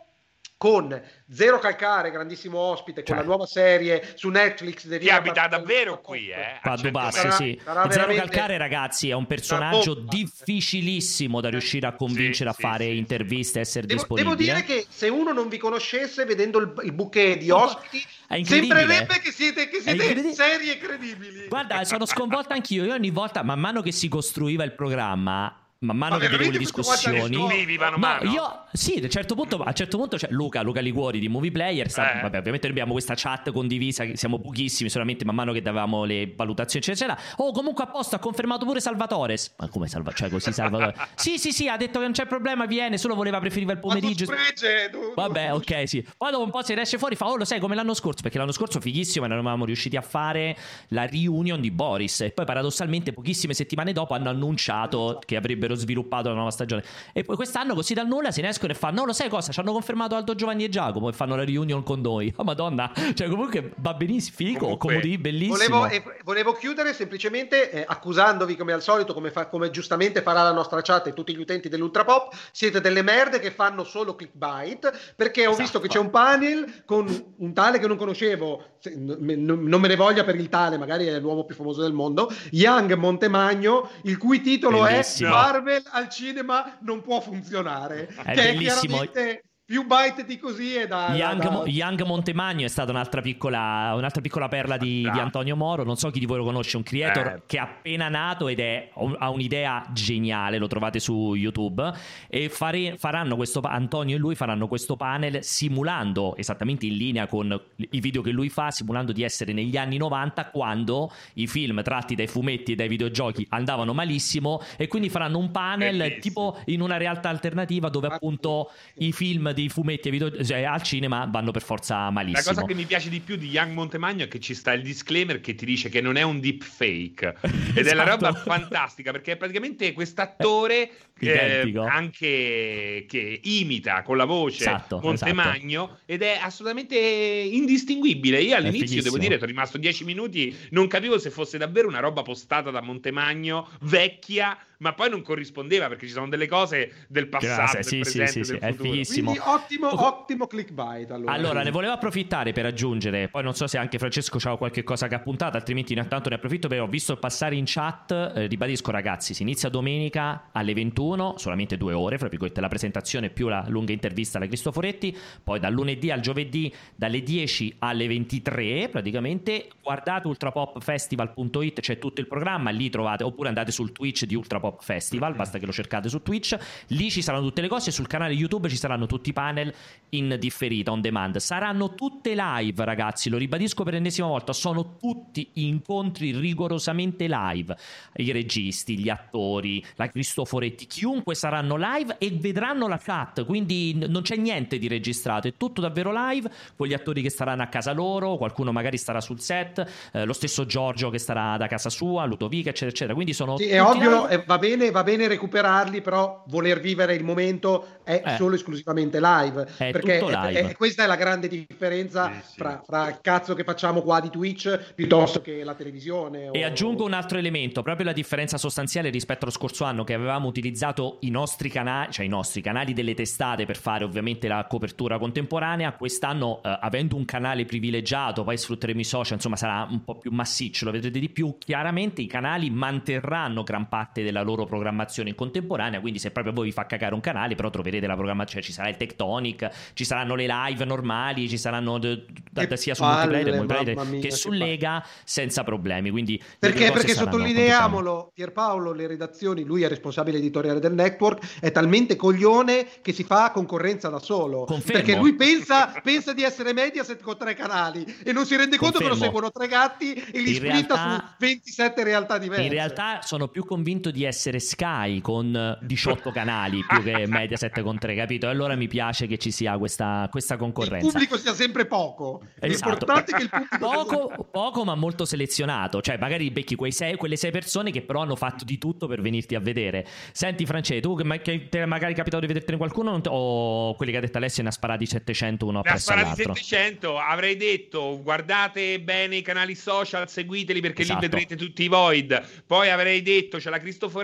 con Zero Calcare, grandissimo ospite, con Cioè. la nuova serie su Netflix. Che abita davvero qui, eh? a Paddu Bassi, Sarà- sì. sarà Zero veramente- Calcare, ragazzi, è un personaggio bomba. difficilissimo da riuscire a convincere a fare interviste, essere Devo, devo disponibile. dire che se uno non vi conoscesse vedendo il, il bouquet di ospiti, È incredibile. sembrerebbe che siete, che siete incredibile. seri e credibili. Guarda, sono sconvolta anch'io. Io ogni volta, man mano che si costruiva il programma, man mano Ma che vedevo le discussioni. Studivi mano a No, io sì, a un certo punto, a un certo punto c'è Luca, Luca Liguori di Movie Player. sta- Eh. vabbè, ovviamente noi abbiamo questa chat condivisa, siamo pochissimi, solamente man mano che davamo le valutazioni, eccetera. eccetera. Oh, comunque a posto, ha confermato pure Salvatore. Ma come Salvatore? Cioè, così Salvatore. sì, sì, sì, ha detto che non c'è problema, viene, solo voleva preferiva il pomeriggio. Specie, tu- Vabbè, ok, sì. Poi dopo un po' si esce fuori, fa, oh, lo sai come l'anno scorso, perché l'anno scorso fighissimo, non eravamo riusciti a fare la reunion di Boris e poi paradossalmente pochissime settimane dopo hanno annunciato che avrebbero sviluppato la nuova stagione. E poi quest'anno così dal nulla se ne escono e fanno, no, lo sai cosa, ci hanno confermato Aldo Giovanni e Giacomo e fanno la reunion con noi. Oh madonna, cioè comunque va benissimo, figo, Comunque, bellissimo. Volevo, e volevo chiudere semplicemente eh, accusandovi, come al solito, come, fa- come giustamente farà la nostra chat e tutti gli utenti dell'Ultrapop, siete delle merde che fanno solo clickbait, perché ho visto che c'è un panel con un tale che non conoscevo, non me ne voglia per il tale, magari è l'uomo più famoso del mondo, Young Montemagno, il cui titolo Bellissimo. è Marvel al cinema non può funzionare. È che bellissimo. è chiaramente più bite di così è da... Young, da- Mo- Young Montemagno è stata un'altra piccola, un'altra piccola perla di, di Antonio Moro. Non so chi di voi lo conosce, un creator Eh. che è appena nato ed è, ha un'idea geniale. Lo trovate su YouTube. E fare- faranno questo, Antonio e lui faranno questo panel simulando esattamente in linea con i video che lui fa, simulando di essere negli anni 90 quando i film tratti dai fumetti e dai videogiochi andavano malissimo. E quindi faranno un panel tipo in una realtà alternativa dove appunto i film dei fumetti e video- cioè, al cinema vanno per forza La malissimo. cosa che mi piace di più di Young Montemagno è che ci sta il disclaimer che ti dice che non è un deep fake ed è la Esatto. roba fantastica perché è praticamente quest'attore eh, Identico. anche che imita con la voce Esatto, Montemagno ed è assolutamente indistinguibile. Io all'inizio devo dire, sono rimasto dieci minuti, non capivo se fosse davvero una roba postata da Montemagno vecchia ma poi non corrispondeva perché ci sono delle cose del passato, Grazie, del sì, sì, presente, sì, sì, del è futuro. fighissimo. Quindi ottimo, ottimo clickbait. Allora, Allora, ne volevo approfittare per aggiungere, poi non so se anche Francesco c'ha qualche cosa che ha puntato, altrimenti intanto ne approfitto perché ho visto passare in chat, eh, ribadisco ragazzi, si inizia domenica alle 21, solamente due ore, fra virgolette la presentazione più la lunga intervista alla Cristoforetti, poi dal lunedì al giovedì dalle 10 alle 23 praticamente, guardate ultrapopfestival.it, c'è tutto il programma, lì trovate, oppure andate sul Twitch di Ultrapop Festival, basta che lo cercate su Twitch, lì ci saranno tutte le cose, sul canale YouTube ci saranno tutti i panel in differita, on demand, saranno tutte live ragazzi, lo ribadisco per l'ennesima volta, sono tutti incontri rigorosamente live, i registi, gli attori, la Cristoforetti, chiunque saranno live e vedranno la chat, quindi non c'è niente di registrato, è tutto davvero live, con gli attori che staranno a casa loro, qualcuno magari starà sul set, eh, lo stesso Giorgio che starà da casa sua, Ludovica eccetera eccetera, quindi sono Sì, è ovvio, live. va, bene, va bene recuperarli, però voler vivere il momento è Eh. solo esclusivamente live. È perché tutto è- live. è- questa è la grande differenza Fra, fra il cazzo che facciamo qua di Twitch piuttosto che la televisione. E o- aggiungo un altro elemento, proprio la differenza sostanziale rispetto allo scorso anno che avevamo utilizzato i nostri canali, cioè i nostri canali delle testate per fare ovviamente la copertura contemporanea, quest'anno eh, avendo un canale privilegiato, poi sfrutteremo i social, insomma sarà un po' più massiccio, lo vedrete di più, chiaramente i canali manterranno gran parte della loro programmazione in contemporanea, quindi se proprio voi vi fa cagare un canale, però troverete la programmazione, ci sarà il Tectonic, ci saranno le live normali, ci saranno d- d- sia su multiplayer, multiplayer mia, che su. Lega senza problemi, quindi Perché, perché sottolineiamolo, Pierpaolo, le redazioni, lui è responsabile editoriale del network, è talmente coglione che si fa concorrenza da solo. Confermo. Perché lui pensa, pensa di essere Mediaset con tre canali e non si rende conto che lo Confermo. seguono tre gatti e li In splitta realtà- su 27 realtà diverse. In realtà sono più convinto di essere Sky con eh, 18 canali più che Mediaset con 3, capito? E allora mi piace che ci sia questa, questa il concorrenza. pubblico sia sempre poco. Esatto. L'importante è che il pubblico sia sempre Poco, poco, ma molto selezionato. Cioè, magari becchi quei sei, quelle sei persone che però hanno fatto di tutto per venirti a vedere. Senti, France, tu che, che ti è magari capitato di vedertene qualcuno te- o quelli che ha detto Alessio ne ha sparati 700 uno Ne ha appresso sparati all'altro? 700, avrei detto guardate bene i canali social, seguiteli perché Esatto. lì vedrete tutti i void. Poi avrei detto c'è la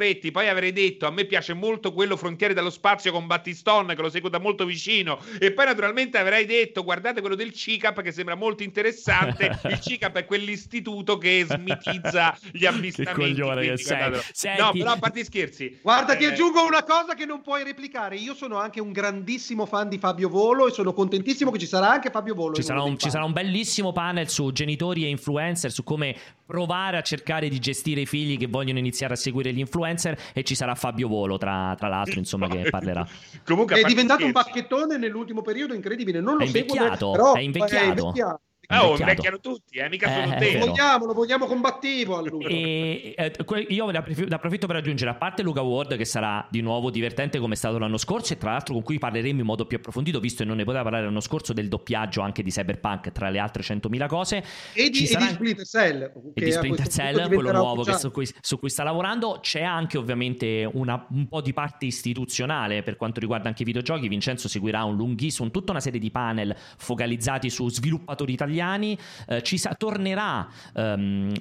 Cristoforetti, poi avrei detto a me piace molto quello Frontiere dallo spazio con Battiston che lo seguo da molto vicino e poi naturalmente avrei detto guardate quello del CICAP che sembra molto interessante. Il CICAP è quell'istituto che smitizza gli avvistamenti. coglione che sei. guardatelo. Senti- No, però a parte scherzi. Guarda, ti eh, aggiungo una cosa che non puoi replicare. Io sono anche un grandissimo fan di Fabio Volo e sono contentissimo che ci sarà anche Fabio Volo. Ci sarà, un, ci sarà un bellissimo panel su genitori e influencer, su come provare a cercare di gestire i figli che vogliono iniziare a seguire gli influencer e ci sarà Fabio Volo tra, tra l'altro, insomma, che parlerà. Comunque, È diventato un scherzi. bacchettone nell'ultimo periodo incredibile. Non lo È seguo, invecchiato, però è invecchiato. Ah, oh, invecchiano tutti, eh, mica solo Eh, Lo vogliamo, lo vogliamo combattivo allora. E eh, io ne approf- ne approfitto per aggiungere, a parte Luca Ward, che sarà di nuovo divertente come è stato l'anno scorso, e tra l'altro con cui parleremo in modo più approfondito, visto che non ne poteva parlare l'anno scorso, del doppiaggio anche di Cyberpunk, tra le altre 100.000 cose. E di, e di Splinter Cell. e di Splinter Cell, quello nuovo su, cui, su cui sta lavorando. C'è anche ovviamente una- un po' di parte istituzionale per quanto riguarda anche i videogiochi. Vincenzo seguirà un lunghissimo, tutta una serie di panel focalizzati su sviluppatori italiani. Eh, ci sa- tornerà, ehm,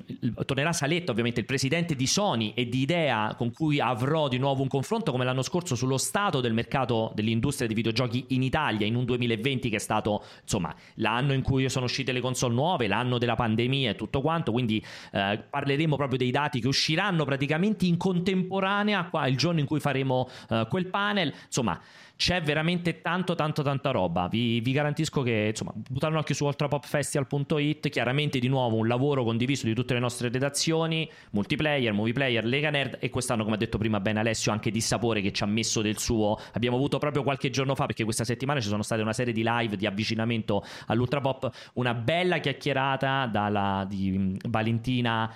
tornerà Saletto, ovviamente il presidente di Sony e di Idea, con cui avrò di nuovo un confronto come l'anno scorso sullo stato del mercato dell'industria dei videogiochi in Italia in un 2020 che è stato insomma l'anno in cui sono uscite le console nuove, l'anno della pandemia e tutto quanto. Quindi eh, parleremo proprio dei dati che usciranno praticamente in contemporanea qua il giorno in cui faremo eh, quel panel. Insomma, c'è veramente tanto, tanto, tanta roba. Vi, vi garantisco che, insomma, buttate un occhio su ultrapopfestival.it. Chiaramente, di nuovo, un lavoro condiviso di tutte le nostre redazioni: multiplayer, movie player, Lega Nerd. E quest'anno, come ha detto prima bene Alessio, anche di sapore che ci ha messo del suo. Abbiamo avuto proprio qualche giorno fa, perché questa settimana ci sono state una serie di live di avvicinamento all'ultrapop. Una bella chiacchierata dalla, di Valentina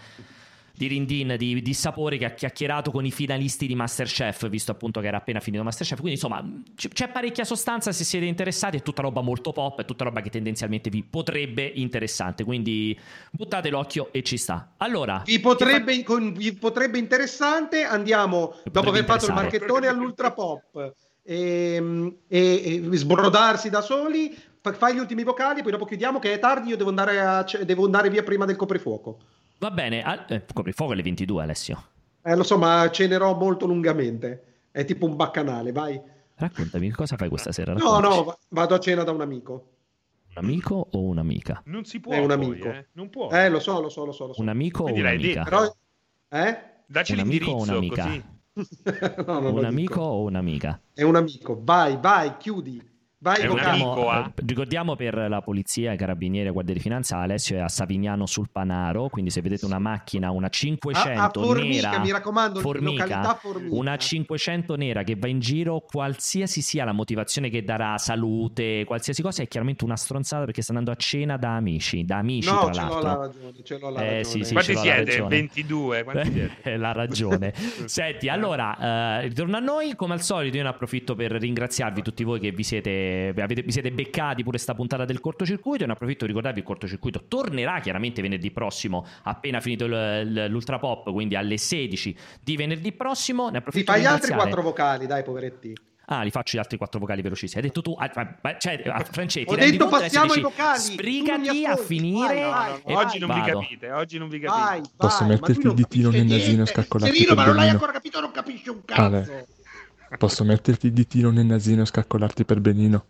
di Rindin di, di Sapore che ha chiacchierato con i finalisti di Masterchef, visto appunto che era appena finito Masterchef. Quindi insomma c- c'è parecchia sostanza se siete interessati, è tutta roba molto pop, è tutta roba che tendenzialmente vi potrebbe interessante. Quindi buttate l'occhio e ci sta. Allora, Vi potrebbe, con- vi potrebbe interessante, andiamo dopo aver fatto il marchettone all'ultra pop e, e- e sbrodarsi da soli, fa- fai gli ultimi vocali, poi dopo chiudiamo che è tardi, io devo andare, a- devo andare via prima del coprifuoco. Va bene, al- eh, coprifuoco alle 22 Alessio. Eh, lo so, ma cenerò molto lungamente. È tipo un baccanale, vai. Raccontami cosa fai questa sera. No, Raccontaci. no, va- vado a cena da un amico. Un amico o un'amica? Non si può È un poi, amico. eh. Non può. Eh, lo so, lo so, lo so. Lo so. Un amico o Quindi l'hai un'amica? Però... Eh? Dacci Un amico o l'indirizzo un'amica? così. no, Un dico. amico o un'amica? È un amico. Vai, vai, chiudi. Vai, amico, ah. eh, ricordiamo per la polizia, i carabinieri e guardia di finanza, Alessio è a Savignano sul Panaro, quindi se vedete una macchina, una 500 A, a Formica, nera, mi raccomando, Formica, Formica. una 500 nera che va in giro, qualsiasi sia la motivazione che darà, salute, qualsiasi cosa, è chiaramente una stronzata perché sta andando a cena da amici, da amici No, tra ce l'ho l'altro. la ragione, ce l'ho la Eh, ragione. sì, sì, Quanti siete? ragione. 22? Quanti siete? È la ragione. Senti, allora, eh, ritorno a noi. Come al solito, io ne approfitto per ringraziarvi tutti voi che vi siete, vi avete- vi siete beccati pure sta puntata del cortocircuito. E ne approfitto per ricordarvi il cortocircuito tornerà chiaramente venerdì prossimo, appena finito l'Ultra Pop, quindi alle 16 di venerdì prossimo. Ne Ti approfitto fai per altri quattro vocali, dai, poveretti. Ah, li faccio gli altri quattro vocali velocissimi. Hai detto tu, ah, ma- ma- cioè, ah, Francetti, Ho detto passiamo ai vocali. Sbrigati a finire. Vai, vai, e Oggi non vi vado. capite, oggi non vi capite. Vai, Posso vai, metterti il non ditino nel nasino e niente. scaccolarti Serino, ma non l'hai ancora capito, non capisce un cazzo. Posso metterti il ditino nel nasino e scaccolarti per benino?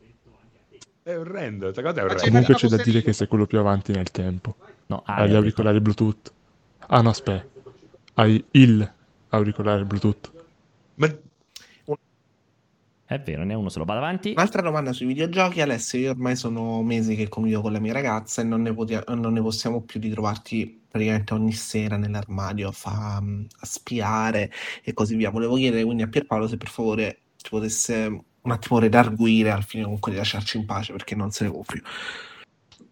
È orrendo, questa cosa è Ma orrenda. Comunque c'è da dire che sei quello più avanti nel tempo. No, Ale, Hai gli auricolari Bluetooth. Ah no, aspetta. Hai il auricolare Bluetooth. Ma È vero, ne è uno solo. Vado avanti. Un'altra domanda sui videogiochi, Alessio, io ormai sono mesi che convivo con la mia ragazza e non ne, potia- non ne possiamo più di trovarti praticamente ogni sera nell'armadio a, fa- a spiare e così via. Volevo chiedere quindi a Pierpaolo se per favore ci potesse un attimo redarguire al fine comunque di lasciarci in pace perché non se ne può più.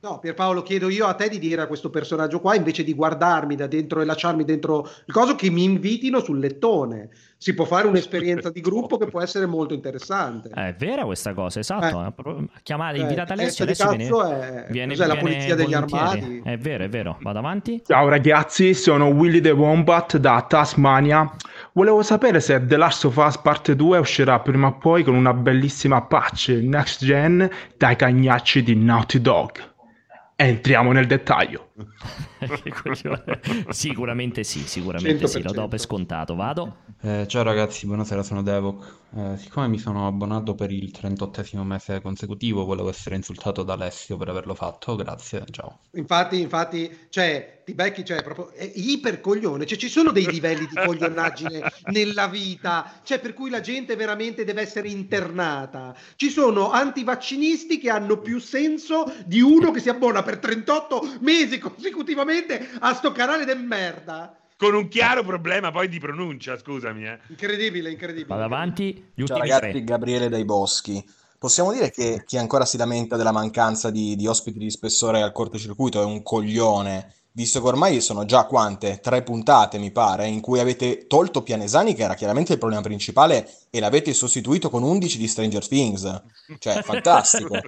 No, Pierpaolo, chiedo io a te di dire a questo personaggio qua, invece di guardarmi da dentro e lasciarmi dentro il coso, che mi invitino sul lettone. Si può fare un'esperienza di gruppo che può essere molto interessante. Eh, È vera questa cosa, esatto. Eh. Chiamare, Eh, invitato Alessio, testa adesso viene, cazzo è- viene, cos'è, la viene polizia degli armadi? È vero, è vero. Vado avanti. Ciao ragazzi, sono Willy the Wombat da Tasmania. Volevo sapere se The Last of Us Parte 2 uscirà prima o poi con una bellissima patch next gen dai cagnacci di Naughty Dog. Entriamo nel dettaglio. Sicuramente sì, sicuramente sì, lo do per scontato. Vado. Eh, ciao ragazzi, buonasera, sono Devok. Eh, siccome mi sono abbonato per il 38 mese consecutivo, volevo essere insultato da Alessio per averlo fatto. Grazie, ciao. Infatti, infatti, cioè, ti becchi, cioè, proprio è ipercoglione, cioè ci sono dei livelli di coglionaggine nella vita, cioè per cui la gente veramente deve essere internata. Ci sono antivaccinisti che hanno più senso di uno che si abbona per 38 mesi consecutivamente a sto canale de merda. Con un chiaro problema poi di pronuncia, scusami. Eh. Incredibile, incredibile. Vado avanti. Gli Ciao ragazzi, tre. Gabriele dai Boschi. Possiamo dire che chi ancora si lamenta della mancanza di, di ospiti di spessore al cortocircuito è un coglione, visto che ormai sono già quante? Tre puntate, mi pare, in cui avete tolto Pianesani, che era chiaramente il problema principale, e l'avete sostituito con 11 di Stranger Things. Cioè, fantastico.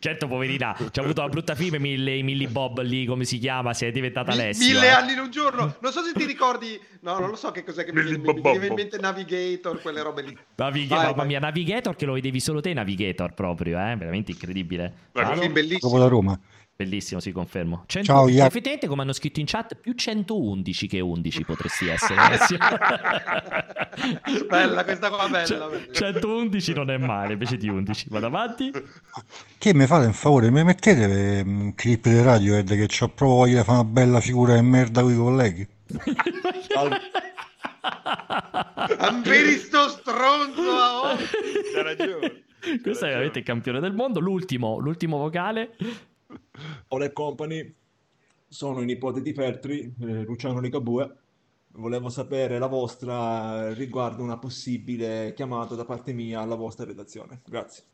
certo, poverina, c'ha avuto una brutta fine Millie, Millie Bob lì, come si chiama, si è diventata Alessio. Mille eh. anni in un giorno. Non so se ti ricordi, no, non lo so che cos'è che mi viene in mente. Mi in mente Navigator, quelle robe lì. Navig- Vai, mamma vai. mia, Navigator che lo vedevi solo te, Navigator proprio, eh? veramente incredibile. Guarda, film bellissimo. Proprio da Roma. Bellissimo, sì, confermo. 100 Ciao, Ia- Effettivamente, come hanno scritto in chat, più 111 che 11 potresti essere. Bella questa qua, bella. Bella. 111 non è male, invece di 11. Vado avanti. Che mi fate un favore, mi mettete le mm, clip di Radiohead che c'ho proprio voglia di fare una bella figura di merda con i colleghi? Amberi sto stronzo oh. C'ha ragione. Questo è veramente il campione del mondo. L'ultimo, l'ultimo vocale. Ole Company, sono i nipoti di Feltri, eh, Luciano Ligabue. Volevo sapere la vostra riguardo una possibile chiamata da parte mia alla vostra redazione. Grazie.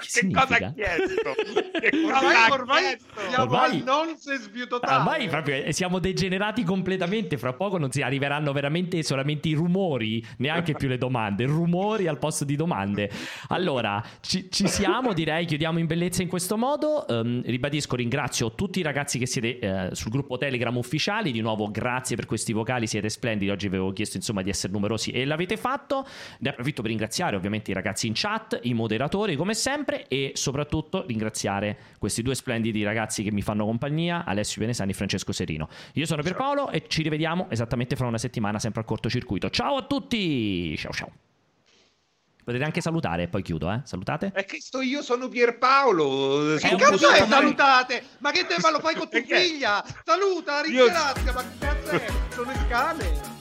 Che cosa ha chiesto? Che cosa Ormai, ha ormai chiesto? siamo Ormai- al nonsense più totale. Ormai proprio eh, siamo degenerati completamente. Fra poco non si arriveranno veramente solamente i rumori, neanche più le domande. Rumori al posto di domande. Allora, ci, ci siamo, direi. Chiudiamo in bellezza in questo modo. Ehm, ribadisco, ringrazio tutti i ragazzi che siete eh, sul gruppo Telegram ufficiali. Di nuovo, grazie per questi vocali, siete splendidi. Oggi vi avevo chiesto insomma di essere numerosi e l'avete fatto. Ne approfitto per ringraziare ovviamente i ragazzi in chat, i moderatori, come sempre. Sempre e soprattutto ringraziare questi due splendidi ragazzi che mi fanno compagnia, Alessio Venesani e Francesco Serino. Io sono Pierpaolo e ci rivediamo esattamente fra una settimana sempre al cortocircuito. Ciao a tutti! Ciao ciao! Potete anche salutare e poi chiudo, eh? Salutate? È che sto io, sono Pierpaolo. Che sono cazzo è salutate? Ma che te ma lo fai con tua figlia? Saluta, Io- ringrazia, ma che cazzo è? Sono il cane.